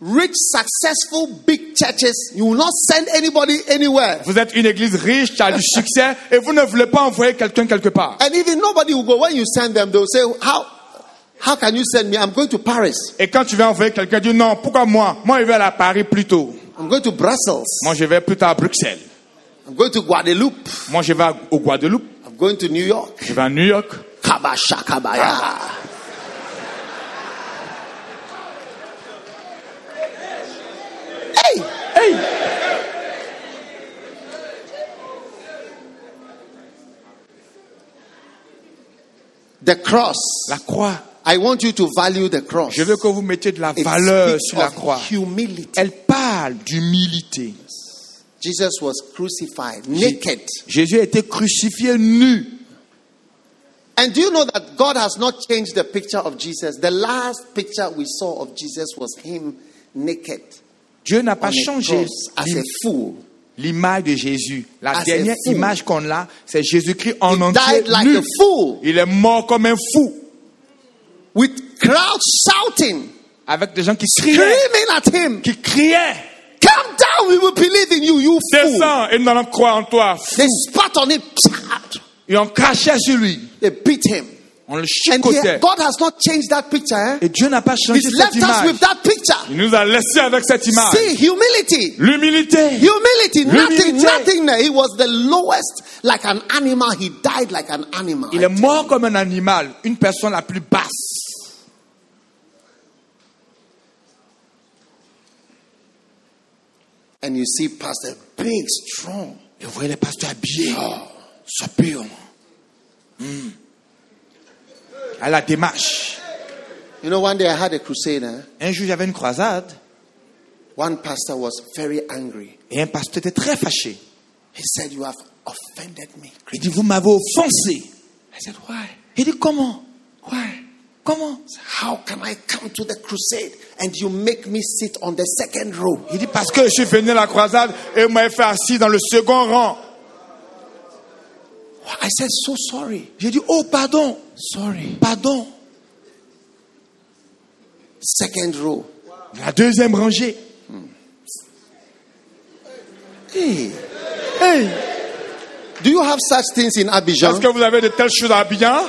rich, successful, big churches. You will not send anybody anywhere. Vous êtes une église riche, qui a du succès, et vous ne voulez pas envoyer quelqu'un quelque part. And even nobody will go. When you send them, they'll say, How how can you send me? I'm going to Paris. Et quand tu vas envoyer quelqu'un, dis non, pourquoi moi? Moi, je vais aller à Paris plus tôt. I'm going to Brussels. Moi, je vais plus tard à Bruxelles. I'm going to Guadeloupe. Moi, je vais au Guadeloupe. I'm going to New York. Je vais à New York. Kabashakabaya. Hey! Hey The cross. La croix. I want you to value the cross. Je veux que vous mettiez de la It valeur sur la croix. humility. Elle parle d'humilité. Jesus was crucified naked. Jésus a été crucifié nu. And do you know that God has not changed the picture of Jesus? The last picture we saw of Jesus was him naked Dieu n'a pas changé l'image de Jésus. La As dernière image qu'on a, c'est Jésus-Christ en He entier died like nu. a fool Il est mort comme un fou, with crowds shouting, avec des gens qui criaient, screaming at him. qui criaient. Come down, we will believe in you, you fool. Descends et nous allons croire en toi. They spat on him. Et on crachait sur lui. They beat him. On le And chicotait. God has not changed that picture. Eh? Et Dieu n'a pas changé He's cette left us image. with that picture. Il nous a laissé avec cette image. See, humility. L'humilité. Humility, nothing, nothing. He was the lowest, like an animal. He died like an animal. Il est mort comme un animal, une personne la plus basse. And you see, Pastor, big, strong. Et vous voyez les pasteurs habillés, soupir. Hmm. À la démarche. You know, one day I had a crusade. eh? Un jour, j'avais une croisade One pastor was very angry. et un pasteur était très fâché. He said, You have offended me. Il dit, vous m'avez offensé. I said, Why? Il dit, comment? Why? Comment How can I come to the crusade and you make me sit on the second row? Il dit, parce que je suis venu à la croisade et vous m'avez fait assis dans le second rang. I said, So sorry. J'ai dit, oh, pardon, Sorry. pardon. Second row. La deuxième rangée. Hey. Hey, Do you have such things in est-ce Abidjan? que vous avez de telles choses à Abidjan?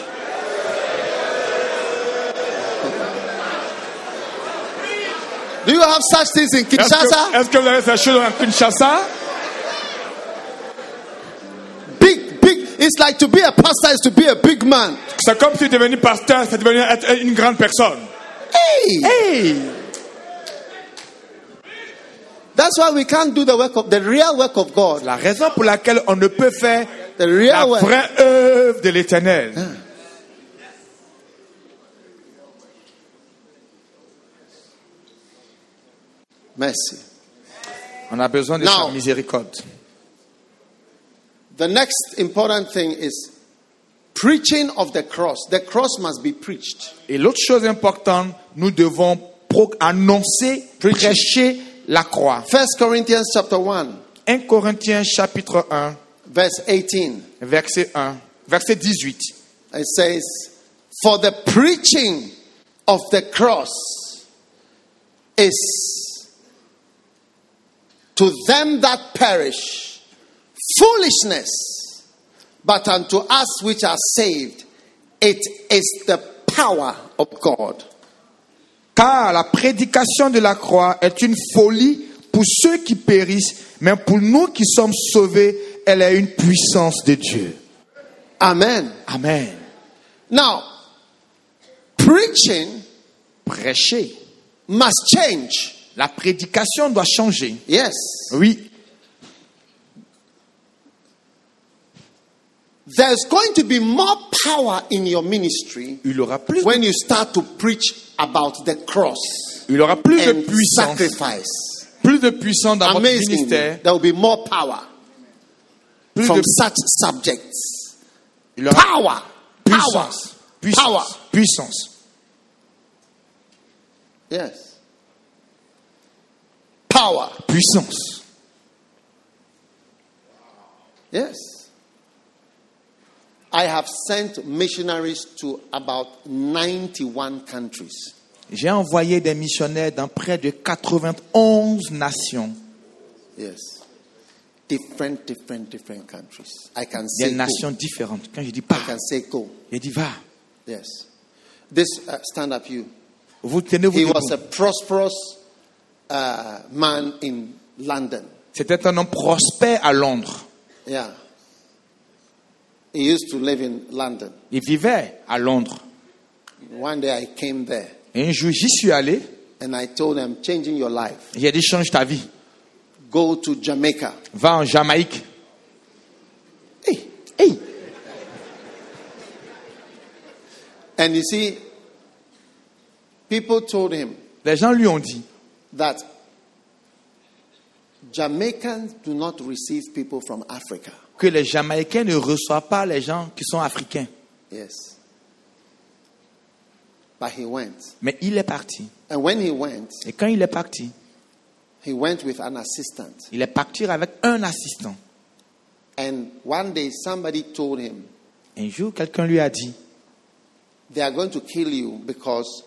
Do you have such things in Est-ce que, Kinshasa? est-ce que vous avez ces choses en Kinshasa? Big, big. It's like to be a pastor is to be a big man. C'est comme si devenir pasteur, c'est devenir être une grande personne. Hey! Hey That's why we can't do the work of the real work of God. La raison pour laquelle on ne peut faire The la real work. vraie œuvre de l'éternel. Mercy. On a besoin de Now- sa miséricorde. The next important thing is preaching of the cross. The cross must be preached. Et l'autre chose importante, nous devons annoncer, prêcher la croix. First Corinthians chapter 1, 1 Corinthiens chapitre 1, verse 18. verset 1, verset 18. It says, For the preaching of the cross is to them that perish foolishness, but unto us which are saved, it is the power of God. Car la prédication de la croix est une folie pour ceux qui périssent, mais pour nous qui sommes sauvés, elle est une puissance de Dieu. Amen. Amen. Now, preaching Prêcher. must change. La prédication doit changer. Yes. Oui. There's going to be more power in your ministry Il aura plus de, when you start to preach about the cross il aura plus de and puissance. sacrifice. Plus de puissance dans votre Amazingly, ministère. there will be more power Plus from de such subjects. il aura Power, power, puissance. Puissance. power. Puissance. Yes. Power. Puissance. Yes. I have sent missionaries to about 91 countries. J'ai envoyé des missionnaires dans près de 91 nations. Yes. Different, different, different countries. I can Des say go. nations différentes. Quand je dis I pas, can say go. je dis va. Yes. This uh, stand up you. Vous tenez-vous He debout. was a prosperous uh, man in London. C'était un homme prospère à Londres. Yeah. He used to live in London. Il vivait à Londres. One day I came there Et un jour, j'y suis allé. and I told him, changing your life. J'ai dit, change ta vie. Go to Jamaica. Va en Jamaïque. Hey. Hey. And you see, people told him Les gens lui ont dit, that Jamaicans do not receive people from Africa. que les Jamaïcains ne reçoivent pas les gens qui sont africains. Yes. But he went. Mais il est parti. And when he went, Et quand il est parti, he went with an assistant. il est parti avec un assistant. And one day somebody told him, Un jour, quelqu'un lui a dit, They are going to kill you because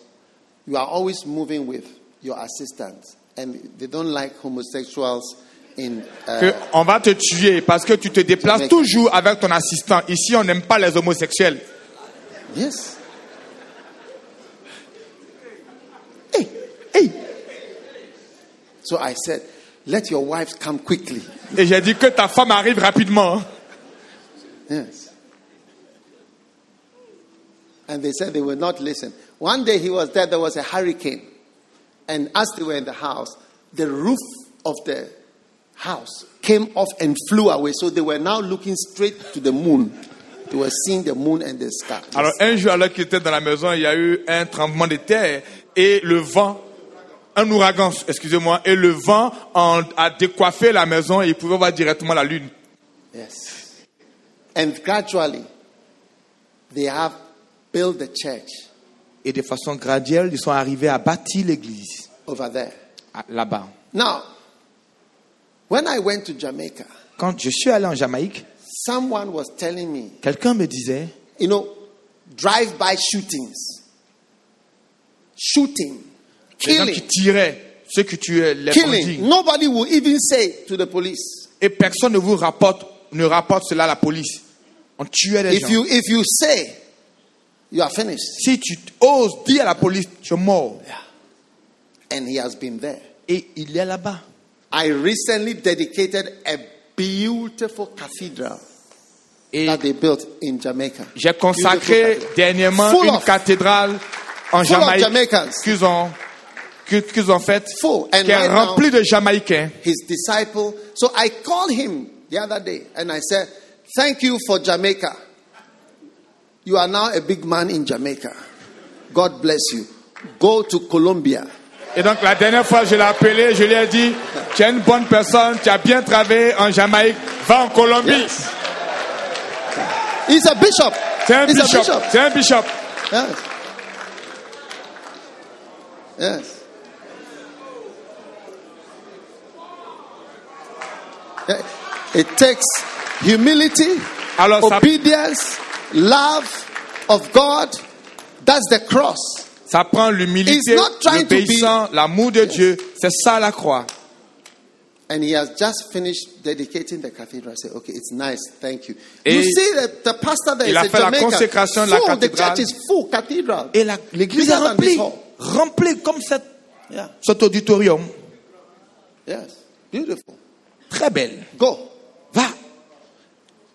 you are always moving with your assistant. And they don't like homosexuals in. que Uh, on va te tuer parce que tu te déplaces toujours avec ton assistant. Ici, on n'aime pas les homosexuels. yes. Hey, hey. So I said, Let your wife come quickly. Et j'ai dit que ta femme arrive rapidement. Yes. And they said they would not listen. One day he was there, there was a hurricane. And as they were in the house, the roof of the house came off and flew away. So they were now looking straight to the moon. They were seeing the moon and the sky. Alors un jour, alors qu'il était dans la maison, il y a eu un tremblement de terre et le vent, un ouragan, excusez-moi, et le vent en- a décoiffé la maison et il pouvait voir directement la lune. Yes. And gradually, they have built the church Et de façon graduelle, ils sont arrivés à bâtir l'église over there. là-bas. Now, when I went to Jamaica, Quand je suis allé en Jamaïque, someone was telling me, quelqu'un me disait, you know, drive-by shootings, shooting, les gens qui killing, tiraient ceux que tu es les killing. bandits. Nobody will even say to the police. Et personne ne vous rapporte, ne rapporte cela à la police. On tuait les If gens. you if you say, you are finished. Si tu oses dire à la police, tu es mort. and he has been there. Et il est là-bas. I recently dedicated a beautiful cathedral Et that they built in Jamaica. j'ai consacré dernièrement Full une of- cathédrale en Full Jamaïque qu'ils ont, qu'ils ont faite, Full. And qui est remplie de Jamaïcains. his disciple. So I called him the other day and I said, Thank you for Jamaica. You are now a big man in Jamaica. God bless you. Go to Colombia. Et donc la dernière fois, je l'ai appelé, je lui ai dit, tu es une bonne personne, tu as bien travaillé en Jamaïque, va en Colombie. Yes. He's a bishop. C'est un bishop. C'est un bishop. Yes. Yes. Eh, It takes humility, Alors ça, obedience, love of God. That's the cross. ça prend l'humilité, He's not trying to be- l'obéissance, l'amour de Dieu. C'est ça la croix. And he has just finished dedicating the cathedral. I said, okay, it's nice, thank you. Et you see the, the pastor there il is a fait la consécration de la full, the cathédrale. church is full cathedral. Et la- l'église est remplie. comme cette, Yeah. cet auditorium. Yes. Beautiful. Très belle. Go. Va.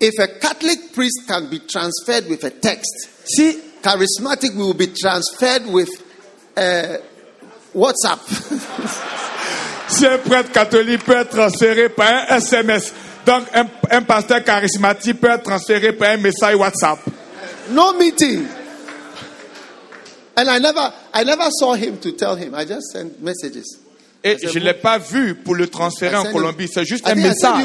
If a Catholic priest can be transferred with a text, Si charismatic will be transferred with uh, WhatsApp. Si un prêtre catholique peut être transféré par un SMS, donc un, un pasteur charismatique peut être transféré par un message WhatsApp. no meeting. And I never, I never saw him to tell him. I just sent messages. Et je ne l'ai pas vu pour le transférer en Colombie. C'est juste un message.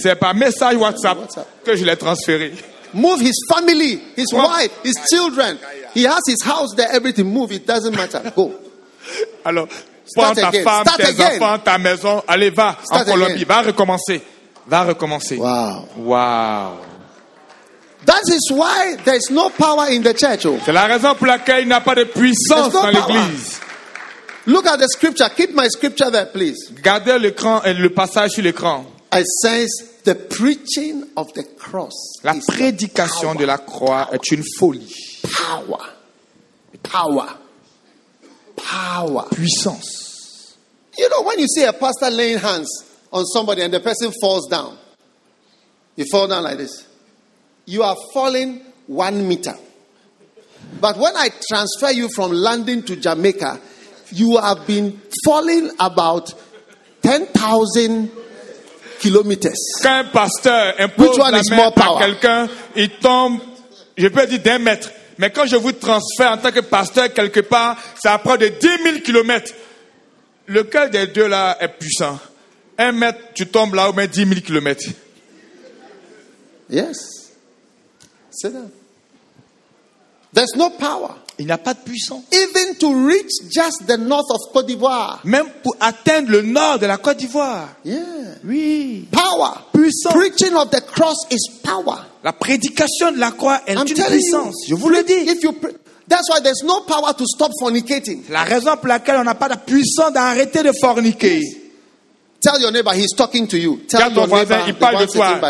C'est par message WhatsApp que je l'ai transféré. Move his family, his wife, his children. He has his house there, everything. Move, it doesn't matter. Go. Alors, prends ta femme, Start tes again. enfants, ta maison. Allez, va Start en Colombie. again. Va recommencer. Va recommencer. Wow. Wow. That is why there is no power in the church. Oh. C'est la raison pour laquelle il n'y a pas de puissance dans l'église. Look at the scripture. Keep my scripture there, please. Gardez l'écran, euh, le passage sur l'écran. It says the preaching of the cross La is prédication de la croix est une folie. power. Power. Power. Puissance. You know, when you see a pastor laying hands on somebody and the person falls down, you fall down like this. You are falling one meter. But when I transfer you from London to Jamaica, you have been falling about 10,000 kilometers. Quand un pasteur impose Which one la is main more à quelqu'un, il tombe, je peux dire d'un mètre. Mais quand je vous transfère en tant que pasteur quelque part, ça apprend de 10 000 kilomètres. Lequel des deux là est puissant Un mètre, tu tombes là, ou mais 10 000 kilomètres. Yes. Sit down. There's no power. Il n'y a pas de puissance. Even to reach just the north of Cote d'Ivoire. Même pour atteindre le nord de la Côte d'Ivoire. Yeah. Oui. Power. Puissance. Preaching of the cross is power. La prédication de la croix est I'm une puissance. you. Je vous le dis. If you that's why there's no power to stop fornicating. La raison pour laquelle on n'a pas de puissance d'arrêter de forniquer. Tell your neighbor he's talking to you. Tell your voisin, neighbor il the parle de toi.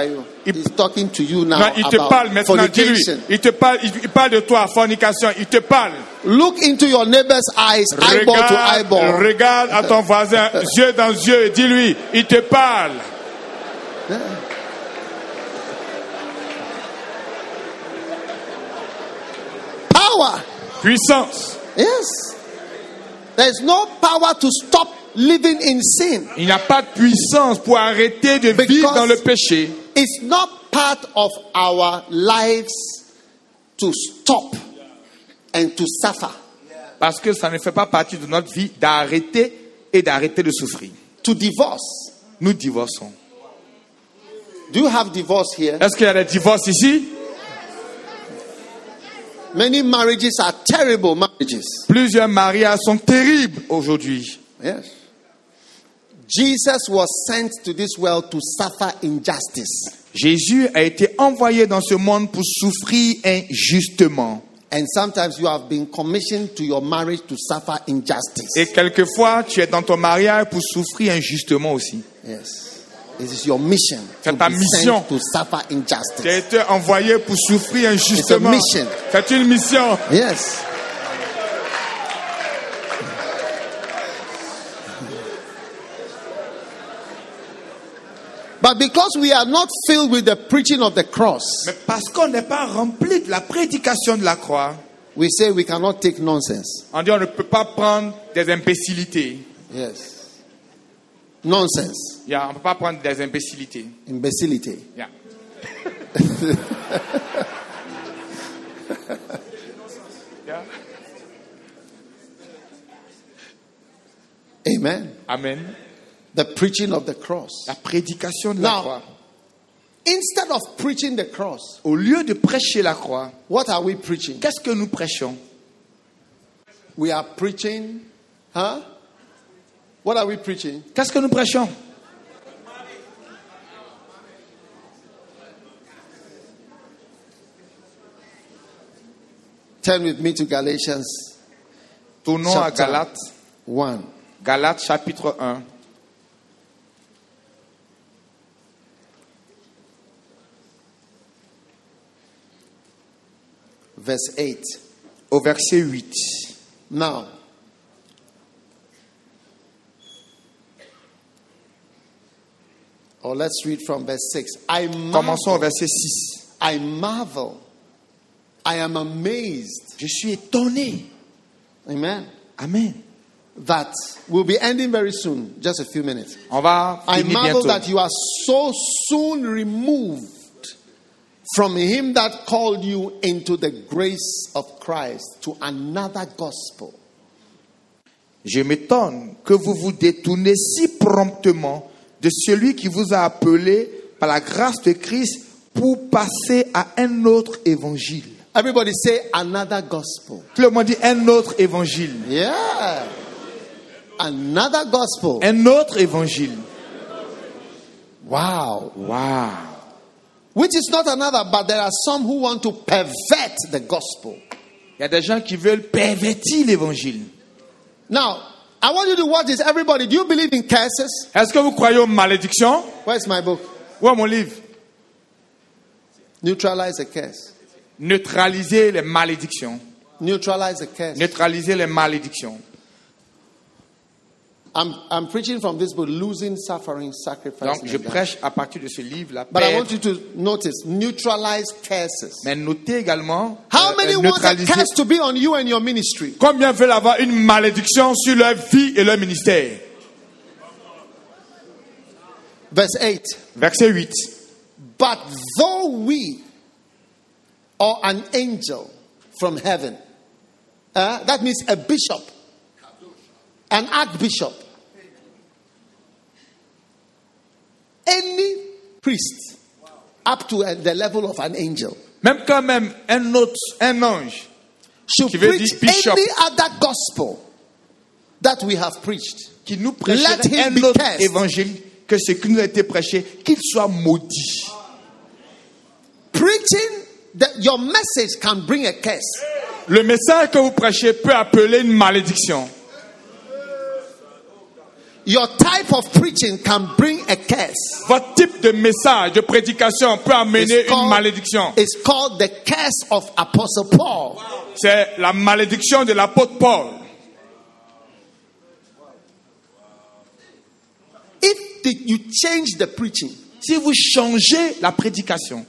Il- He's talking to you now Non, il te about parle maintenant, dis-lui. Il te parle, il, il parle de toi, fornication. Il te parle. Look into your neighbor's eyes, eyeball to Regarde, eyeball. regarde à ton voisin, yeux dans yeux, et dis-lui, il te parle. Power. Puissance. Yes. There's no power to stop living in sin. Il n'y a pas de puissance pour arrêter de Because- vivre dans le péché. It's not part of our lives to stop and to suffer. Parce que ça ne fait pas partie de notre vie d'arrêter et d'arrêter de souffrir. To divorce. Nous divorçons. Do you have divorce here? Est-ce qu'il y a des divorces ici? Many marriages are terrible marriages. Plusieurs mariages sont terribles aujourd'hui. Yes. Jesus was sent to this world to suffer injustice. Jésus a été envoyé dans ce monde pour souffrir injustement. And sometimes you have been commissioned to your marriage to suffer injustice. Et quelquefois, tu es dans ton mariage pour souffrir injustement aussi. Yes. It is your mission C'est ta mission. to suffer Tu as injustice. été envoyé pour souffrir injustement. mission. C'est une mission. Yes. But because we are not filled with the preaching of the cross, Mais parce qu'on n'est pas rempli de la prédication de la croix, we say we cannot take nonsense. on dit on ne peut pas prendre des imbécilités. Yes. Nonsense. Yeah, on ne peut pas prendre des imbécilités. Imbecility. Yeah. Yeah. Amen. Amen. The preaching of the cross. La prédication de la Now, croix. Instead of preaching the cross, Au lieu de prêcher la croix, what are we preaching? qu'est-ce que nous prêchons We are preaching, huh? What are we preaching? Qu'est-ce que nous prêchons Turn with me to Galatians Tournons à. Galates, 1. Galates chapitre 1. Verse 8. au verset 8. Now, or let's read from verse 6. I Commençons au marvel, verset 6. I marvel, I am amazed, Je suis étonné. amen, Amen. that we'll be ending very soon, just a few minutes. On va I marvel bientôt. that you are so soon removed from him that called you into the grace of Christ to another gospel. Je m'étonne que vous vous détournez si promptement de celui qui vous a appelé par la grâce de Christ pour passer à un autre évangile. Everybody say another gospel. Tout le monde dit un autre évangile. Yeah. Another gospel. Un autre évangile. Wow. Waouh. Which is not another, but there are some who want to pervert the gospel. Il y a des gens qui veulent pervertir l'évangile. Now, I want you to watch this. Everybody, do you believe in curses? Est-ce que vous croyez aux malédictions? Where's my book? Où est mon livre? Neutralize a curse. Neutraliser les malédictions. Neutralize a curse. Neutraliser les malédictions. I'm, I'm preaching from this book, Losing Suffering, Sacrifice. Donc, je prêche à partir de ce livre, la But I want you to notice, neutralize curses. Mais notez également How euh, many euh, want a curse to be on you and your ministry? Combien veulent avoir une malédiction sur leur vie et leur ministère Verse 8. Verset 8. But though we or an angel from heaven, uh, that means a bishop, an archbishop, any priest up to the level of an angel Même quand même un autre, un ange, should Qui veut dire bishop. any other gospel that we have preached. qui nous him un be autre cursed. évangile que ce qui nous a été prêché, qu'il soit maudit. Preaching that your message can bring a curse. Le message que vous prêchez peut appeler une malédiction. Your type of preaching can bring a curse. Votre type de message, de prédication peut amener It's une called, malédiction. it's called the curse of Apostle Paul. C'est la malédiction de l'apôtre Paul. If the, you change the preaching, Si vous changez la prédication,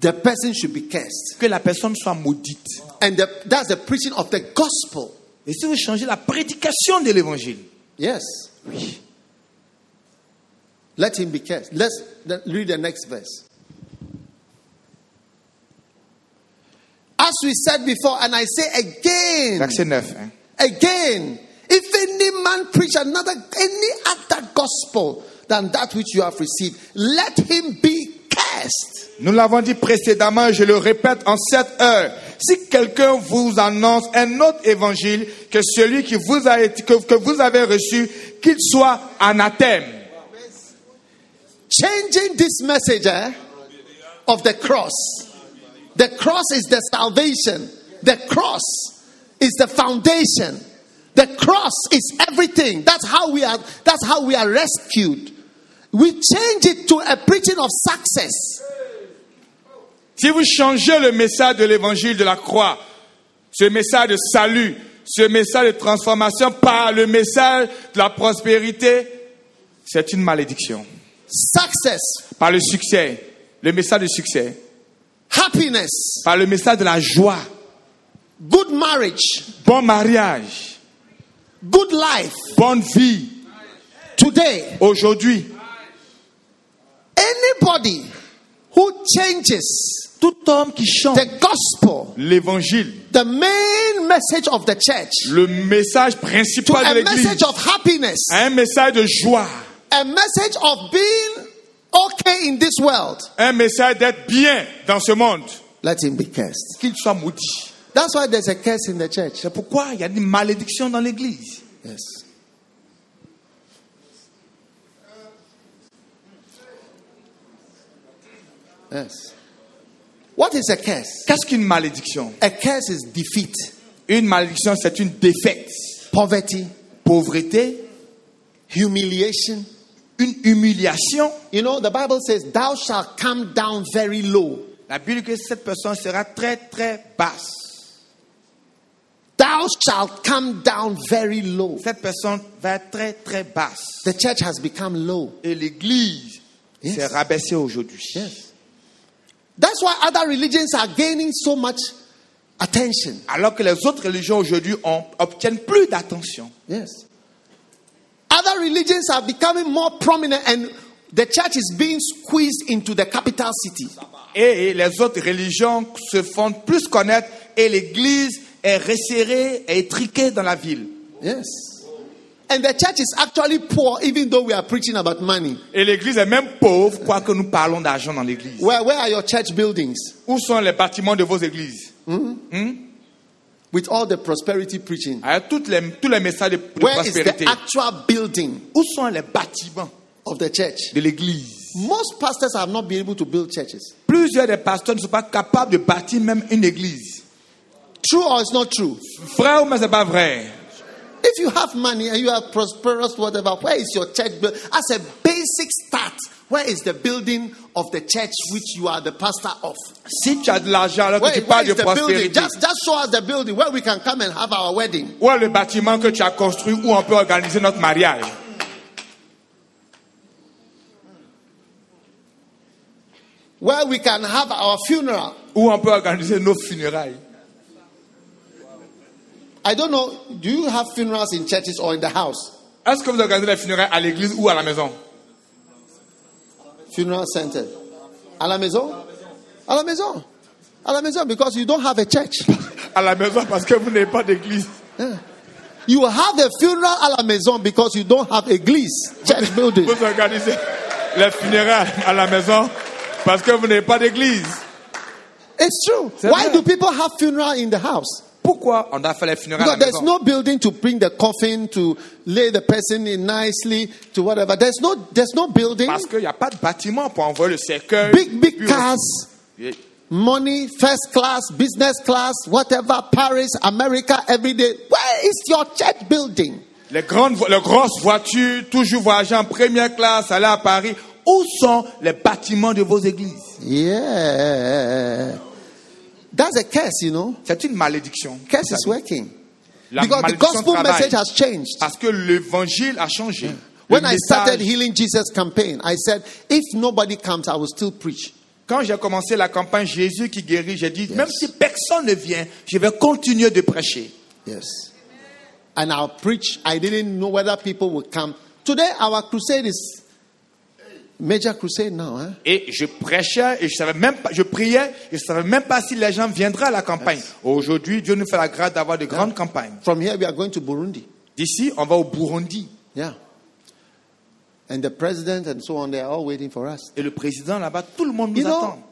the person should be cursed. que la personne soit maudite. And the, that's the preaching of the gospel. Et si vous changez la prédication de l'évangile, Yes. Let him be cursed. Let's read the next verse. As we said before, and I say again, verset eh? 9. again, if any man preach another any other gospel than that which you have received, let him be cursed. Nous l'avons dit précédemment, je le répète en cette heure. Si quelqu'un vous annonce un autre évangile que celui que vous avez reçu, qu'il soit anathème. Changing this message eh, of the cross. The cross is the salvation. The cross is the foundation. The cross is everything. That's how we are. That's how we are rescued. We change it to a preaching of success. Si vous changez le message de l'évangile de la croix, ce message de salut, ce message de transformation par le message de la prospérité, c'est une malédiction. success, par le succès, le message de succès, happiness, par le message de la joie, good marriage, bon mariage, good life. bonne vie. Today, Aujourd'hui, anybody who changes homme qui chante the gospel, l'évangile, the main message of the church, le message to principal de a l'église, message of happiness, un message de joie, a message of being okay in this world, un message d'être bien dans ce monde, let him be cursed. qu'il soit maudit. That's why there's a curse in the church. C'est pourquoi il y a des malédictions dans l'église. Yes. Yes. What is a curse? Qu'est-ce qu'une malédiction? A curse is defeat, Une malédiction, c'est une défaite, poverty, pauvreté, humiliation. une humiliation. You know, the Bible says, Thou shalt come down very low. La Bible dit que cette personne sera très très basse. Thou shalt come down very low. Cette personne va être très très basse. The church has become low. Et l'église Yes. s'est rabaissée aujourd'hui. Yes. That's why other religions are gaining so much attention. Alors que les autres religions aujourd'hui obtiennent plus d'attention. Yes. Other religions are becoming more prominent and the church is being squeezed into the capital city. Et les autres religions se font plus connaître et l'église est resserrée et étriquée dans la ville. Yes. And the church is actually poor even though we are preaching about money. Et l'église est même pauvre, quoique nous parlons d'argent dans l'église. Where, where are your church buildings? Où sont les bâtiments de vos églises hmm? Hmm? With all the prosperity preaching. Avec toutes les, tous les messages de, de Where is prospérité. the actual building Où sont les bâtiments of the church? de l'église Most pastors have not been able to build churches. Plusieurs des pasteurs ne sont pas capables de bâtir même une église. True or it's not true? Vrai ou mais c'est pas vrai If you have money and you are prosperous, whatever, where is your church? built? As a basic start, where is the building of the church which you are the pastor of? Si tu as de l'argent alors que Where, tu parles de the building? prospérité, Just, just show us the building where we can come and have our wedding. où est le bâtiment que tu as construit où on peut organiser notre mariage Where we can have our funeral. Où on peut organiser nos funérailles I don't know. Do you have funerals in churches or in the house? Est-ce que vous organisez les funérailles à l'église ou à la maison Funeral center. À la maison? À la maison. À la maison because you don't have a church. À la maison parce que vous n'avez pas d'église. You have a funeral à la maison because you don't have église, church building. Vous organisez les funérailles à la maison parce que vous n'avez pas d'église. It's true. Why vrai. do people have funeral in the house? Pourquoi? On a fait les funérailles à Because la there's maison no building to bring the coffin to lay the person in nicely to whatever. There's no there's no building. Parce qu'il n'y a pas de bâtiment pour envoyer le cercueil. Big big cars, Et- money, first class, business class, whatever, Paris, America, every day. Where is your church building? Les grandes, les grosses voitures, toujours voyager en première classe, aller à Paris. Où sont les bâtiments de vos églises? Yeah. That's a curse, you know. C'est une malédiction. Curse is working. La Because the gospel message has changed. Parce que l'évangile a changé. When I started Healing Jesus campaign, I said, if nobody comes, I will still preach. Quand j'ai commencé la campagne Jésus qui guérit, j'ai dit, même si personne ne vient, je vais continuer de prêcher. Yes. And I'll preach. I didn't know whether people would come. Today, our crusade is major crusade now. Huh? Et je prêchais et je savais même pas, je priais et je savais même pas si les gens viendraient à la campagne. Aujourd'hui, Dieu nous fait la grâce d'avoir de grandes campagnes. From here, we are going to Burundi. D'ici, on va au Burundi. Yeah. And the president and so on, they are all waiting for us. Et le président là-bas, tout le monde nous You know, attend.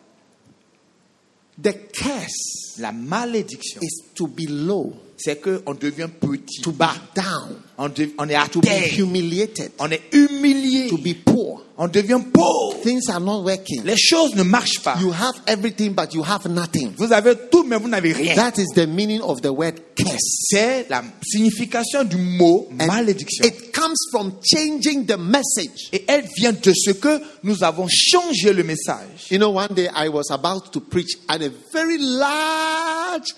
The curse La malédiction, is to be low, c'est qu'on devient petit, to be down, On, de- on est à to be terre. humiliated, On est humilié. to be poor. On devient pauvre. Things are not working. Les choses ne marchent pas. You have everything, but you have nothing. Vous avez tout, mais vous n'avez rien. That is the meaning of the word curse. C'est la signification du mot And malédiction. It comes from changing the message. Et elle vient de ce que nous avons changé le message. You know, one day I was about to preach at a very large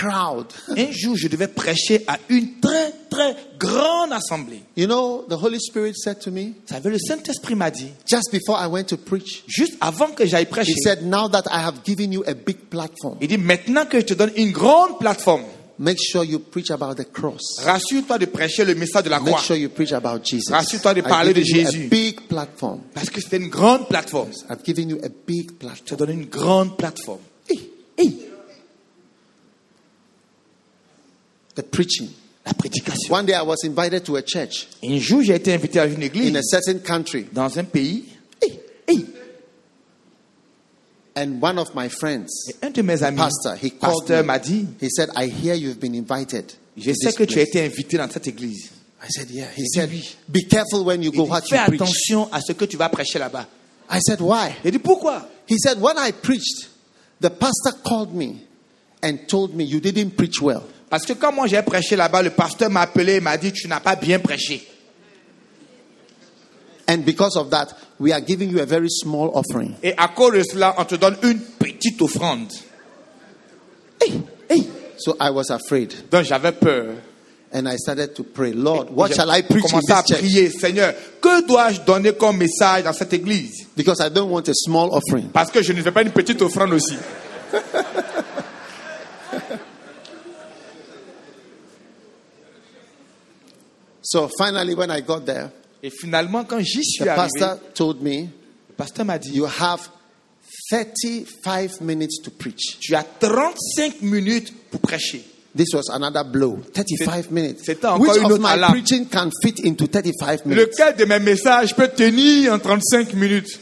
crowd. Un jour, je devais prêcher à une très, très grande assemblée. You know, the Holy Spirit said to me, Vous savez, le Saint-Esprit m'a dit, just before I went to preach, juste avant que j'aille prêcher, He said, Now that I have given you a big platform, il dit, maintenant que je te donne une grande plateforme, make sure you preach about the cross. rassure-toi de prêcher le message de la Make croix. sure you preach about Jesus. Rassure-toi de I've parler de given you Jésus. a big platform. Parce que c'était une grande plateforme. I've given you a big Je te platform. donne une grande plateforme. Hey, hey. The preaching. La prédication. One day I was invited to a church Un jour, j'ai été invité à une église in a certain country, dans un pays. Hey, hey. and one of my friends, un de mes amis, pastor, he called pasteur, me. m'a dit, He said, "I hear you've been invited." je sais que tu as été invité dans cette église. I said, "Yeah." He said. "Be careful when you Il go what you preach. Fais attention à ce que tu vas prêcher là-bas. I said, "Why?" J'ai dit, pourquoi He said, When I preached, the pastor called me and told me you didn't preach well. Parce que quand moi j'ai prêché là-bas, le pasteur m'a appelé et m'a dit, tu n'as pas bien prêché. And because of that, we are giving you a very small offering. Et à cause de cela, on te donne une petite offrande. So I was afraid. Donc j'avais peur. And I started to pray, Lord, what J'ai shall I preach in commencé à this church? prier, Seigneur, que dois-je donner comme message dans cette église? Because I don't want a small offering. Parce que je ne fais pas une petite offrande aussi. So finally, when I got there, Et finalement, quand j'y suis the arrivé, pastor told me, le pasteur m'a dit, You have 35 minutes to preach. tu as 35 minutes pour prêcher. This was another blow. 35 minutes. c'était encore Which une of autre my alarme. preaching can fit into 35 minutes? Lequel de mes messages peut tenir en 35 minutes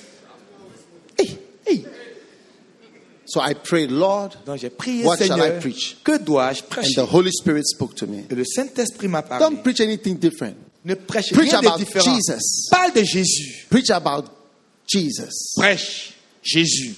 Hey, hey. So I prayed, Lord, Donc j'ai prié, What shall Seigneur, I preach? que dois-je and prêcher? The Holy Spirit spoke to me. Et le Saint-Esprit m'a parlé. Don't preach anything different. Ne prêche Preach rien about de différent. Jesus. Parle de Jésus. Preach about Jesus. Prêche Jésus.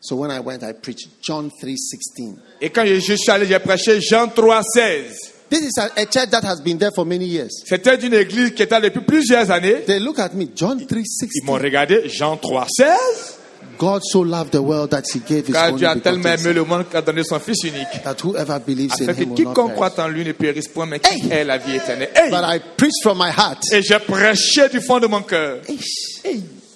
So when I went, I preached John 3:16. Et quand je suis allé, j'ai prêché Jean 3, 16. This is a, church that has been there for many years. C'était une église qui était là depuis plusieurs années. They look at me, John Ils 3:16. m'ont regardé, Jean 3, 16. God so loved the world that he gave his Car Dieu a tellement aimé le monde qu'il a donné son Fils unique. that whoever believes in que him will quiconque croit en lui ne périsse point, mais qui ait la vie éternelle. But I preached from my heart. Et j'ai prêché du fond de mon cœur.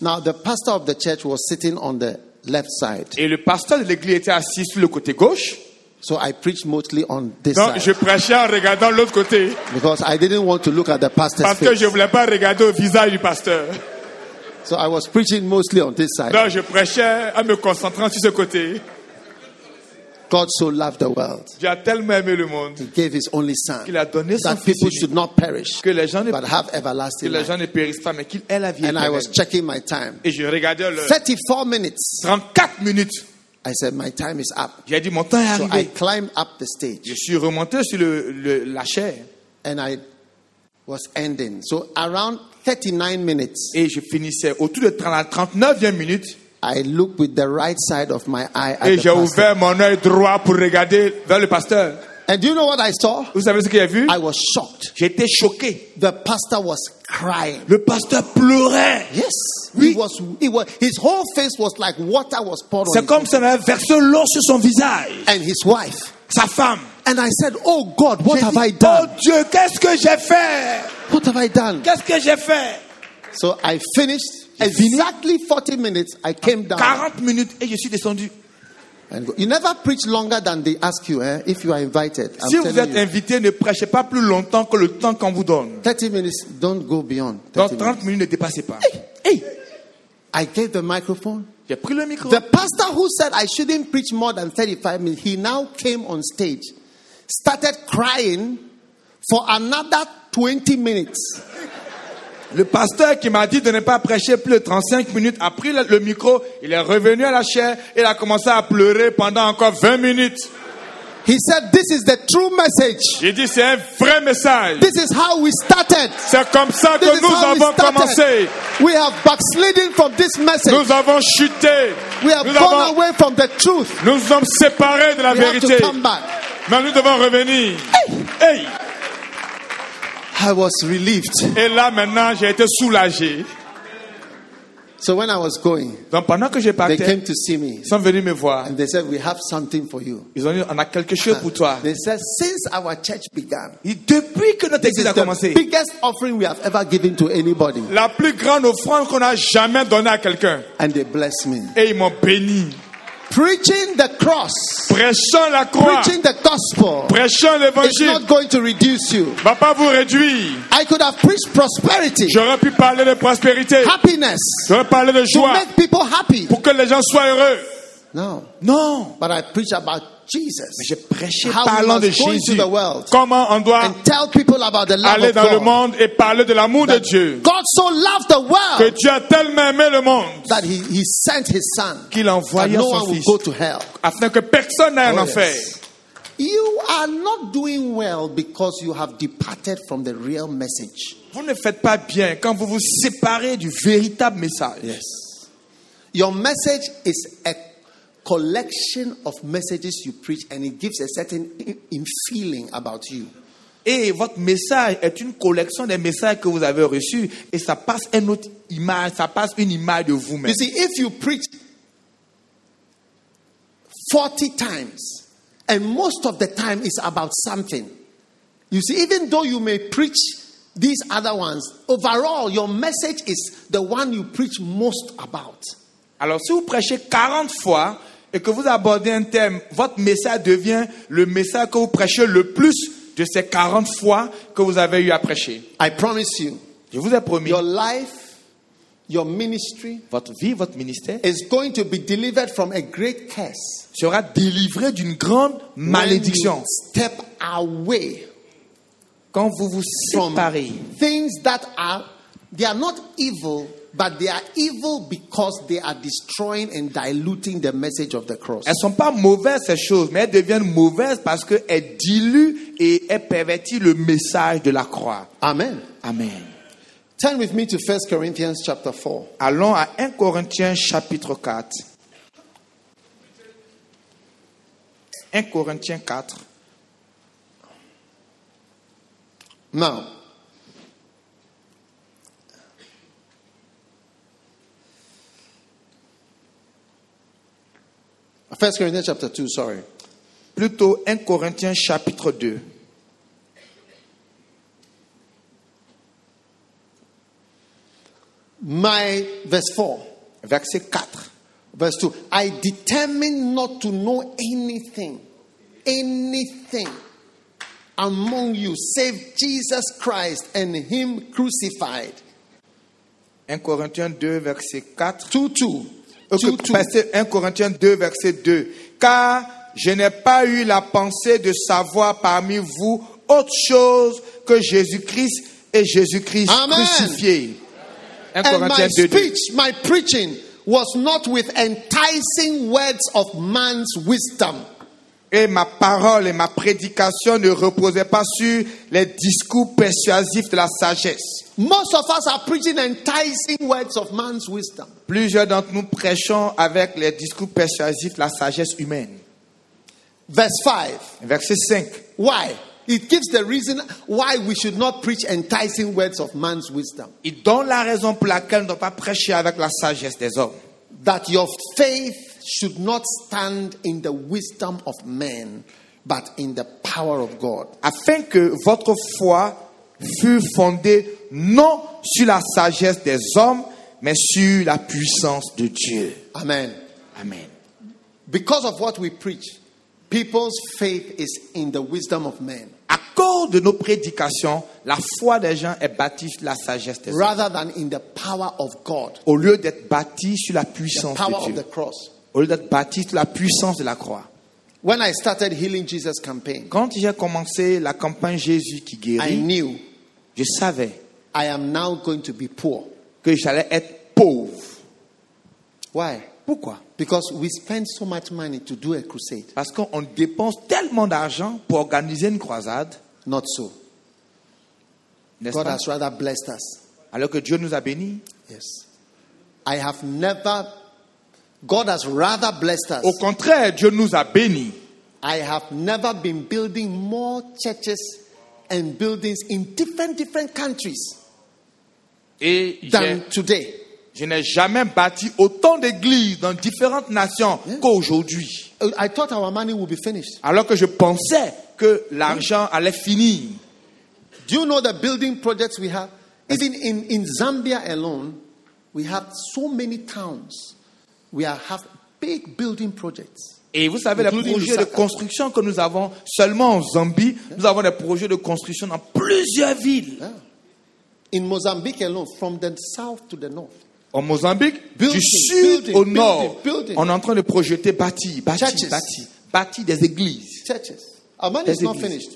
Now the pastor of the church was sitting on the left side. Et le pasteur de l'église était assis sur le côté gauche. So I preached mostly on this Donc je side prêchais en regardant l'autre côté. because I didn't want to look at the pastor's Parce que face. je ne voulais pas regarder au visage du pasteur. So I was preaching mostly on this side. Donc je prêchais en me concentrant sur ce côté. God so loved the world. Dieu a tellement aimé le monde He gave his only son qu'il a donné son that fils people should not perish que les gens ne, but have que everlasting les life. gens ne périssent pas, mais qu'ils aient la vie And I was checking my time. Et je regardais le 34 minutes. 34 minutes. I said, My time is up. J'ai dit, mon temps est So I arrivé. climbed up the stage Je suis remonté sur le, le- la chair and I was ending. So around 39 minutes, et je finissais autour de 30 la 39e minute I looked with the right side of my eye at et j'ai ouvert mon œil droit pour regarder vers le pasteur. And do you know what I saw? Vous savez ce que j'ai vu I was shocked. J'étais choqué. The pastor was crying. Le pasteur pleurait. Yes. Oui. He was, he was, his whole face was like water was poured on C'est comme si on avait versé l'eau sur son visage. and his wife. Sa femme. And I said, Oh God, what J'ai have dit, I oh done? Dieu, qu'est-ce que j'ai fait? What have I done? Qu'est-ce que j'ai fait? So I finished exactly 40 minutes. I came down. 40 minutes et je suis descendu. And go. You never preach longer than they ask you eh, if you are invited. I'm Si vous êtes you. invité, ne prêchez pas plus longtemps que le temps qu'on vous donne. 30 minutes, don't go beyond. 30 Donc minutes. 30 minutes, ne dépassez pas. Hey, I gave the microphone. J'ai pris le micro. The pastor who said I shouldn't preach more than 35 minutes, he now came on stage, started crying for another 20 minutes. Le pasteur qui m'a dit de ne pas prêcher plus de 35 minutes a pris le, micro, il est revenu à la chair et il a commencé à pleurer pendant encore 20 minutes. He said, This is the true message. J'ai dit c'est un vrai message. This is how we started. C'est comme ça This que nous avons commencé. We have backslidden from this message. Nous avons chuté. We have Nous gone avons, away from the truth. nous sommes séparés de la We have to vérité. come back. Mais nous devons revenir. Hey. I was relieved. Et là maintenant, j'ai été soulagé. So when I was going, Donc pendant que je they partais, came to see me ils sont venus me voir. and they said, We have something for you. Ils ont dit, on a quelque chose pour toi. They said, Since our church began, Et depuis que notre église is a the commencé, biggest offering we have ever given to anybody. la plus grande offrande qu'on a jamais donnée à quelqu'un. And they blessed me. Et ils m'ont béni. Preaching the cross, Prêchant la croix, preaching the gospel, prêchant is l'évangile, not going to reduce you. va pas vous réduire. I could have preached prosperity, J'aurais pu parler de prospérité. happiness, J'aurais parlé de to joie make people happy. pour que les gens soient heureux. No, Non. but I preach about Jesus. Mais j'ai prêché How parlant de must go into Jésus. the world Comment on doit and tell people about the love aller of dans le God. monde et parler de l'amour de Dieu. God so loved the Que world Dieu a tellement aimé le monde that he, he sent his son qu'il a envoyé no son fils go to hell. afin que personne n'aille en Oh, enfer. yes. You are not doing well because you have departed from the real message. Vous ne faites pas bien quand vous vous séparez du véritable message. Your message is a collection of messages you preach and it gives a certain in- in feeling about you. Et votre message est une collection des messages que vous avez reçus et ça passe une autre image, ça passe une image de vous-même. You see, if you preach 40 times and most of the time it's about something, you see, even though you may preach these other ones, overall, your message is the one you preach most about. Alors si vous prêchez 40 fois et que vous abordez un thème, votre message devient le message que vous prêchez le plus de ces 40 fois que vous avez eu à prêcher. I promise you, Je vous ai promis, your life, your ministry votre vie, votre ministère is going to be delivered from a great curse. sera délivré d'une grande malédiction step away quand vous vous séparez. things that are they are not evil but they are evil because they are destroying and diluting the message of the cross Elles sont pas mauvaises ces choses, mais elles deviennent mauvaises parce qu'elles diluent et elles pervertissent le message de la croix. amen Amen. turn with me to 1 corinthians chapter 4 Allons à 1 Corinthiens chapitre 4. 1 Corinthiens 4. now First Corinthians chapter 2, sorry. Plutôt 1 Corinthiens chapitre 2. My verse 4. Verset 4. Verse 2 I determined not to know anything, anything among you save Jesus Christ and Him crucified. 1 Corinthiens 2, verset 4. 2 2. Ok, 2 2. passez 1 Corinthiens 2, verset 2. Car je n'ai pas eu la pensée de savoir parmi vous autre chose que Jésus-Christ et Jésus-Christ crucifié. 1 And my Corinthiens 2, 2. speech, my preaching was not with enticing words of man's wisdom, Et ma parole et ma prédication ne reposaient pas sur les discours persuasifs de la sagesse. Most of us are preaching enticing words of man's wisdom. Plusieurs d'entre nous prêchons avec les discours persuasifs de la sagesse humaine. Verse 5. Verset 5. Why? It gives the reason why we should not preach enticing words of man's wisdom. Il donne la raison pour laquelle on ne doit pas prêcher avec la sagesse des hommes. That your faith should not stand in the wisdom of men, but in the power of God. Afin que votre foi fût fondée non sur la sagesse des hommes, mais sur la puissance de Dieu. Amen. Amen. Because of what we preach, people's faith is in the wisdom of men À cause de nos prédications, la foi des gens est bâtie sur la sagesse des hommes. rather than in the power of God, Au lieu d'être bâtie sur la puissance the power de of the cross. Au lieu d'être bâtie sur la puissance de la croix. When I started Healing Jesus campaign, Quand j'ai commencé la campagne Jésus qui I guérit, knew je savais I am now going to be poor. que j'allais être pauvre. Why? Pourquoi? Because we spend so much money to do a crusade. Parce qu'on dépense tellement d'argent pour organiser une croisade, Not so. n'est-ce God pas? has rather blessed us. Alors que Dieu nous a bénis. Yes. I have never, God has rather blessed us. Au contraire, Dieu nous a bénis. I have never been building more churches and buildings in different, different countries Et than today. Je n'ai jamais bâti autant d'églises dans différentes nations qu'aujourd'hui. Uh, I thought our money would be finished. Alors que je pensais que l'argent allait finir. Do you know the building projects we have? Even in, in Zambia alone, we have so many towns. We are, have big building projects. Et vous savez, les projets de construction que nous avons seulement en Zambie, nous avons des projets de construction dans plusieurs villes. Yeah. In Mozambique alone, from the south to the north. En Mozambique, Building, du sud building, au nord, building. on est en train de projeter bâti, bâti, Churches. bâti, bâti des églises. Churches. Our money is not finished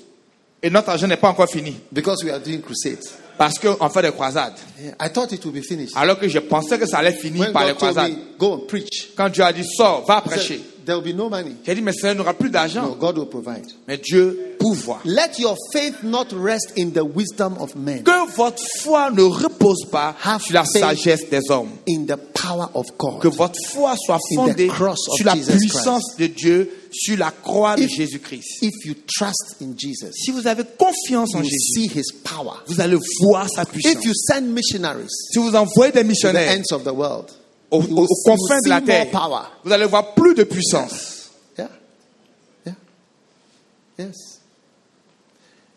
Et notre argent n'est pas encore fini because we are doing crusades. Parce qu'on fait des croisades. I thought it would be finished. Alors que je pensais que ça allait finir When par les God croisades. me, go and preach, Quand Dieu a dit sors, va prêcher. There will be no money. J'ai dit mais Seigneur, il n'y aura plus No, d'argent. God will provide. Mais Dieu pourvoit. Let your faith not rest in the wisdom of men, Que votre foi ne repose pas Have sur la sagesse des hommes. in the power of Que God. votre foi soit fondée sur la Jesus puissance de Dieu, sur la croix de If- Jésus-Christ. If you trust in Jesus, Si vous avez confiance en Jésus, see his power. vous allez voir sa puissance. If you send missionaries Si vous envoyez des to the missionnaires ends of the world, aux, aux- confins de la terre, power. vous allez voir plus de puissance. Yeah. Yeah. Yes.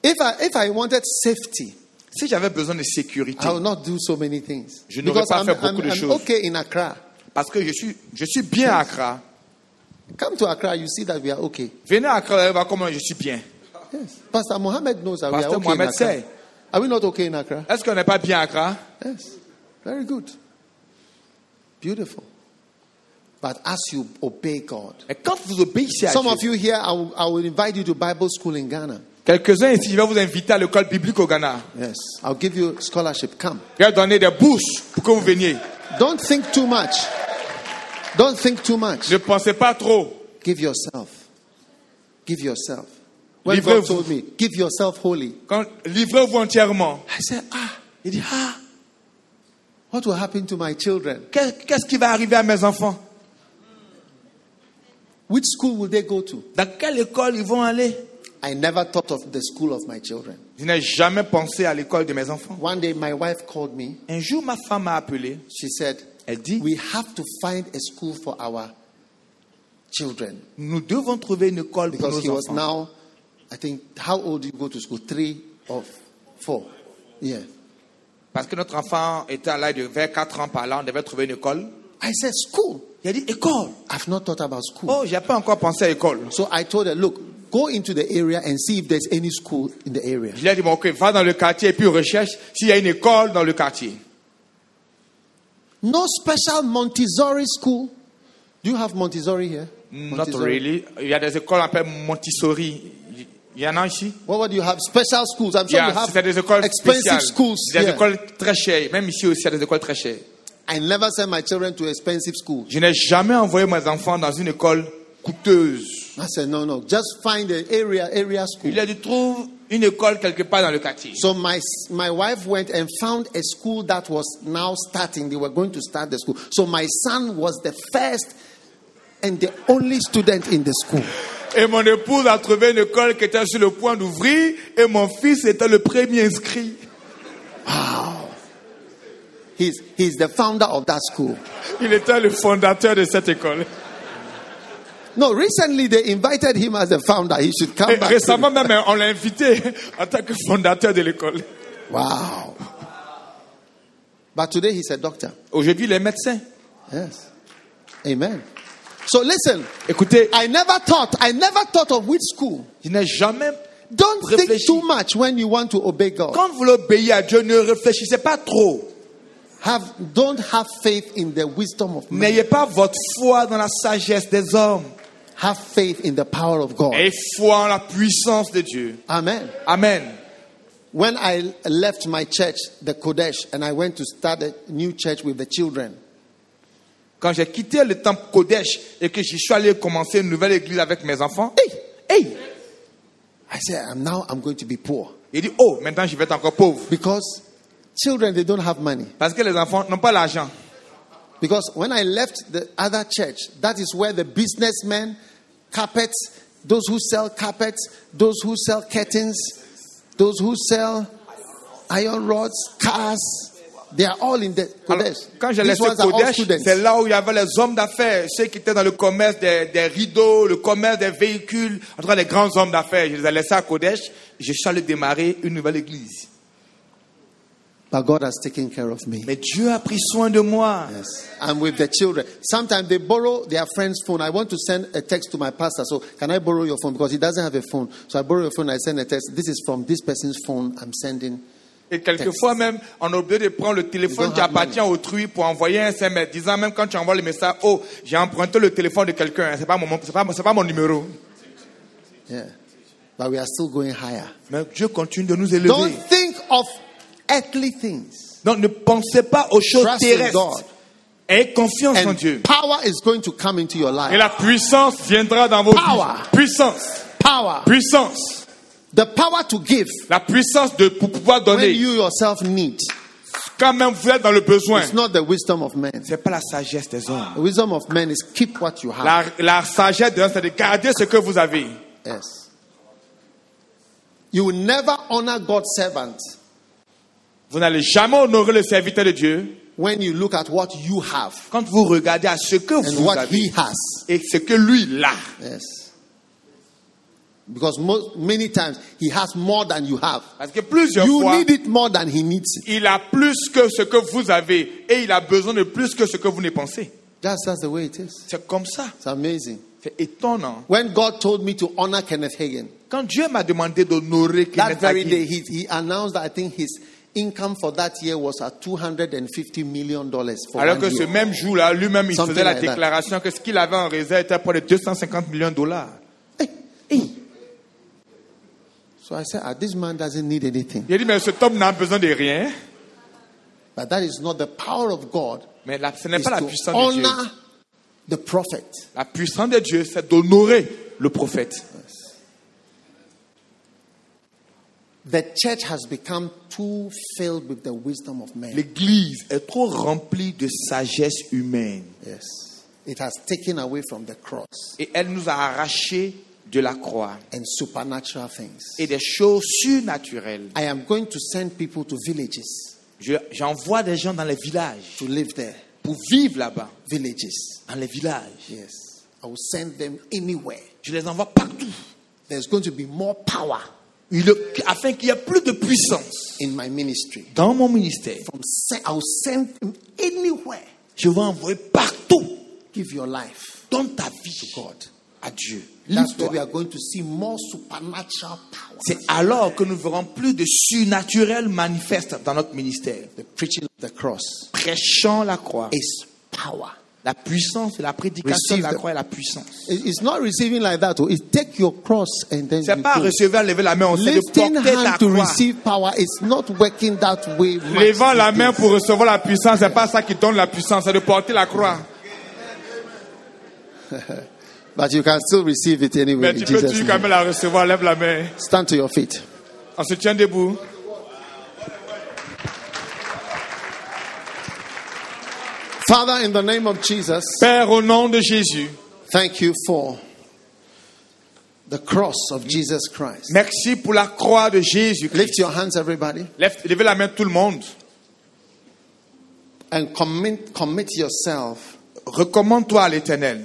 If I if I wanted safety, Si j'avais besoin de sécurité, I will not do so many things. Je n'aurais pas I'm, fait beaucoup I'm- de I'm choses. okay in Accra. parce que je suis, je suis bien à Accra. Come to Accra, you see that we are okay. Venez à Accra, voir comment je suis bien. Yes. Pastor Mohammed knows that we are okay Mohammed in Accra. sait. Are we not okay in Accra? Est-ce qu'on n'est pas bien à Accra? Yes. Very good. Beautiful. But as you obey God, quand vous obéissez à some Dieu, of you here, I will, I will invite you to Bible school in Ghana. quelques-uns ici, je vais vous inviter à l'école biblique au Ghana. Yes. I'll give you scholarship. Come. Je vais donner des bourses pour que vous veniez. Don't think too much. Don't think too much. Ne pensez pas trop. Give yourself. Give yourself. When God told me, give yourself wholly, Quand, livrez-vous entièrement. I said, ah, Il dit, ah, what will happen to my children? qu'est- qu'est-ce qui va arriver à mes enfants Which school will they go to? Dans quelle école ils vont aller I never thought of the school of my children. Je n'ai jamais pensé à l'école de mes enfants. One day, my wife called me. Un jour, ma femme m'a appelé. She said, Elle dit, We have to find a school for our children. nous devons trouver une école pour Because he nos was now, I think, how old do you go to school? Three or four? Yeah. Parce que notre enfant était à l'âge de vers 4 ans par là, on devait trouver une école. I said, School? Il a dit, école. I've not thought about school. Oh, j'ai pas encore pensé à école. So I told her, Look, go into the area and see if there's any school in the area. Je lui ai dit, bon, ok, va dans le quartier et puis recherche s'il y a une école dans le quartier. No special Montessori school. Do you have Montessori here? Not Montessori. really. Il y a des écoles appelées Montessori. Il y en a ici. What, would you have? Special schools. I'm sure y a you have des écoles expensive schools Des here. écoles très chères. Même ici aussi, il y a des écoles très chères. I never send my children to expensive schools. Je n'ai jamais envoyé mes enfants dans une école coûteuse. I said, no, no, just find an area, area school. Il a dit, trouve une école quelque part dans le quartier. So my my wife went and found a school that was now starting. They were going to start the school. So my son was the first and the only student in the school. Et mon épouse a trouvé une école qui était sur le point d'ouvrir et mon fils était le premier inscrit. He's he's the founder of that school. Il était le fondateur de cette école. No, recently they invited him as the founder. He should come Et back. récemment même, on l'a invité en tant que fondateur de l'école. Wow. But today he's a doctor. Aujourd'hui, les médecins. Yes. Amen. So listen, Écoutez, I never thought, I never thought of which school. je n'ai jamais. Don't think too much when you want to obey God. Quand vous l'obéissez à Dieu, ne réfléchissez pas trop. Have don't have faith in the wisdom of man. N'ayez pas votre foi dans la sagesse des hommes. Have faith in the power of God. Et foi en la puissance de Dieu. Amen. Amen. When I left my church, the Kodesh, and I went to start a new church with the children, Quand j'ai quitté le temple Kodesh et que je suis allé commencer une nouvelle église avec mes enfants, hey, hey, I said, I'm now I'm going to be poor il dit, oh, maintenant je vais être encore pauvre. because children they don't have money. Parce que les enfants n'ont pas l'argent. Because when I left the other church, that is where the businessmen, carpets, those who sell carpets, those who sell curtains, those who sell iron rods, cars, They are all in the Alors, Kodesh. quand j'ai laissé Kodesh, c'est là où il y avait les hommes d'affaires, ceux qui étaient dans le commerce des, des rideaux, le commerce des véhicules, en tout cas les grands hommes d'affaires. Je les ai laissés à Kodesh. Je suis allé démarrer une nouvelle église. But God has taken care of me. Mais Dieu a pris soin de moi. Yes. I'm with the children. Sometimes they borrow their friend's phone. I want to send a text to my pastor. So, can I borrow your phone? Because he doesn't have a phone. So, I borrow your phone. I send a text. This is from this person's phone. I'm sending. Et quelquefois même, on a oublié de prendre le téléphone qui appartient à autrui pour envoyer un SMS, disant même quand tu envoies le message, oh, j'ai emprunté le téléphone de quelqu'un, hein, c'est pas mon, c'est pas, c'est pas mon numéro. Yeah. But we are still going higher. Mais Dieu continue de nous élever. Don't think of earthly things. Donc ne pensez pas aux choses Trust terrestres. God. Ayez confiance en Dieu. power is going to come into your Et life. la puissance viendra dans vos Power. vies. Puissance. Power. Puissance. The power to give La puissance de pour pouvoir when donner. you yourself need. Quand même vous êtes dans le besoin. It's not the wisdom of men. C'est pas la sagesse des hommes. The wisdom of men is keep what you have. La, la sagesse de l'homme, c'est de garder ce que vous avez. Yes. You will never honor God's servant Vous n'allez jamais honorer le serviteur de Dieu when you look at what you have Quand vous regardez à ce que and vous what avez he has. et ce que lui a, Yes. Because many times he has more than you have. parce que plusieurs You fois, need it more than he needs it. Il a plus que ce que vous avez et il a besoin de plus que ce que vous ne pensez. That's, that's the way it is. c'est comme ça. It's amazing. C'est étonnant. When God told me to honor Kenneth Hagin, Quand Dieu m'a demandé d'honorer that Kenneth very Hagin, day he, he announced that I think his income for that year was at $250 million for alors que ce year. même jour-là, lui-même, il Something faisait la like that. déclaration que ce qu'il avait en réserve était près de 250 millions de dollars. So I said, ah, this man doesn't need anything. Il a dit, mais cet homme n'a besoin de rien. But that is not the power of God. Mais la- ce n'est pas la puissance de Dieu. honor the prophet. La puissance de Dieu, c'est d'honorer le prophète. The church has become too filled with the wisdom of men. L'Église est trop remplie de sagesse humaine. Yes. It has taken away from the cross Et elle nous a arrachés de la croix and supernatural things. et des choses surnaturelles. I am going to send people to villages Je- J'envoie des gens dans les villages to live there. pour vivre là-bas, Villages. dans les villages. Yes. I will send them anywhere. Je les envoie partout. There's going to be more power Il- afin qu'il y ait plus de puissance in my ministry. dans mon ministère. From I will send them anywhere. Je vais envoyer partout. Give your life Donne ta vie to God. à Dieu. That's Livre-toi. where we are going to see more supernatural power. C'est alors que nous verrons plus de surnaturel manifeste dans notre ministère. The preaching of the cross Prêchant la croix. is power. La puissance la prédication Receive de la croix et la puissance. It- It's not receiving like that. oh. It's take your cross and then C'est pas recevoir, lever la main, on sait de porter la hand to croix. receive power is not working that way. Levant la main pour recevoir la puissance, c'est pas ça qui donne la puissance, c'est de porter la croix. But you can still receive it anyway. Mais tu peux toujours quand même la recevoir, lève la main. Stand to your feet. On se tient debout. Father, in the name of Jesus, Père, au nom de Jésus, thank you for the cross of Jesus Christ. Merci pour la croix de Jésus. Lift your hands, everybody, lève- levez la main tout le monde. and commit, commit yourself Recommande-toi à l'éternel.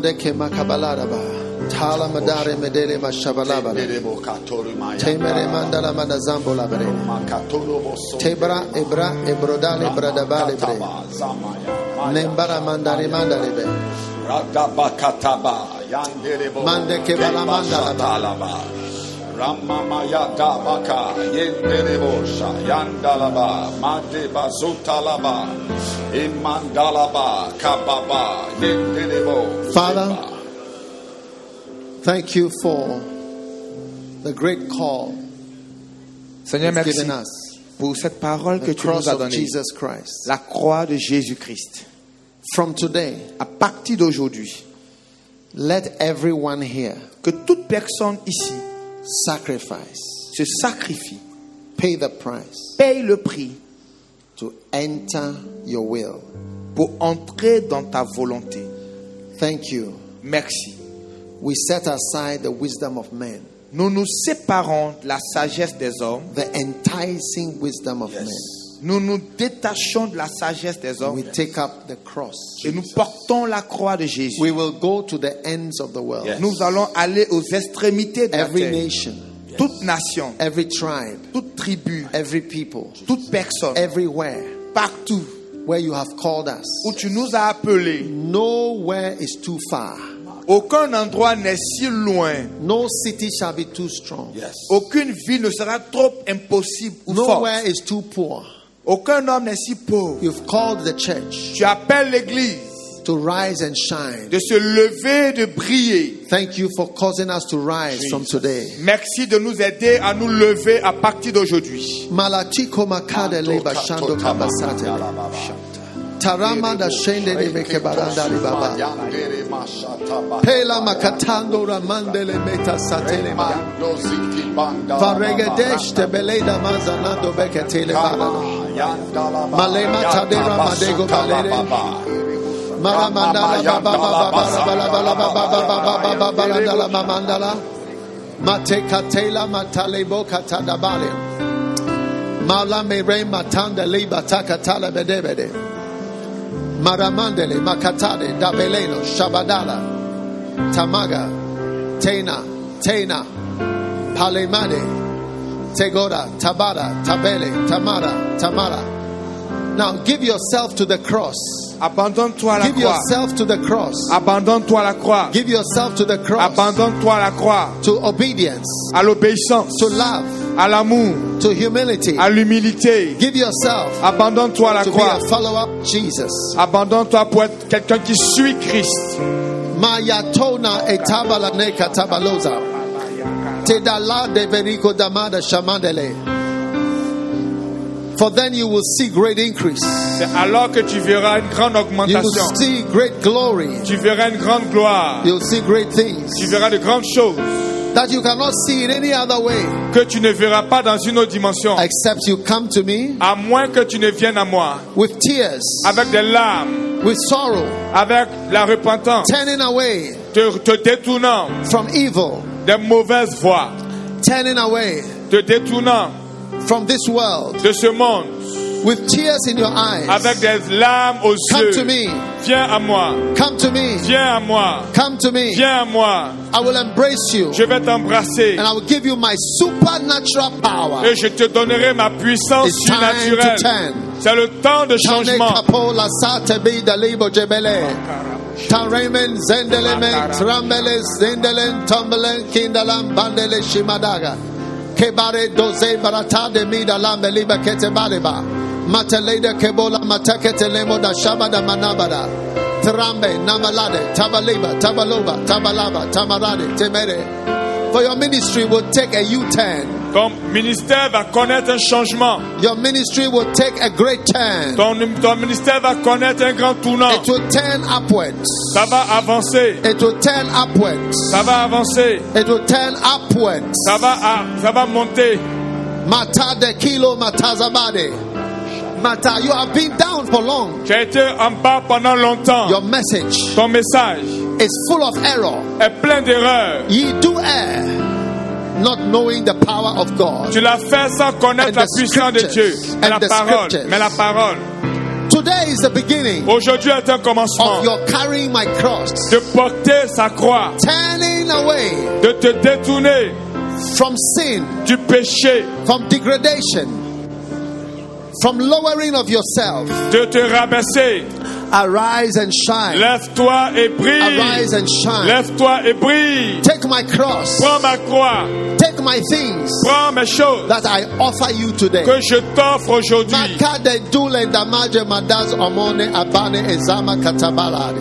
Mande kema kabalaraba. Tala madare medele mashabalaba. Temere mandala manazambo labere. Tebra ebra ebrodale bradabale bre. Nembara mandare mandale be. Mande ke bala mandala. Ramamaya dabaka yenderebosha yandalaba made bazutalaba imandalaba kababa yenderebo Father, Thank you for the great call Seigneur, merci given us. pour cette parole que tu nous cross as of donnée. Jesus Christ. La croix de Jésus-Christ. From today, À partir d'aujourd'hui, let everyone here que toute personne ici sacrifice, se sacrifie, pay the price paye le prix to enter your will. pour entrer dans ta volonté. Thank you. Merci. We set aside the wisdom of men, Nous nous séparons de la sagesse des hommes. the enticing wisdom of men. Nous nous détachons de la sagesse des hommes We take up the cross. et nous portons la croix de Jésus. We will go to the ends of the world. Nous allons aller aux extrémités de la Every terre. nation, Toute nation, every tribe, toute tribu, every people, toute personne, everywhere partout where you have called us. où tu nous as appelés, Nowhere is too far. aucun endroit n'est si loin. No city shall be too strong. Aucune ville ne sera trop impossible ou forte. Nowhere is too poor. Aucun homme n'est si pauvre. You've called the church Tu appelles l'église to rise and shine. de se lever, de briller. Thank you for causing us to rise from today. Merci de nous aider à nous lever à partir d'aujourd'hui. Malachiko makade leba shando kabasate. Tarama da shende de meke baranda baba. Pela makatando ramandele meta satele ba. Varegedesh te beleda manzanando beketele barana. Malema tadera madego balere. Matekatela matalebo katadabale. Malame re matanda liba takatala bedebede. Maramandele makatade dabeleno shabadala. Tamaga. Tena. Tena. Palemade. Tegora. Tabara. Tabele. Tamara. Tamara. Now give yourself to the cross. Abandonne-toi à la Give croix. yourself to the cross. Abandonne-toi à la croix. Give yourself to the cross. Abandonne-toi à la croix. To obedience. À l'obéissance. To love. À l'amour. To humility. À l'humilité. Give yourself Abandonne-toi à la to be a follower of Jesus. Abandonne-toi pour être quelqu'un qui suit Christ. Mayatona etabala ne katabaloza. Tedala de verico damada shamandele. For then you will see great increase. C'est alors que tu verras une grande You augmentation. will see great glory. Tu verras une grande gloire. You'll see great things Tu verras de grandes choses that you cannot see in any other way que tu ne verras pas dans une autre dimension. except you come to me À moins que tu ne viennes à moi with tears, avec des larmes, with sorrow, avec la repentance, turning away te, te détournant from evil, des mauvaises voies, turning away te détournant from this world de ce monde with tears in your eyes. avec des larmes aux Come yeux. to me, Viens à moi, come to me, viens à moi, come to me. viens à moi. I will embrace you Je vais t'embrasser and I will give you my supernatural power. et je te donnerai ma puissance It's time to surnaturelle. turn. C'est le temps de changement. kapola sate bi da libo jebele. Taremen zendelemen trambele zendelen tombelen kindalam bandele shimadaga. Kebare doze barata de mi da lambe liba kete baleba. Mateleda kebola matakete lemo da shaba shabada manabada. Trambe namalade tabaliba tabaloba tabalaba tamarade temere. For your ministry will take a U-turn. Ton ministère va connaître un changement. Your ministry will take a great turn. Ton, ton ministère va connaître un grand tournant. It will turn upwards. Ça va avancer. It will turn upwards. Ça va avancer. It will turn upwards. Ça va, ah, ça va monter. Mata de kilo matazabade. Mata, you have been down for long. Tu as été en bas pendant longtemps. Your message Ton message is full of error. est plein d'erreurs. Ye do err, not knowing the power of God. Tu l'as fait sans connaître And la puissance de Dieu. Mais la parole. Mais la parole. Today is the beginning Aujourd'hui est un commencement of your carrying my cross, de porter sa croix, turning away de te détourner from sin, du péché, from degradation, from lowering of yourself. de te rabaisser. Arise and shine. Lève-toi et brille. Arise and shine. Lève-toi et brille. Take my cross. Prends ma croix. Take my things Prends mes choses that I offer you today. que je t'offre aujourd'hui. Makade dule ndamaje madaz omone abane ezama katabalade.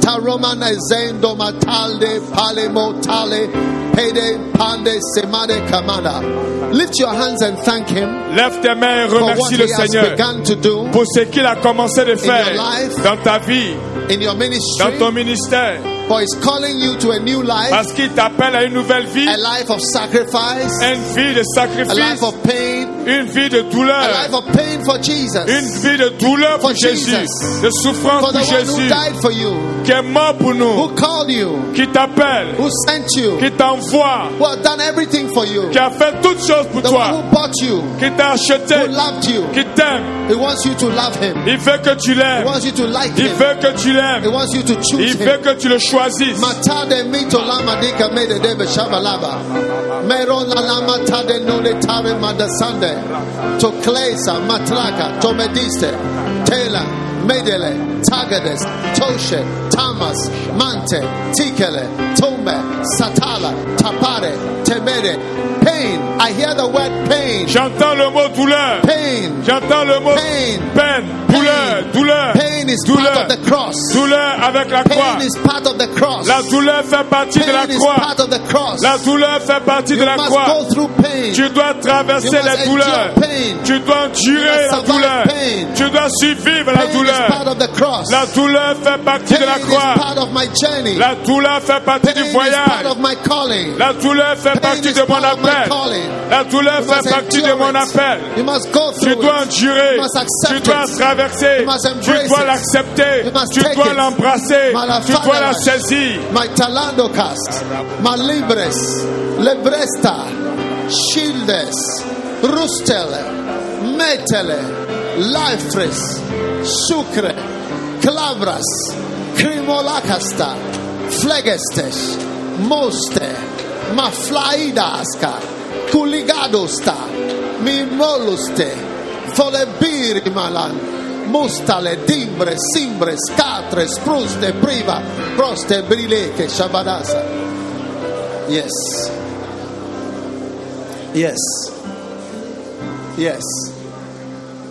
Taromana zendo matalde pale motale pede pande semade kamada. Lift your hands and thank him Lève tes mains et remercie le Seigneur pour ce qu'il a commencé de faire your life, dans ta vie, in your dans ton ministère. For he's calling you to a new life, Parce qu'il t'appelle à une nouvelle vie, a life of sacrifice, une vie de a sacrifice, life of pain, une vie de a douleur, life of pain for Jesus. une vie de douleur pour For Jésus, Jesus. de souffrance For pour one who Jésus, died for you, qui est mort pour who nous, called you, qui t'appelle, who sent you, qui t'envoie, who has done everything for you, qui a fait toutes choses pour the one toi, who bought you, qui t'a acheté, who loved you. qui t'aime. He wants you to love him. Il veut que tu He l'aimes. wants you to like Il him. veut que tu He l'aimes. wants you to choose Il veut him. que tu le choisisses. Matade mito lama dika mede debe shabalaba. Meron la lama tade nole tare madasande. Chocleisa, matraca, tomediste, tela, medele tagades toshe tamas mante tikele tombe satala tapare temere pain. I hear the word pain. J'entends le mot douleur. Pain. J'entends le mot Pain. peine, douleur, douleur, Pain is part douleur, of the cross. douleur avec la croix. Pain is part of the cross. La douleur fait partie de la Pain is croix. part of the cross. La douleur fait partie de You la must croix. go through pain. Tu dois traverser You douleurs. endure pain. Tu dois endurer la douleur. pain. Tu dois survivre la Pain douleur. La douleur fait partie de la croix. part of my journey. La douleur fait partie Pain du voyage. of my calling. La douleur fait partie de mon appel. La douleur fait partie de mon appel. You must go Tu through dois endurer, tu dois traverser, tu dois l'accepter, tu dois l'embrasser, tu dois la saisir. My talando cast, my libres, lebresta, shieldes, rustele, metele, lifres, sucre, clavras, crimolacasta, flegestes, moste, maflaidaska, culigadosta, mimoluste, folebiri malan, mustale, dimbre, simbre, scatre, spruste, priva, proste, brileke, shabadasa. Yes. Yes. Yes.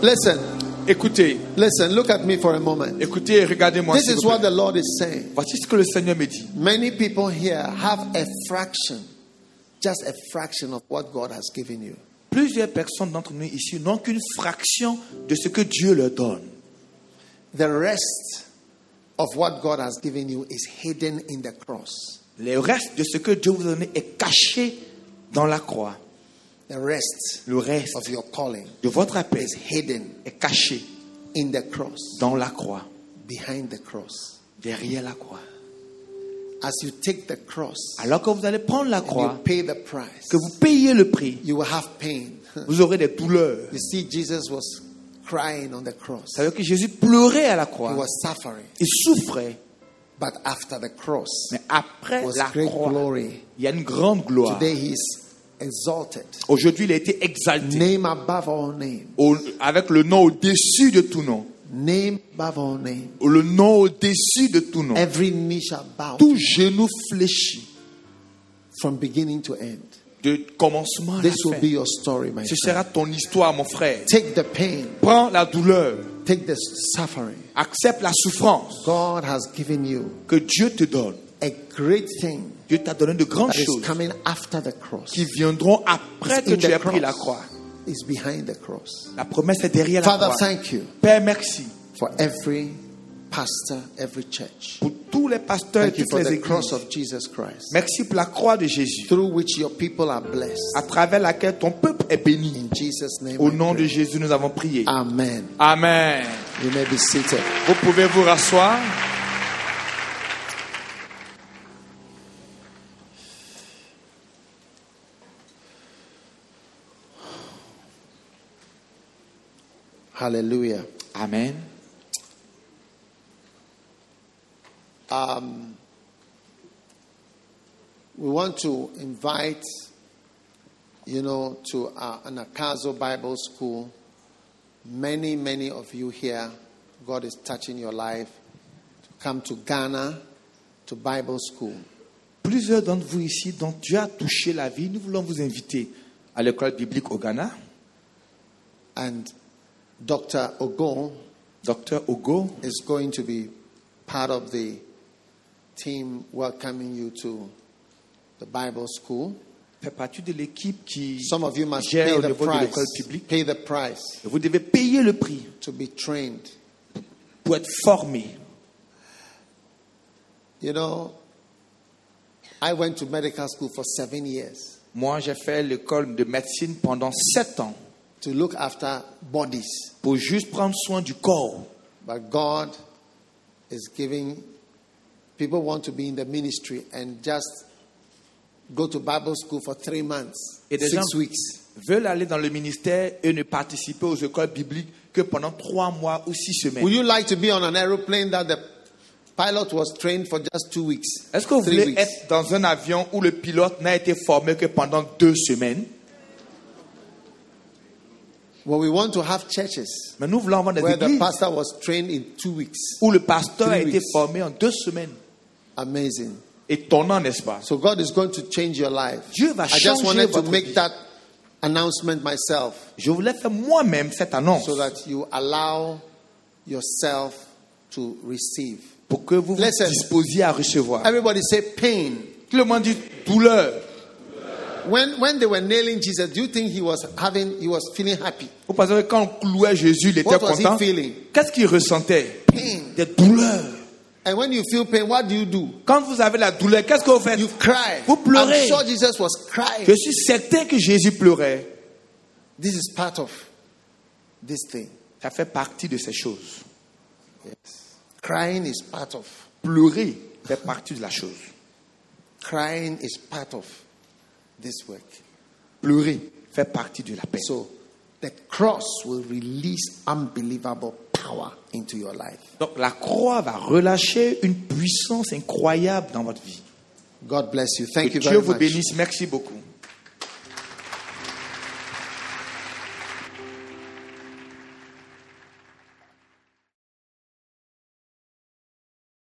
Listen, Écoutez, listen, look at me for a moment. écoutez regardez-moi. This is what the Lord is saying. Voici ce que le Seigneur me dit. Many people here have a fraction, just a fraction of what God has given you. Plusieurs personnes d'entre nous ici n'ont qu'une fraction de ce que Dieu leur donne. The rest of what God has given you is hidden in the cross. Le reste de ce que Dieu vous a donné est caché dans la croix. The rest Le reste of your calling de votre appel is hidden est caché in the cross, dans la croix, behind the cross. derrière la croix. As you take the cross, Alors que vous allez prendre la you croix, pay the price. que vous payez le prix, You will have pain. vous aurez des douleurs. You see, Jesus was crying on the cross. Ça veut dire que Jésus pleurait à la He croix. was suffering. Il souffrait. But after the cross Mais après was la great croix, glory. il y a une grande gloire. Today he is exalted. Aujourd'hui, il a été exalté Name above all names. au- avec le nom au-dessus de tout nom. Name above all names. Le nom au-dessus de tout nom. Every knee shall bow Tout genou fléchit from beginning to end. de commencement à la This will fin. be your story, my Ce friend. sera ton histoire, mon frère. Take the pain, Prends la douleur. take the suffering. Accepte la souffrance God has given you que Dieu te donne. a great thing Dieu t'a donné de grandes choses qui viendront après que tu aies pris la croix. Is behind the cross. La promesse est derrière la croix. thank you Père, merci for every pastor, every church. pour tous les pasteurs et Thank toutes for les églises. of Jesus Christ, Merci pour la croix de Jésus, through which your people are blessed. à travers laquelle ton peuple est béni. In Jesus' name, Au nom de. Jésus, nous avons prié. Amen. Amen. You may be seated. Vous pouvez vous rasseoir. Hallelujah. Amen. Um, we want to invite, you know, to uh, an Akazo Bible School. Many, many of you here, God is touching your life to come to Ghana to Bible School. Plusieurs d'entre vous ici dont Dieu a touché la vie, nous voulons vous inviter à l'école biblique au Ghana. And Dr. Ogon Dr. Ogo is going to be part of the team welcoming you to the Bible School. fait partie de l'équipe qui Some of you must gère pay the niveau de l'école price. publique. Pay the price Vous devez payer le prix to be trained. pour être formé. You know, I went to medical school for seven years Moi, j'ai fait l'école de médecine pendant sept ans to look after bodies. pour juste prendre soin du corps. But God is giving people want to be in the ministry and just go to Bible school for three months, Et des six gens weeks. veulent aller dans le ministère et ne participer aux écoles bibliques que pendant trois mois ou six semaines. Would you like to be on an aeroplane that the pilot was trained for just two weeks? Est-ce que vous voulez weeks? être dans un avion où le pilote n'a été formé que pendant deux semaines? Well, we want to have churches Mais nous voulons avoir des where the églises pastor was trained in two weeks. où le pasteur a Three été weeks. formé en deux semaines. Amazing. Étonnant, n'est-ce pas So God is going to change your life. Dieu va I just changer wanted to votre make vie. that announcement myself Je voulais faire moi-même cette annonce so that you allow yourself to receive. pour que vous vous Listen. disposiez à recevoir. Everybody say pain. Tout le monde dit douleur. When when they were nailing Jesus, do you think he was having he was feeling happy? Vous pensez que quand on clouait Jésus, il était What was he content feeling? Qu'est-ce qu'il ressentait Pain. Des douleurs. And when you feel pain, what do you do? Quand vous avez la douleur, qu'est-ce que vous faites You cry. Vous pleurez. I'm sure Jesus was crying. Je suis certain que Jésus pleurait. This is part of this thing. Ça fait partie de ces choses. Yes. Crying is part of. Pleurer fait partie de la chose. Crying is part of this work. Pleurer fait partie de la paix. So the cross will release unbelievable power into your life. Donc la croix va relâcher une puissance incroyable dans votre vie. God bless you. Thank Que you Dieu very vous much. bénisse. Merci beaucoup.